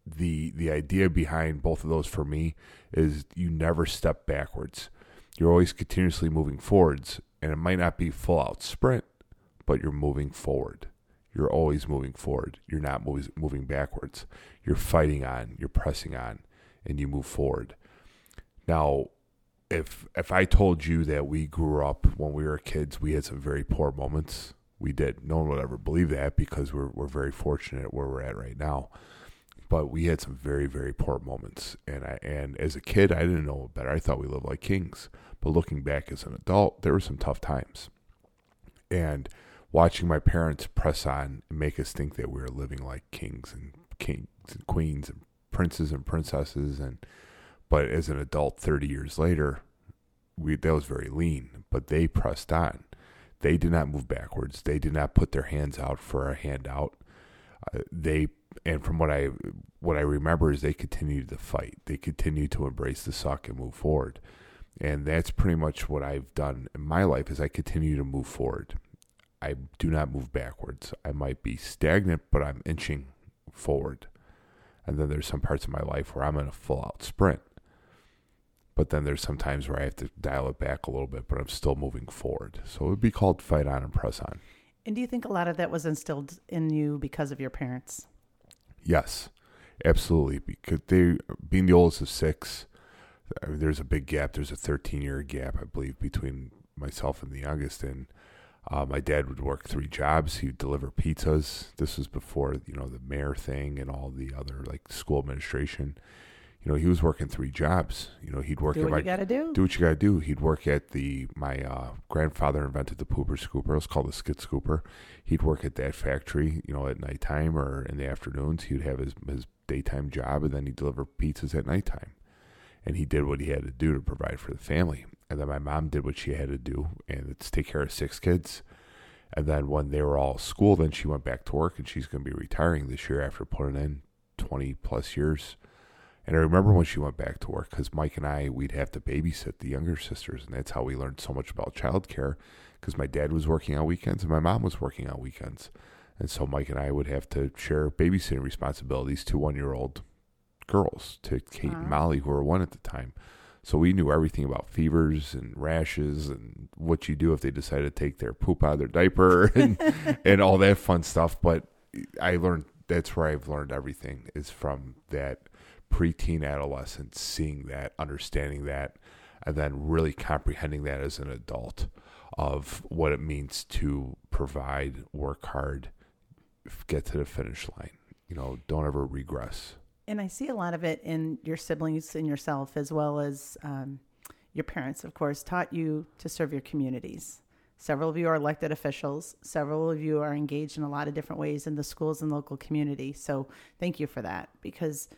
the the idea behind both of those for me is you never step backwards. You're always continuously moving forwards, and it might not be full out sprint, but you're moving forward. You're always moving forward. You're not moving moving backwards. You're fighting on. You're pressing on, and you move forward. Now, if if I told you that we grew up when we were kids, we had some very poor moments. We did. No one would ever believe that because we're we're very fortunate where we're at right now. But we had some very very poor moments. And I and as a kid I didn't know better. I thought we lived like kings. But looking back as an adult there were some tough times. And watching my parents press on and make us think that we were living like kings and kings and queens and princes and princesses and but as an adult 30 years later we that was very lean. But they pressed on they did not move backwards. They did not put their hands out for a handout. Uh, they and from what i what i remember is they continued to fight. They continued to embrace the suck and move forward. And that's pretty much what i've done in my life is i continue to move forward. I do not move backwards. I might be stagnant but i'm inching forward. And then there's some parts of my life where i'm in a full out sprint but then there's some times where I have to dial it back a little bit, but I'm still moving forward. So it would be called fight on and press on.
And do you think a lot of that was instilled in you because of your parents?
Yes, absolutely. Because they, being the oldest of six, I mean, there's a big gap. There's a 13 year gap, I believe, between myself and the youngest. And uh, my dad would work three jobs. He'd deliver pizzas. This was before you know the mayor thing and all the other like school administration you know, he was working three jobs. You know, he'd work
do
at
what
my
you got to do.
do what you got to do. He'd work at the my uh, grandfather invented the pooper scooper. It was called the skid scooper. He'd work at that factory, you know, at nighttime or in the afternoons. He'd have his his daytime job, and then he'd deliver pizzas at nighttime. And he did what he had to do to provide for the family. And then my mom did what she had to do, and it's take care of six kids. And then when they were all school, then she went back to work, and she's going to be retiring this year after putting in twenty plus years and I remember when she went back to work because Mike and I, we'd have to babysit the younger sisters. And that's how we learned so much about childcare because my dad was working on weekends and my mom was working on weekends. And so Mike and I would have to share babysitting responsibilities to one year old girls, to Kate and Molly, who were one at the time. So we knew everything about fevers and rashes and what you do if they decide to take their poop out of their diaper and, and all that fun stuff. But I learned that's where I've learned everything is from that preteen adolescence, seeing that, understanding that, and then really comprehending that as an adult of what it means to provide, work hard, get to the finish line. You know, don't ever regress.
And I see a lot of it in your siblings and yourself, as well as um, your parents, of course, taught you to serve your communities. Several of you are elected officials. Several of you are engaged in a lot of different ways in the schools and local community. So thank you for that because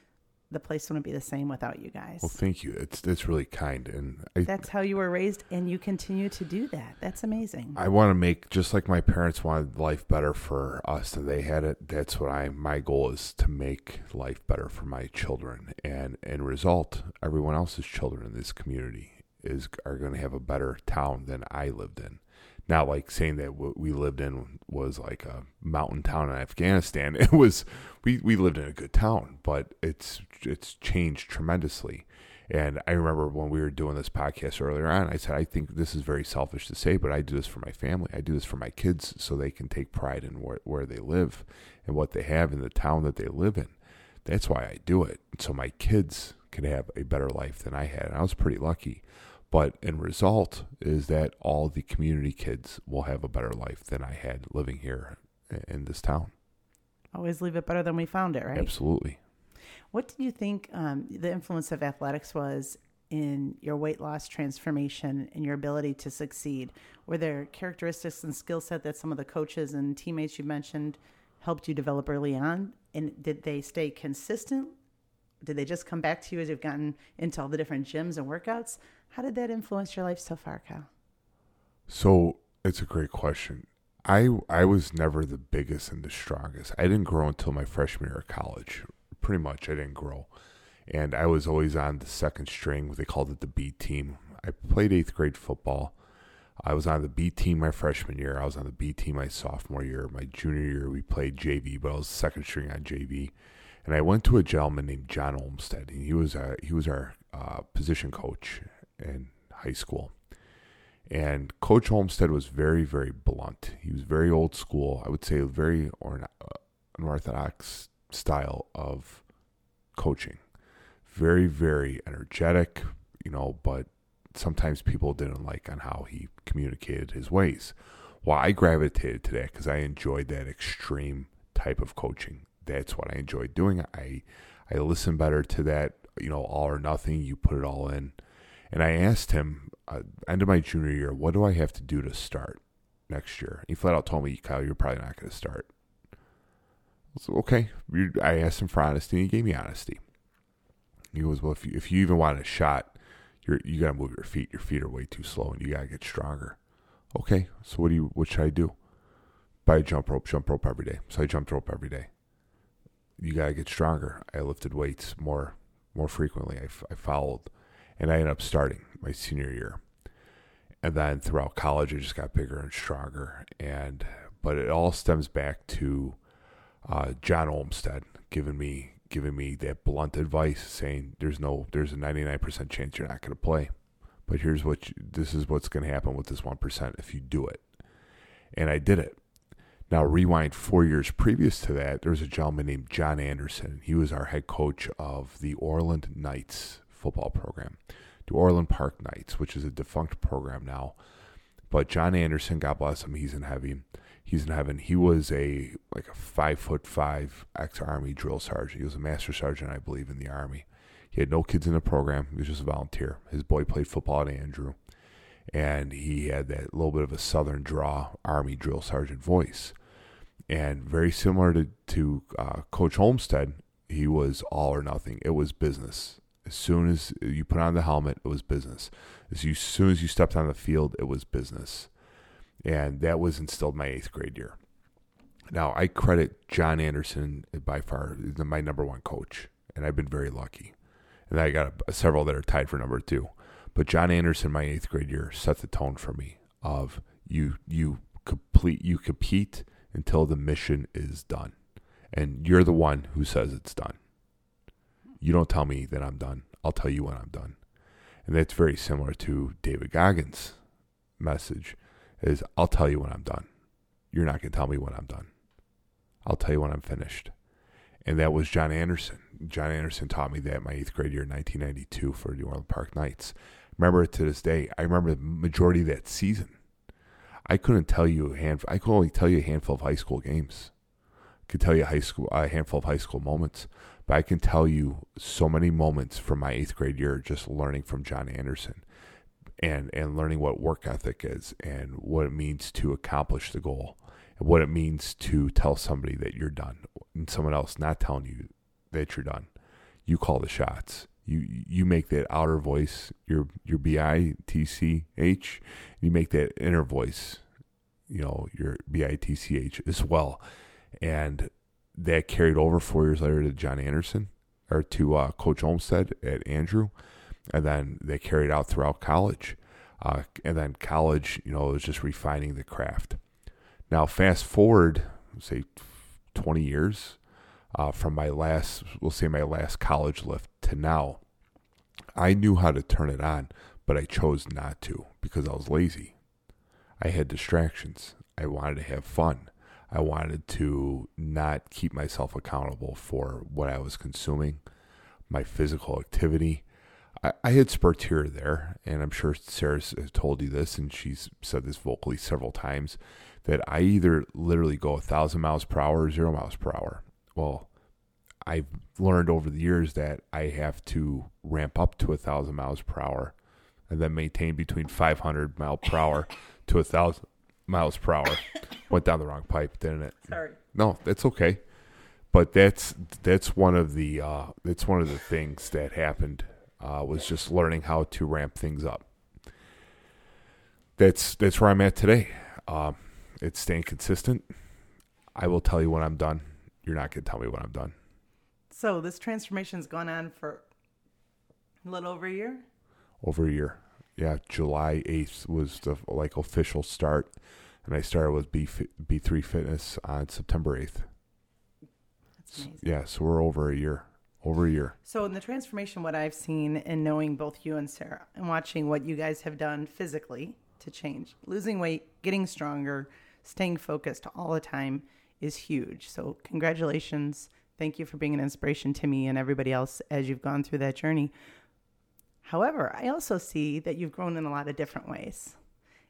the place wouldn't be the same without you guys.
Well, thank you. It's it's really kind, and I,
That's how you were raised, and you continue to do that. That's amazing.
I want to make just like my parents wanted life better for us, and they had it. That's what I my goal is to make life better for my children, and in result, everyone else's children in this community is are going to have a better town than I lived in. Not like saying that what we lived in was like a mountain town in Afghanistan. It was we we lived in a good town, but it's it's changed tremendously. And I remember when we were doing this podcast earlier on, I said, I think this is very selfish to say, but I do this for my family. I do this for my kids so they can take pride in where, where they live and what they have in the town that they live in. That's why I do it. So my kids can have a better life than I had. And I was pretty lucky. But in result is that all the community kids will have a better life than I had living here in this town.
Always leave it better than we found it, right?
Absolutely.
What did you think um, the influence of athletics was in your weight loss transformation and your ability to succeed? Were there characteristics and skill set that some of the coaches and teammates you mentioned helped you develop early on? And did they stay consistent? Did they just come back to you as you've gotten into all the different gyms and workouts? How did that influence your life so far, Kyle?
So it's a great question. I I was never the biggest and the strongest. I didn't grow until my freshman year of college. Pretty much, I didn't grow, and I was always on the second string. They called it the B team. I played eighth grade football. I was on the B team my freshman year. I was on the B team my sophomore year. My junior year, we played JV, but I was second string on JV. And I went to a gentleman named John Olmstead, and he was a, he was our uh, position coach in high school. And Coach Olmstead was very, very blunt. He was very old school. I would say very uh, unorthodox style of coaching. Very, very energetic, you know, but sometimes people didn't like on how he communicated his ways. Well, I gravitated to that because I enjoyed that extreme type of coaching. That's what I enjoyed doing. I I listen better to that, you know, all or nothing. You put it all in. And I asked him, uh, end of my junior year, what do I have to do to start next year? He flat out told me, Kyle, you're probably not going to start. I okay. I asked him for honesty, and he gave me honesty. He goes, well, if you, if you even want a shot, you're you gotta move your feet. Your feet are way too slow, and you gotta get stronger. Okay, so what do you what should I do? Buy a jump rope, jump rope every day. So I jumped rope every day. You gotta get stronger. I lifted weights more more frequently. I, I followed, and I ended up starting my senior year, and then throughout college, I just got bigger and stronger. And but it all stems back to uh, John Olmstead giving me giving me that blunt advice, saying there's no there's a 99% chance you're not going to play, but here's what you, this is what's going to happen with this one percent if you do it, and I did it. Now rewind four years previous to that, there was a gentleman named John Anderson. He was our head coach of the Orland Knights football program, the Orland Park Knights, which is a defunct program now. But John Anderson, God bless him, he's in heaven he's in heaven. He was a like a five foot five ex army drill sergeant. He was a master sergeant, I believe, in the army. He had no kids in the program. He was just a volunteer. His boy played football at Andrew, and he had that little bit of a southern draw, army drill sergeant voice. And very similar to to uh, Coach Olmstead, he was all or nothing. It was business. As soon as you put on the helmet, it was business. As, you, as soon as you stepped on the field, it was business and that was instilled my eighth grade year. Now I credit John Anderson by far my number one coach, and I've been very lucky. And I got a, several that are tied for number two, but John Anderson, my eighth grade year, set the tone for me of you you complete you compete until the mission is done, and you're the one who says it's done. You don't tell me that I'm done. I'll tell you when I'm done, and that's very similar to David Goggins' message is I'll tell you when I'm done. You're not going to tell me when I'm done. I'll tell you when I'm finished. And that was John Anderson. John Anderson taught me that my eighth grade year in 1992 for New Orleans Park Knights. Remember it to this day. I remember the majority of that season. I couldn't tell you a handful. I could only tell you a handful of high school games. I could tell you high school a handful of high school moments, but I can tell you so many moments from my eighth grade year just learning from John Anderson and and learning what work ethic is and what it means to accomplish the goal and what it means to tell somebody that you're done and someone else not telling you that you're done. You call the shots. You you make that outer voice your your b-i-t-c-h you make that inner voice you know your b-i-t-c-h as well. And that carried over four years later to john anderson or to uh, coach olmstead at andrew and then they carried out throughout college. Uh, and then college, you know, was just refining the craft. Now, fast forward, say, 20 years uh, from my last, we'll say my last college lift to now, I knew how to turn it on, but I chose not to because I was lazy. I had distractions. I wanted to have fun. I wanted to not keep myself accountable for what I was consuming, my physical activity, I, I had spurts here or there, and I'm sure Sarah's has told you this, and she's said this vocally several times that I either literally go a thousand miles per hour or zero miles per hour. Well, I've learned over the years that I have to ramp up to a thousand miles per hour and then maintain between 500 mile per hour to a thousand miles per hour. Went down the wrong pipe, didn't it?
Sorry.
No, that's okay. But that's that's one of the uh, that's one of the things that happened uh, was just learning how to ramp things up. That's that's where I'm at today. Uh, it's staying consistent. I will tell you when I'm done. You're not going to tell me when I'm done.
So this transformation's gone on for a little over a year.
Over a year, yeah. July 8th was the like official start, and I started with B B3 Fitness on September 8th.
That's amazing.
Yeah, so we're over a year over a year.
So in the transformation, what I've seen in knowing both you and Sarah and watching what you guys have done physically to change, losing weight, getting stronger, staying focused all the time is huge. So congratulations. Thank you for being an inspiration to me and everybody else as you've gone through that journey. However, I also see that you've grown in a lot of different ways.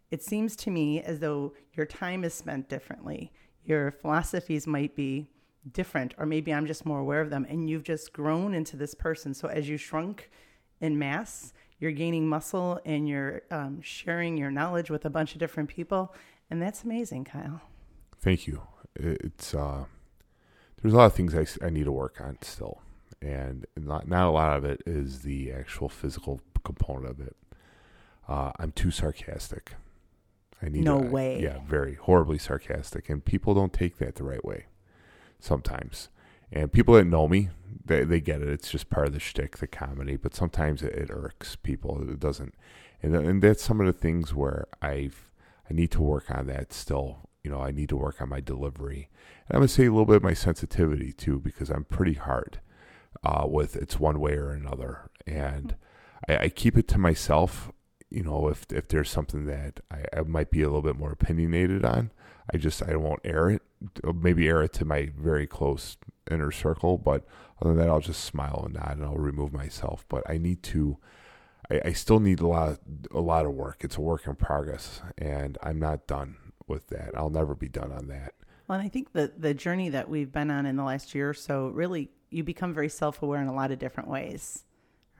It seems to me as though your time is spent differently. Your philosophies might be different or maybe I'm just more aware of them and you've just grown into this person. So as you shrunk in mass, you're gaining muscle and you're um, sharing your knowledge with a bunch of different people. And that's amazing, Kyle.
Thank you. It's, uh, there's a lot of things I, I need to work on still. And not not a lot of it is the actual physical component of it. Uh, I'm too sarcastic. I need
No
to-
way.
Yeah, very horribly sarcastic, and people don't take that the right way sometimes. And people that know me, they they get it. It's just part of the shtick, the comedy. But sometimes it, it irks people. It doesn't, and and that's some of the things where I've I need to work on that still. You know, I need to work on my delivery. And I'm gonna say a little bit of my sensitivity too, because I'm pretty hard uh, with it's one way or another, and I, I keep it to myself. You know, if if there's something that I, I might be a little bit more opinionated on, I just I won't air it. Maybe air it to my very close inner circle, but other than that, I'll just smile and nod, and I'll remove myself. But I need to. I, I still need a lot, a lot of work. It's a work in progress, and I'm not done with that. I'll never be done on that.
Well, and I think the the journey that we've been on in the last year or so really you become very self aware in a lot of different ways,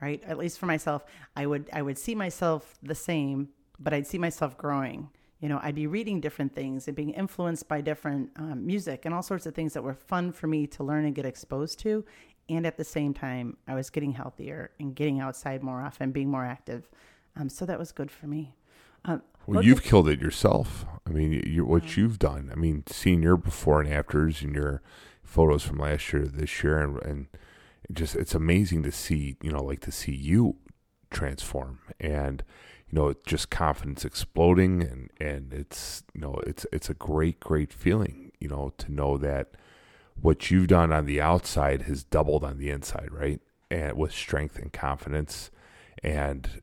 right? At least for myself, I would I would see myself the same, but I'd see myself growing. You know, I'd be reading different things and being influenced by different um, music and all sorts of things that were fun for me to learn and get exposed to. And at the same time, I was getting healthier and getting outside more often, being more active. Um, so that was good for me. Um,
Well, you've
at-
killed it yourself. I mean, you, what you've done. I mean, seeing your before and afters and your photos from last year, this year, and, and just it's amazing to see. You know, like to see you transform, and you know, just confidence exploding, and and it's you know, it's it's a great great feeling. You know, to know that what you've done on the outside has doubled on the inside, right? And with strength and confidence, and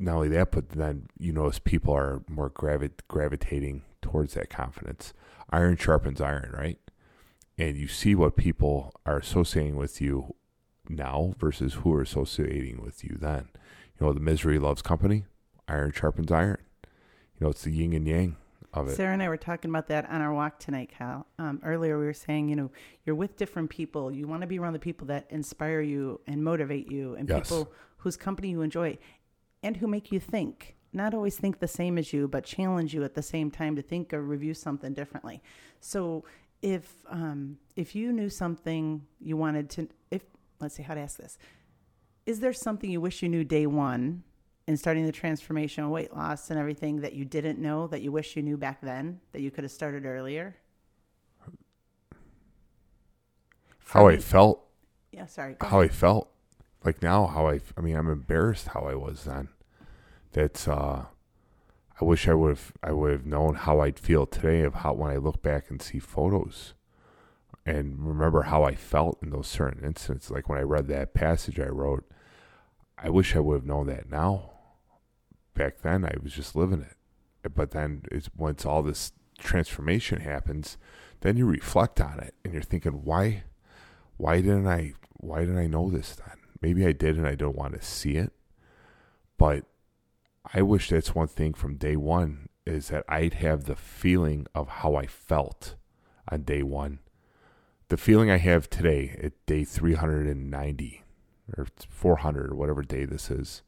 not only that, but then you notice people are more gravi- gravitating towards that confidence. Iron sharpens iron, right? And you see what people are associating with you now versus who are associating with you then. You know, the misery loves company. Iron sharpens iron. You know, it's the yin and yang of it.
Sarah and I were talking about that on our walk tonight, Cal. Um, earlier, we were saying, you know, you're with different people. You want to be around the people that inspire you and motivate you, and
Yes.
people whose company you enjoy, and who make you think. Not always think the same as you, but challenge you at the same time to think or review something differently. So, if um, if you knew something you wanted to, if let's see how to ask this, is there something you wish you knew day one in starting the transformation, weight loss, and everything that you didn't know that you wish you knew back then that you could have started earlier?
How I felt,
yeah, sorry.
how I felt. Like now, how I, I mean, I'm embarrassed how I was then. That's, uh, I wish I would have, I would have known how I'd feel today of how when I look back and see photos, and remember how I felt in those certain instances. Like when I read that passage I wrote, I wish I would have known that now. Back then, I was just living it. But then, it's once all this transformation happens, then you reflect on it and you're thinking, why, why didn't I, why didn't I know this then? Maybe I did and I don't want to see it, but I wish that's one thing from day one is that I'd have the feeling of how I felt on day one. The feeling I have today at day 390 or 400 or whatever day this is.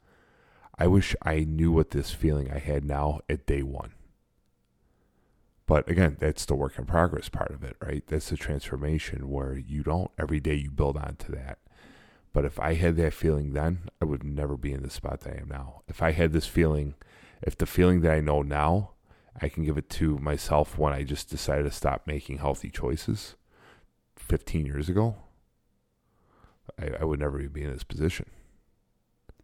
I wish I knew what this feeling I had now at day one. But again, that's the work in progress part of it, right? That's the transformation where you don't, every day you build onto that. But if I had that feeling then, I would never be in the spot that I am now. If I had this feeling, if the feeling that I know now, I can give it to myself when I just decided to stop making healthy choices 15 years ago, I, I would never be in this position.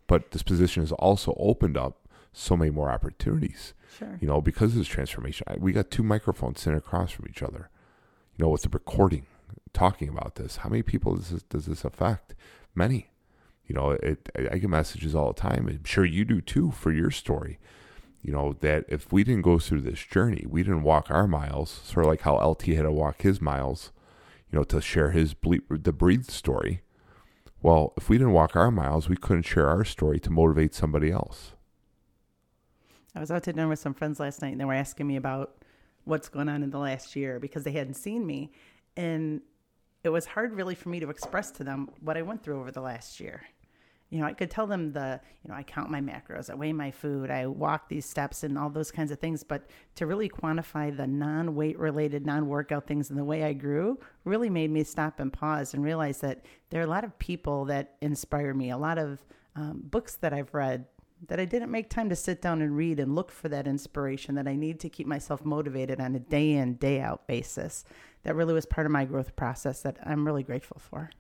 But this position has also opened up so many more opportunities.
Sure.
You know, because of this transformation, I, we got two microphones sitting across from each other. You know, with the recording, talking about this, how many people does this, does this affect? Many. You know, it. I get messages all the time. I'm sure you do too for your story. You know that if we didn't go through this journey, we didn't walk our miles. Sort of like how LT had to walk his miles. You know, to share his ble- the breathe story. Well, if we didn't walk our miles, we couldn't share our story to motivate somebody else.
I was out to dinner with some friends last night and they were asking me about what's going on in the last year because they hadn't seen me. And it was hard really for me to express to them what I went through over the last year. You know, I could tell them the, you know, I count my macros, I weigh my food, I walk these steps and all those kinds of things. But to really quantify the non weight related, non workout things and the way I grew really made me stop and pause and realize that there are a lot of people that inspire me, a lot of um, books that I've read that I didn't make time to sit down and read and look for that inspiration that I need to keep myself motivated on a day in, day out basis. That really was part of my growth process that I'm really grateful for.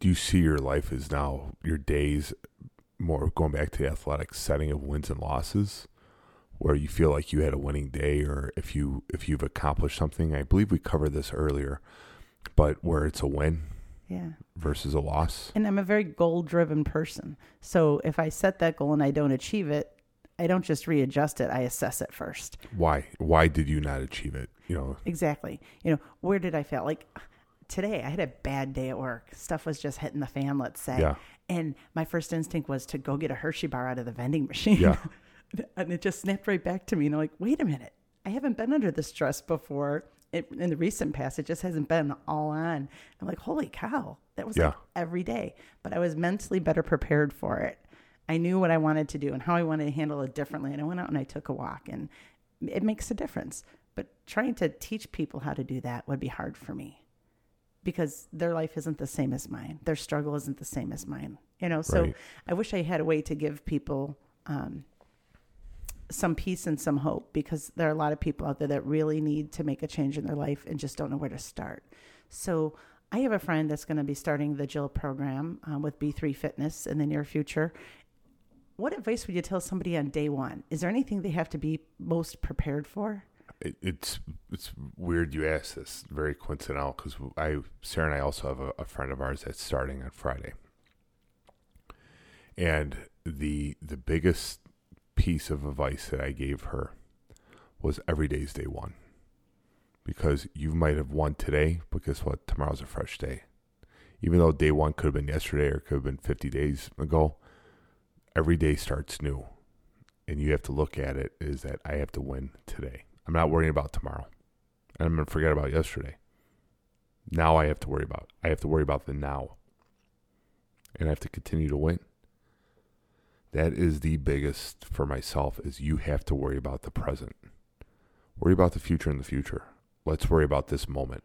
Do you see your life as now your days more going back to the athletic setting of wins and losses where you feel like you had a winning day or if you if you've accomplished something? I believe we covered this earlier but where it's a win
yeah.
versus a loss?
And i'm a very goal driven person. So if i set that goal and i don't achieve it i don't just readjust it i assess it first
why why did you not achieve it you know
exactly you know where did i fail like today I had a bad day at work. Stuff was just hitting the fan, let's say.
Yeah.
And my first instinct was to go get a Hershey bar out of the vending machine.
Yeah.
and it just snapped right back to me. And I'm like, wait a minute. I haven't been under this stress before. It, in the recent past, it just hasn't been all on. I'm like, holy cow, that was
yeah.
like every day. But I was mentally better prepared for it. I knew what I wanted to do and how I wanted to handle it differently. And I went out and I took a walk, and it makes a difference. But trying to teach people how to do that would be hard for me because their life isn't the same as mine. Their struggle isn't the same as mine. You know, so
Right.
I wish I had a way to give people um, some peace and some hope because there are a lot of people out there that really need to make a change in their life and just don't know where to start. So I have a friend that's going to be starting the Jill program um, with B3 Fitness in the near future. What advice would you tell somebody on day one? Is there anything they have to be most prepared for?
it, it's it's weird you ask this very coincidental because I Sarah and I also have a, a friend of ours that's starting on Friday and the the biggest piece of advice that I gave her was every day's day one. Because you might have won today, but guess what? Tomorrow's a fresh day. Even though day one could have been yesterday or could have been 50 days ago, every day starts new. And you have to look at it is that I have to win today. I'm not worrying about tomorrow. And I'm going to forget about yesterday. Now I have to worry about. I have to worry about the now. And I have to continue to win that is the biggest for myself is you have to worry about the present worry about the future in the future let's worry about this moment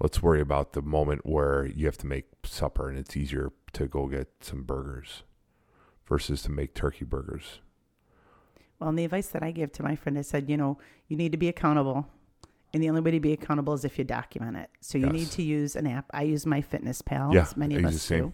let's worry about the moment where you have to make supper and it's easier to go get some burgers versus to make turkey burgers
Well, and the advice that I give to my friend, I said, you know, you need to be accountable. And the only way to be accountable is if you document it. So you
Yes.
need to use an app. I use MyFitnessPal,
Yeah,
as many of us do.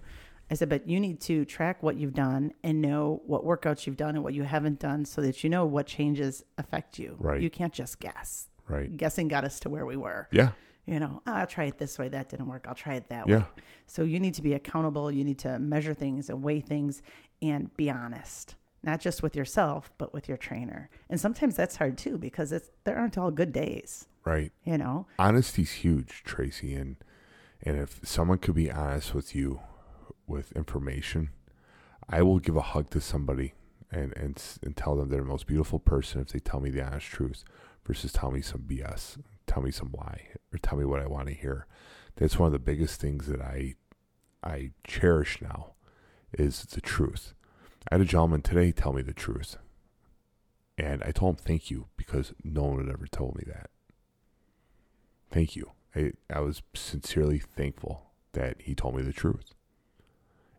I said, but you need to track what you've done and know what workouts you've done and what you haven't done so that you know what changes affect you.
Right.
You can't just guess.
right
Guessing got us to where we were.
yeah
You know, "Oh, I'll try it this way. That didn't work. I'll try it that
yeah
way. So you need to be accountable. You need to measure things and weigh things and be honest, not just with yourself, but with your trainer. And sometimes that's hard too because it's there aren't all good days.
right
You know,
honesty's huge tracy and and if someone could be honest with you with information i will give a hug to somebody and and, and tell them they're the most beautiful person if they tell me the honest truth versus tell me some bs tell me some lie or tell me what i want to hear that's one of the biggest things that i i cherish now is the truth i had a gentleman today tell me the truth and i told him thank you because no one had ever told me that thank you. I, I was sincerely thankful that he told me the truth.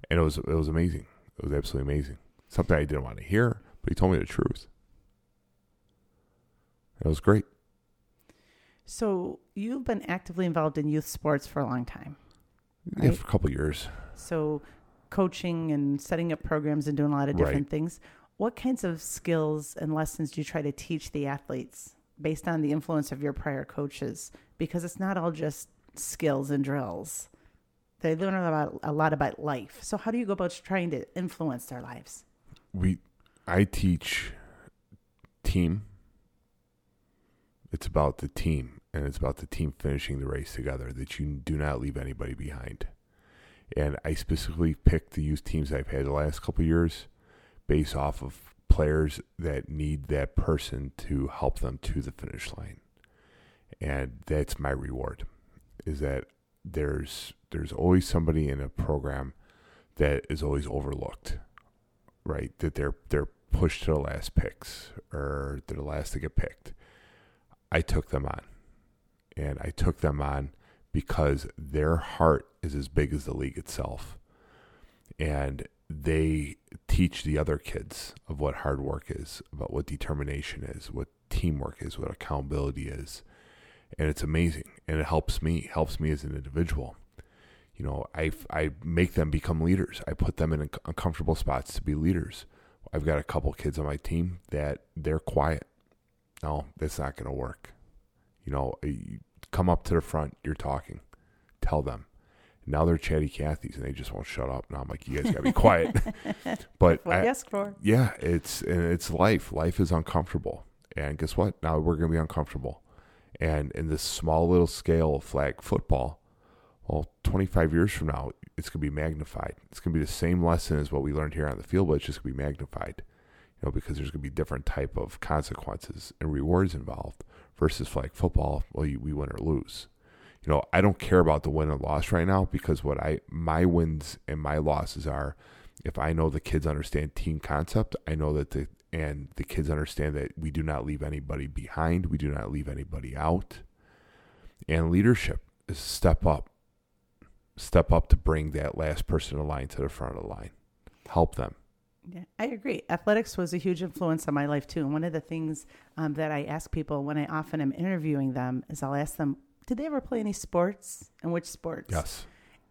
And it was it was amazing. It was absolutely amazing. Something I didn't want to hear, but he told me the truth. It was great.
So you've been actively involved in youth sports for a long time.
Yeah, for a couple of years.
So coaching and setting up programs and doing a lot of
Right.
different things. What kinds of skills and lessons do you try to teach the athletes based on the influence of your prior coaches? Because it's not all just skills and drills. They learn about a lot about life. So how do you go about trying to influence their lives?
We I teach team. It's about the team and it's about the team finishing the race together that you do not leave anybody behind. And I specifically picked the youth teams I've had the last couple years based off of players that need that person to help them to the finish line. And that's my reward is that there's there's always somebody in a program that is always overlooked, right? That they're they're pushed to the last picks or they're the last to get picked. I took them on, and I took them on because their heart is as big as the league itself, and they teach the other kids of what hard work is, about what determination is, what teamwork is, what accountability is. And it's amazing. And it helps me, helps me as an individual. You know, I, I make them become leaders. I put them in uncomfortable spots to be leaders. I've got a couple kids on my team that they're quiet. No, that's not going to work. You know, eh, you come up to the front, you're talking. Tell them now they're chatty Cathy's and they just won't shut up. Now I'm like, you guys gotta be quiet. but
what I, ask for?
Yeah, it's and it's life. Life is uncomfortable, and guess what? Now we're gonna be uncomfortable. And in this small little scale of flag football, well, 25 years from now, it's gonna be magnified. It's gonna be the same lesson as what we learned here on the field, but it's just gonna be magnified. You know, because there's gonna be different type of consequences and rewards involved versus like football. Well, you, we win or lose you know, I don't care about the win and loss right now because what I my wins and my losses are if I know the kids understand team concept, I know that the and the kids understand that we do not leave anybody behind, we do not leave anybody out. And leadership is step up. Step up to bring that last person in line to the front of the line. Help them.
Yeah, I agree. Athletics was a huge influence on my life too. And one of the things um, that I ask people when I often am interviewing them is I'll ask them, did they ever play any sports and which sports?
Yes.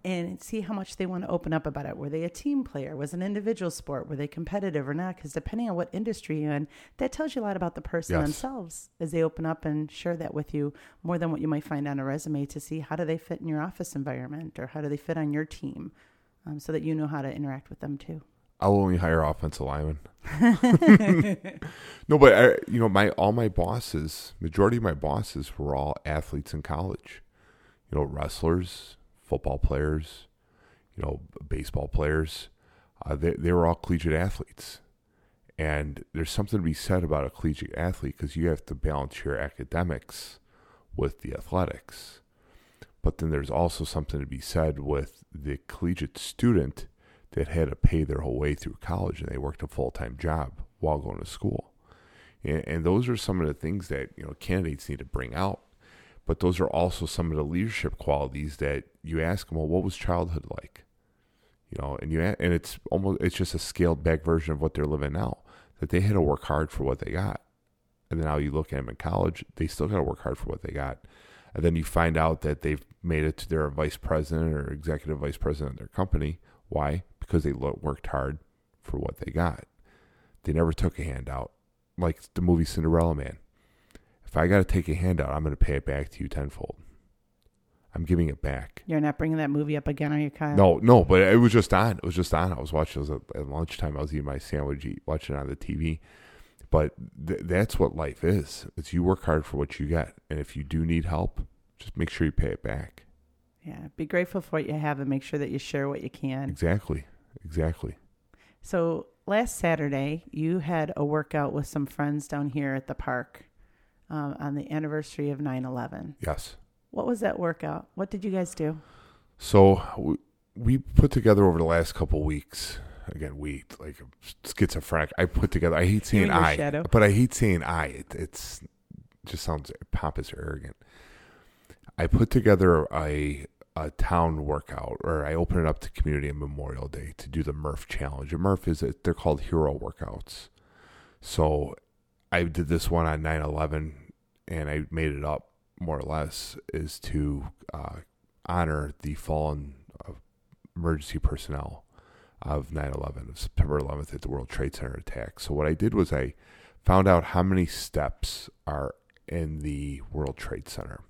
And see how much they want to open up about it. Were they a team player? Was it an individual sport? Were they competitive or not? Because depending on what industry you're in, that tells you a lot about the person yes. themselves as they open up and share that with you more than what you might find on a resume to see how do they fit in your office environment or how do they fit on your team um, so that you know how to interact with them too.
I'll only hire offensive linemen. no, but I, you know, my all my bosses, majority of my bosses were all athletes in college. You know, wrestlers, football players, you know, baseball players. Uh, they they were all collegiate athletes, and there's something to be said about a collegiate athlete because you have to balance your academics with the athletics. But then there's also something to be said with the collegiate student that had to pay their whole way through college and they worked a full time job while going to school. And, and those are some of the things that you know candidates need to bring out. But those are also some of the leadership qualities that you ask them. Well, what was childhood like? You know, and you and it's almost it's just a scaled back version of what they're living now. That they had to work hard for what they got, and then now you look at them in college, they still got to work hard for what they got. And then you find out that they've made it to their vice president or executive vice president of their company. Why? Because they worked hard for what they got. They never took a handout, like the movie Cinderella Man. If I got to take a handout, I'm going to pay it back to you tenfold. I'm giving it back.
You're not bringing that movie up again, are you, Kyle?
No, no, but it was just on. It was just on. I was watching. It was at lunchtime. I was eating my sandwich, watching it on the TV. But th- that's what life is. It's you work hard for what you get, and if you do need help, just make sure you pay it back.
Yeah, be grateful for what you have, and make sure that you share what you can.
Exactly. Exactly.
So last Saturday, you had a workout with some friends down here at the park um, on the anniversary of 9 11.
Yes.
What was that workout? What did you guys do?
So we, we put together over the last couple weeks. Again, we like schizophrenic. I put together. I hate saying I, shadow. but I hate saying I. It, it's just sounds pompous or arrogant. I put together a a town workout, or I open it up to community on Memorial Day to do the Murph challenge. And Murph is they're called hero workouts. So I did this one on 9/11, and I made it up more or less is to uh, honor the fallen uh, emergency personnel of 9/11 of September 11th at the World Trade Center attack. So what I did was I found out how many steps are in the World Trade Center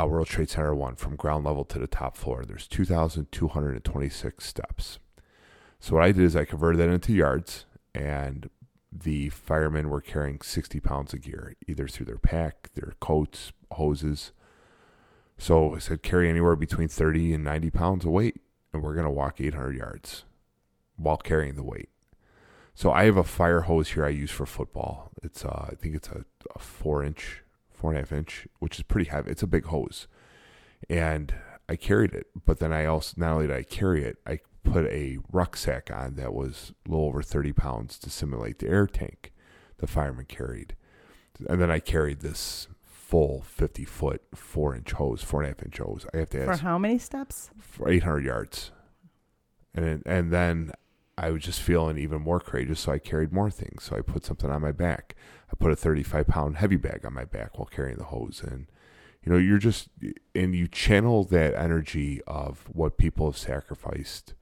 uh, World Trade Center 1 from ground level to the top floor. There's 2,226 steps. So what I did is I converted that into yards, and the firemen were carrying 60 pounds of gear, either through their pack, their coats, hoses. So I said carry anywhere between 30 and 90 pounds of weight, and we're going to walk 800 yards while carrying the weight. So I have a fire hose here I use for football. It's uh, I think it's a, a four inch four and a half inch, which is pretty heavy. It's a big hose, and I carried it. But then I also not only did I carry it, I put a rucksack on that was a little over 30 pounds to simulate the air tank the fireman carried. And then I carried this full 50 foot, four inch hose, four and a half inch hose. I have to ask For
how many steps?
for 800 yards. And, and then I was just feeling even more courageous, so I carried more things. So I put something on my back. I put a 35 pound heavy bag on my back while carrying the hose. And, you know, you're just, and you channel that energy of what people have sacrificed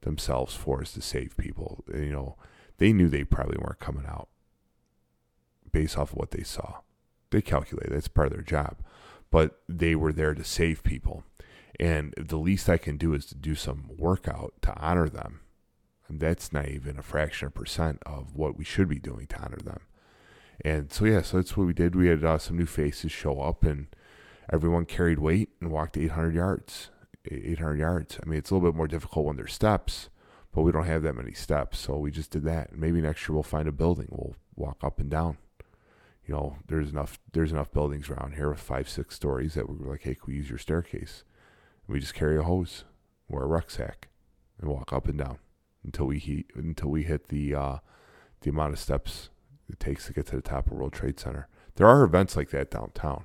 themselves for is to save people. You know, they knew they probably weren't coming out based off of what they saw. They calculate that's part of their job, but they were there to save people. And the least I can do is to do some workout to honor them. And that's not even a fraction of percent of what we should be doing to honor them. And so, yeah, so that's what we did. We had uh, some new faces show up, and everyone carried weight and walked 800 yards. 800 yards. I mean, it's a little bit more difficult when there's steps, but we don't have that many steps. So we just did that. Maybe next year we'll find a building. We'll walk up and down. You know, there's enough there's enough buildings around here with five, six stories that we're like, hey, can we use your staircase? And we just carry a hose or a rucksack and walk up and down until we heat, until we hit the uh, the amount of steps it takes to get to the top of World Trade Center. There are events like that downtown,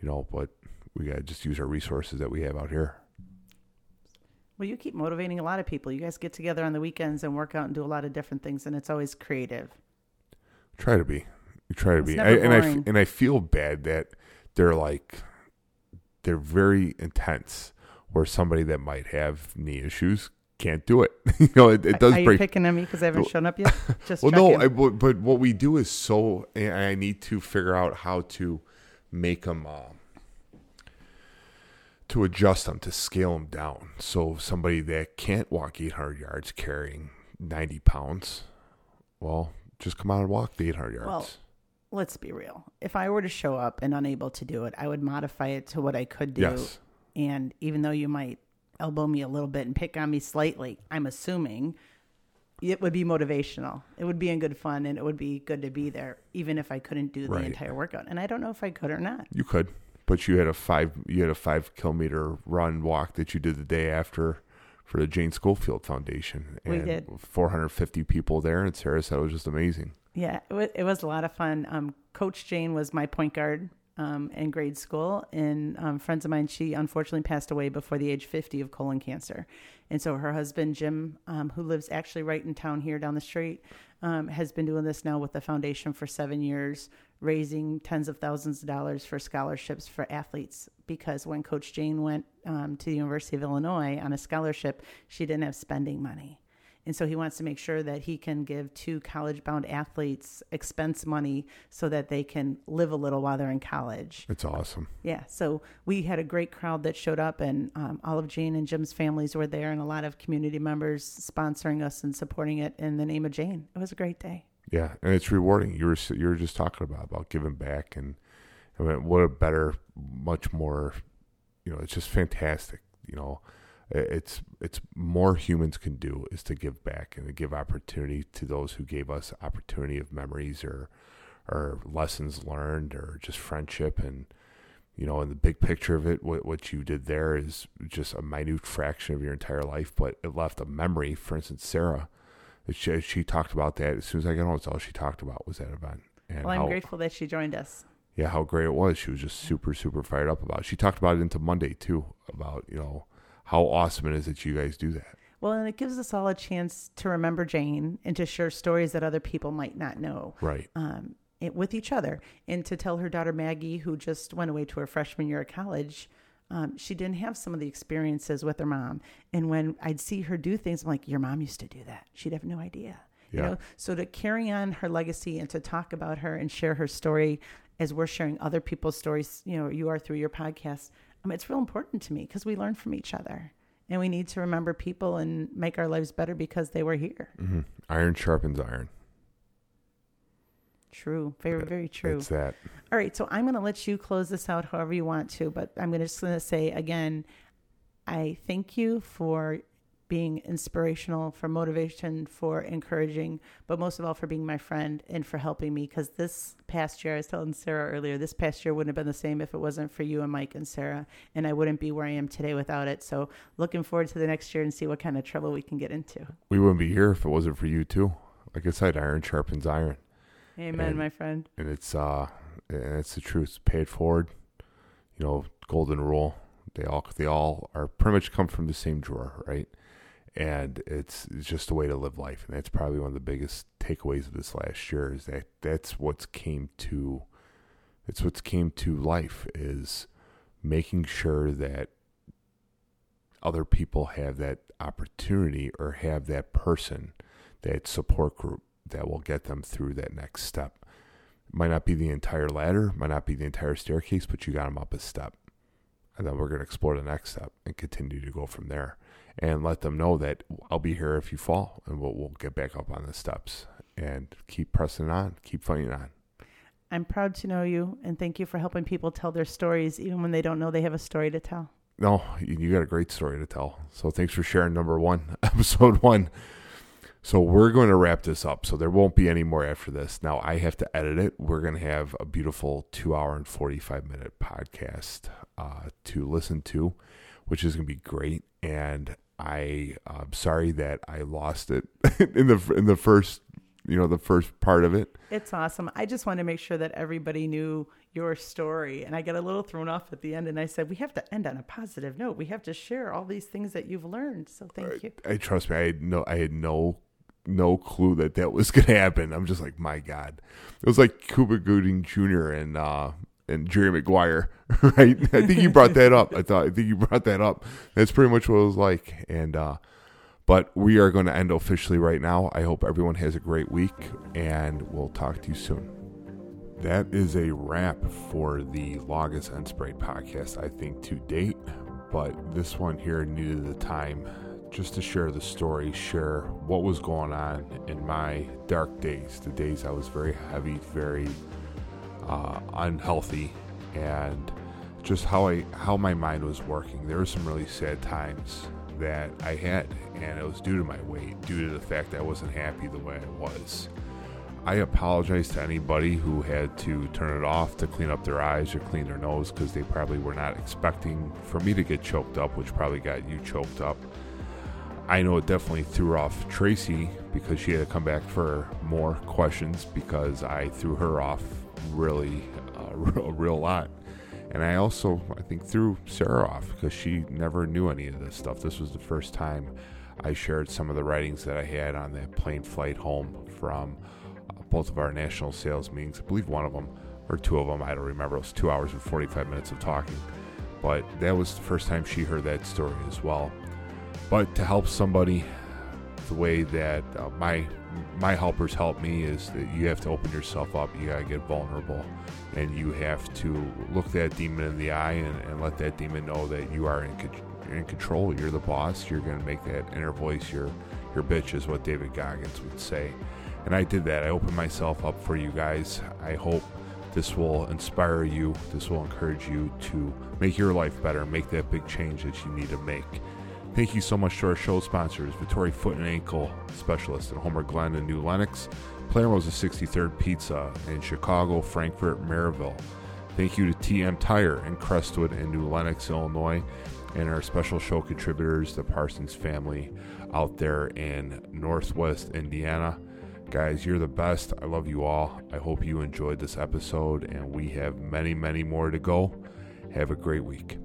you know, but we got to just use our resources that we have out here.
Well, you keep motivating a lot of people. You guys get together on the weekends and work out and do a lot of different things, and it's always creative.
Try to be. You try to
It's
be. I, and I and I feel bad that they're like they're very intense. Where somebody that might have knee issues can't do it. you know, it, it does
Are you
break.
picking on me because I haven't shown up yet? Just
well, no. I, but, but what we do is so. and I need to figure out how to make them. Uh, to adjust them to scale them down. So somebody that can't walk 800 yards carrying 90 pounds, well, just come out and walk the 800 yards.
Well, Let's be real. If I were to show up and unable to do it, I would modify it to what I could do.
yes,
And even though you might elbow me a little bit and pick on me slightly, I'm assuming it would be motivational. It would be in good fun and it would be good to be there, even if I couldn't do the
Right.
entire workout. And I don't know if I could or not.
you could, but you had a five you had a five kilometer run walk that you did the day after for the Jane Schofield Foundation.
We did.
450 people there, and Sarah said it was just amazing.
Yeah, it was, it was a lot of fun. Um, Coach Jane was my point guard um, in grade school, and um, friends of mine. She unfortunately passed away before the age fifty of colon cancer, and so her husband Jim, um, who lives actually right in town here down the street, um, has been doing this now with the foundation for seven years, raising tens of thousands of dollars for scholarships for athletes. Because when Coach Jane went um, to the University of Illinois on a scholarship, she didn't have spending money. And so he wants to make sure that he can give two college bound athletes expense money so that they can live a little while they're in college.
It's awesome.
Yeah. So we had a great crowd that showed up, and um, all of Jane and Jim's families were there, and a lot of community members sponsoring us and supporting it in the name of Jane. It was a great day.
Yeah, and it's rewarding. You were you were just talking about about giving back, and I mean, what a better, much more, you know, it's just fantastic. You know, it's it's more humans can do is to give back and to give opportunity to those who gave us opportunity of memories or or lessons learned or just friendship and you know in the big picture of it what what you did there is just a minute fraction of your entire life but it left a memory for instance sarah she, she talked about that as soon as I got home. That's all she talked about was that event. And
Well, I'm
how,
grateful that she joined us.
yeah, how great it was. She was just super, super fired up about it. She talked about it into Monday too, about, you know, how awesome it is that you guys do that.
Well, and it gives us all a chance to remember Jane and to share stories that other people might not know.
Right.
um, it, with each other and to tell her daughter Maggie, who just went away to her freshman year of college, um, she didn't have some of the experiences with her mom. And when I'd see her do things, I'm like, your mom used to do that. She'd have no idea. You know, so to carry on her legacy and to talk about her and share her story as we're sharing other people's stories, you know, you are through your podcast. Um, it's real important to me because we learn from each other and we need to remember people and make our lives better because they were here.
hmm Iron sharpens iron.
True. Very, very true.
It's that.
All right, so I'm going to let you close this out however you want to, but I'm to just going to say again, I thank you for being inspirational, for motivation, for encouraging, but most of all for being my friend and for helping me. Because this past year, I was telling Sarah earlier, this past year wouldn't have been the same if it wasn't for you and Mike and Sarah, and I wouldn't be where I am today without it. So looking forward to the next year and see what kind of trouble we can get into.
We wouldn't be here if it wasn't for you too. Like I said, iron sharpens iron.
Amen,
And-
my friend.
and it's uh and it's the truth pay it forward you know golden rule they all they all are pretty much come from the same drawer right and it's, it's just a way to live life and that's probably one of the biggest takeaways of this last year is that that's what's came to it's what's came to life is making sure that other people have that opportunity or have that person that support group that will get them through that next step might not be the entire ladder, might not be the entire staircase, but you got them up a step. And then we're going to explore the next step and continue to go from there and let them know that I'll be here if you fall and we'll, we'll get back up on the steps and keep pressing on, keep fighting on.
I'm proud to know you and thank you for helping people tell their stories even when they don't know they have a story to tell.
No, you got a great story to tell. So thanks for sharing number one, episode one. So we're going to wrap this up. So there won't be any more after this. Now I have to edit it. We're going to have a beautiful two hour and 45 minute podcast uh, to listen to, which is going to be great. And I, I'm sorry that I lost it in the, in the first, you know, the first part of it.
It's awesome. I just wanted to make sure that everybody knew your story. And I got a little thrown off at the end and I said, we have to end on a positive note. We have to share all these things that you've learned. So thank you.
I trust me. I had no, I had no, no clue that that was going to happen. I'm just like, my God, it was like Cuba Gooding Jr. and uh, and Jerry Maguire, right? I think you brought that up. I thought I think you brought that up. That's pretty much what it was like. And uh, but we are going to end officially right now. I hope everyone has a great week, and we'll talk to you soon. That is a wrap for the longest Inspirate podcast, I think, to date. But this one here needed the time just to share the story, share what was going on in my dark days, the days I was very heavy, very uh, unhealthy, and just how I how my mind was working. There were some really sad times that I had, and it was due to my weight, due to the fact that I wasn't happy the way I was. I apologize to anybody who had to turn it off to clean up their eyes or clean their nose because they probably were not expecting for me to get choked up, which probably got you choked up. I know it definitely threw off Tracy because she had to come back for more questions because I threw her off really uh, a real lot. And I also, I think, threw Sarah off because she never knew any of this stuff. This was the first time I shared some of the writings that I had on that plane flight home from uh, both of our national sales meetings. I believe one of them, or two of them, I don't remember. It was two hours and 45 minutes of talking. But that was the first time she heard that story as well. But to help somebody the way that uh, my my helpers help me is that you have to open yourself up. You gotta get vulnerable, and you have to look that demon in the eye and, and let that demon know that you are in, in control. You're the boss. You're gonna make that inner voice your your bitch, is what David Goggins would say. And I did that. I opened myself up for you guys. I hope this will inspire you. This will encourage you to make your life better. Make that big change that you need to make. Thank you so much to our show sponsors, Vittori Foot and Ankle Specialist in Homer Glen and New Lenox, Palermo's 63rd Pizza in Chicago, Frankfort, Merrillville. Thank you to TM Tire in Crestwood and New Lenox, Illinois, and our special show contributors, the Parsons family out there in Northwest Indiana. Guys, you're the best. I love you all. I hope you enjoyed this episode, and we have many, many more to go. Have a great week.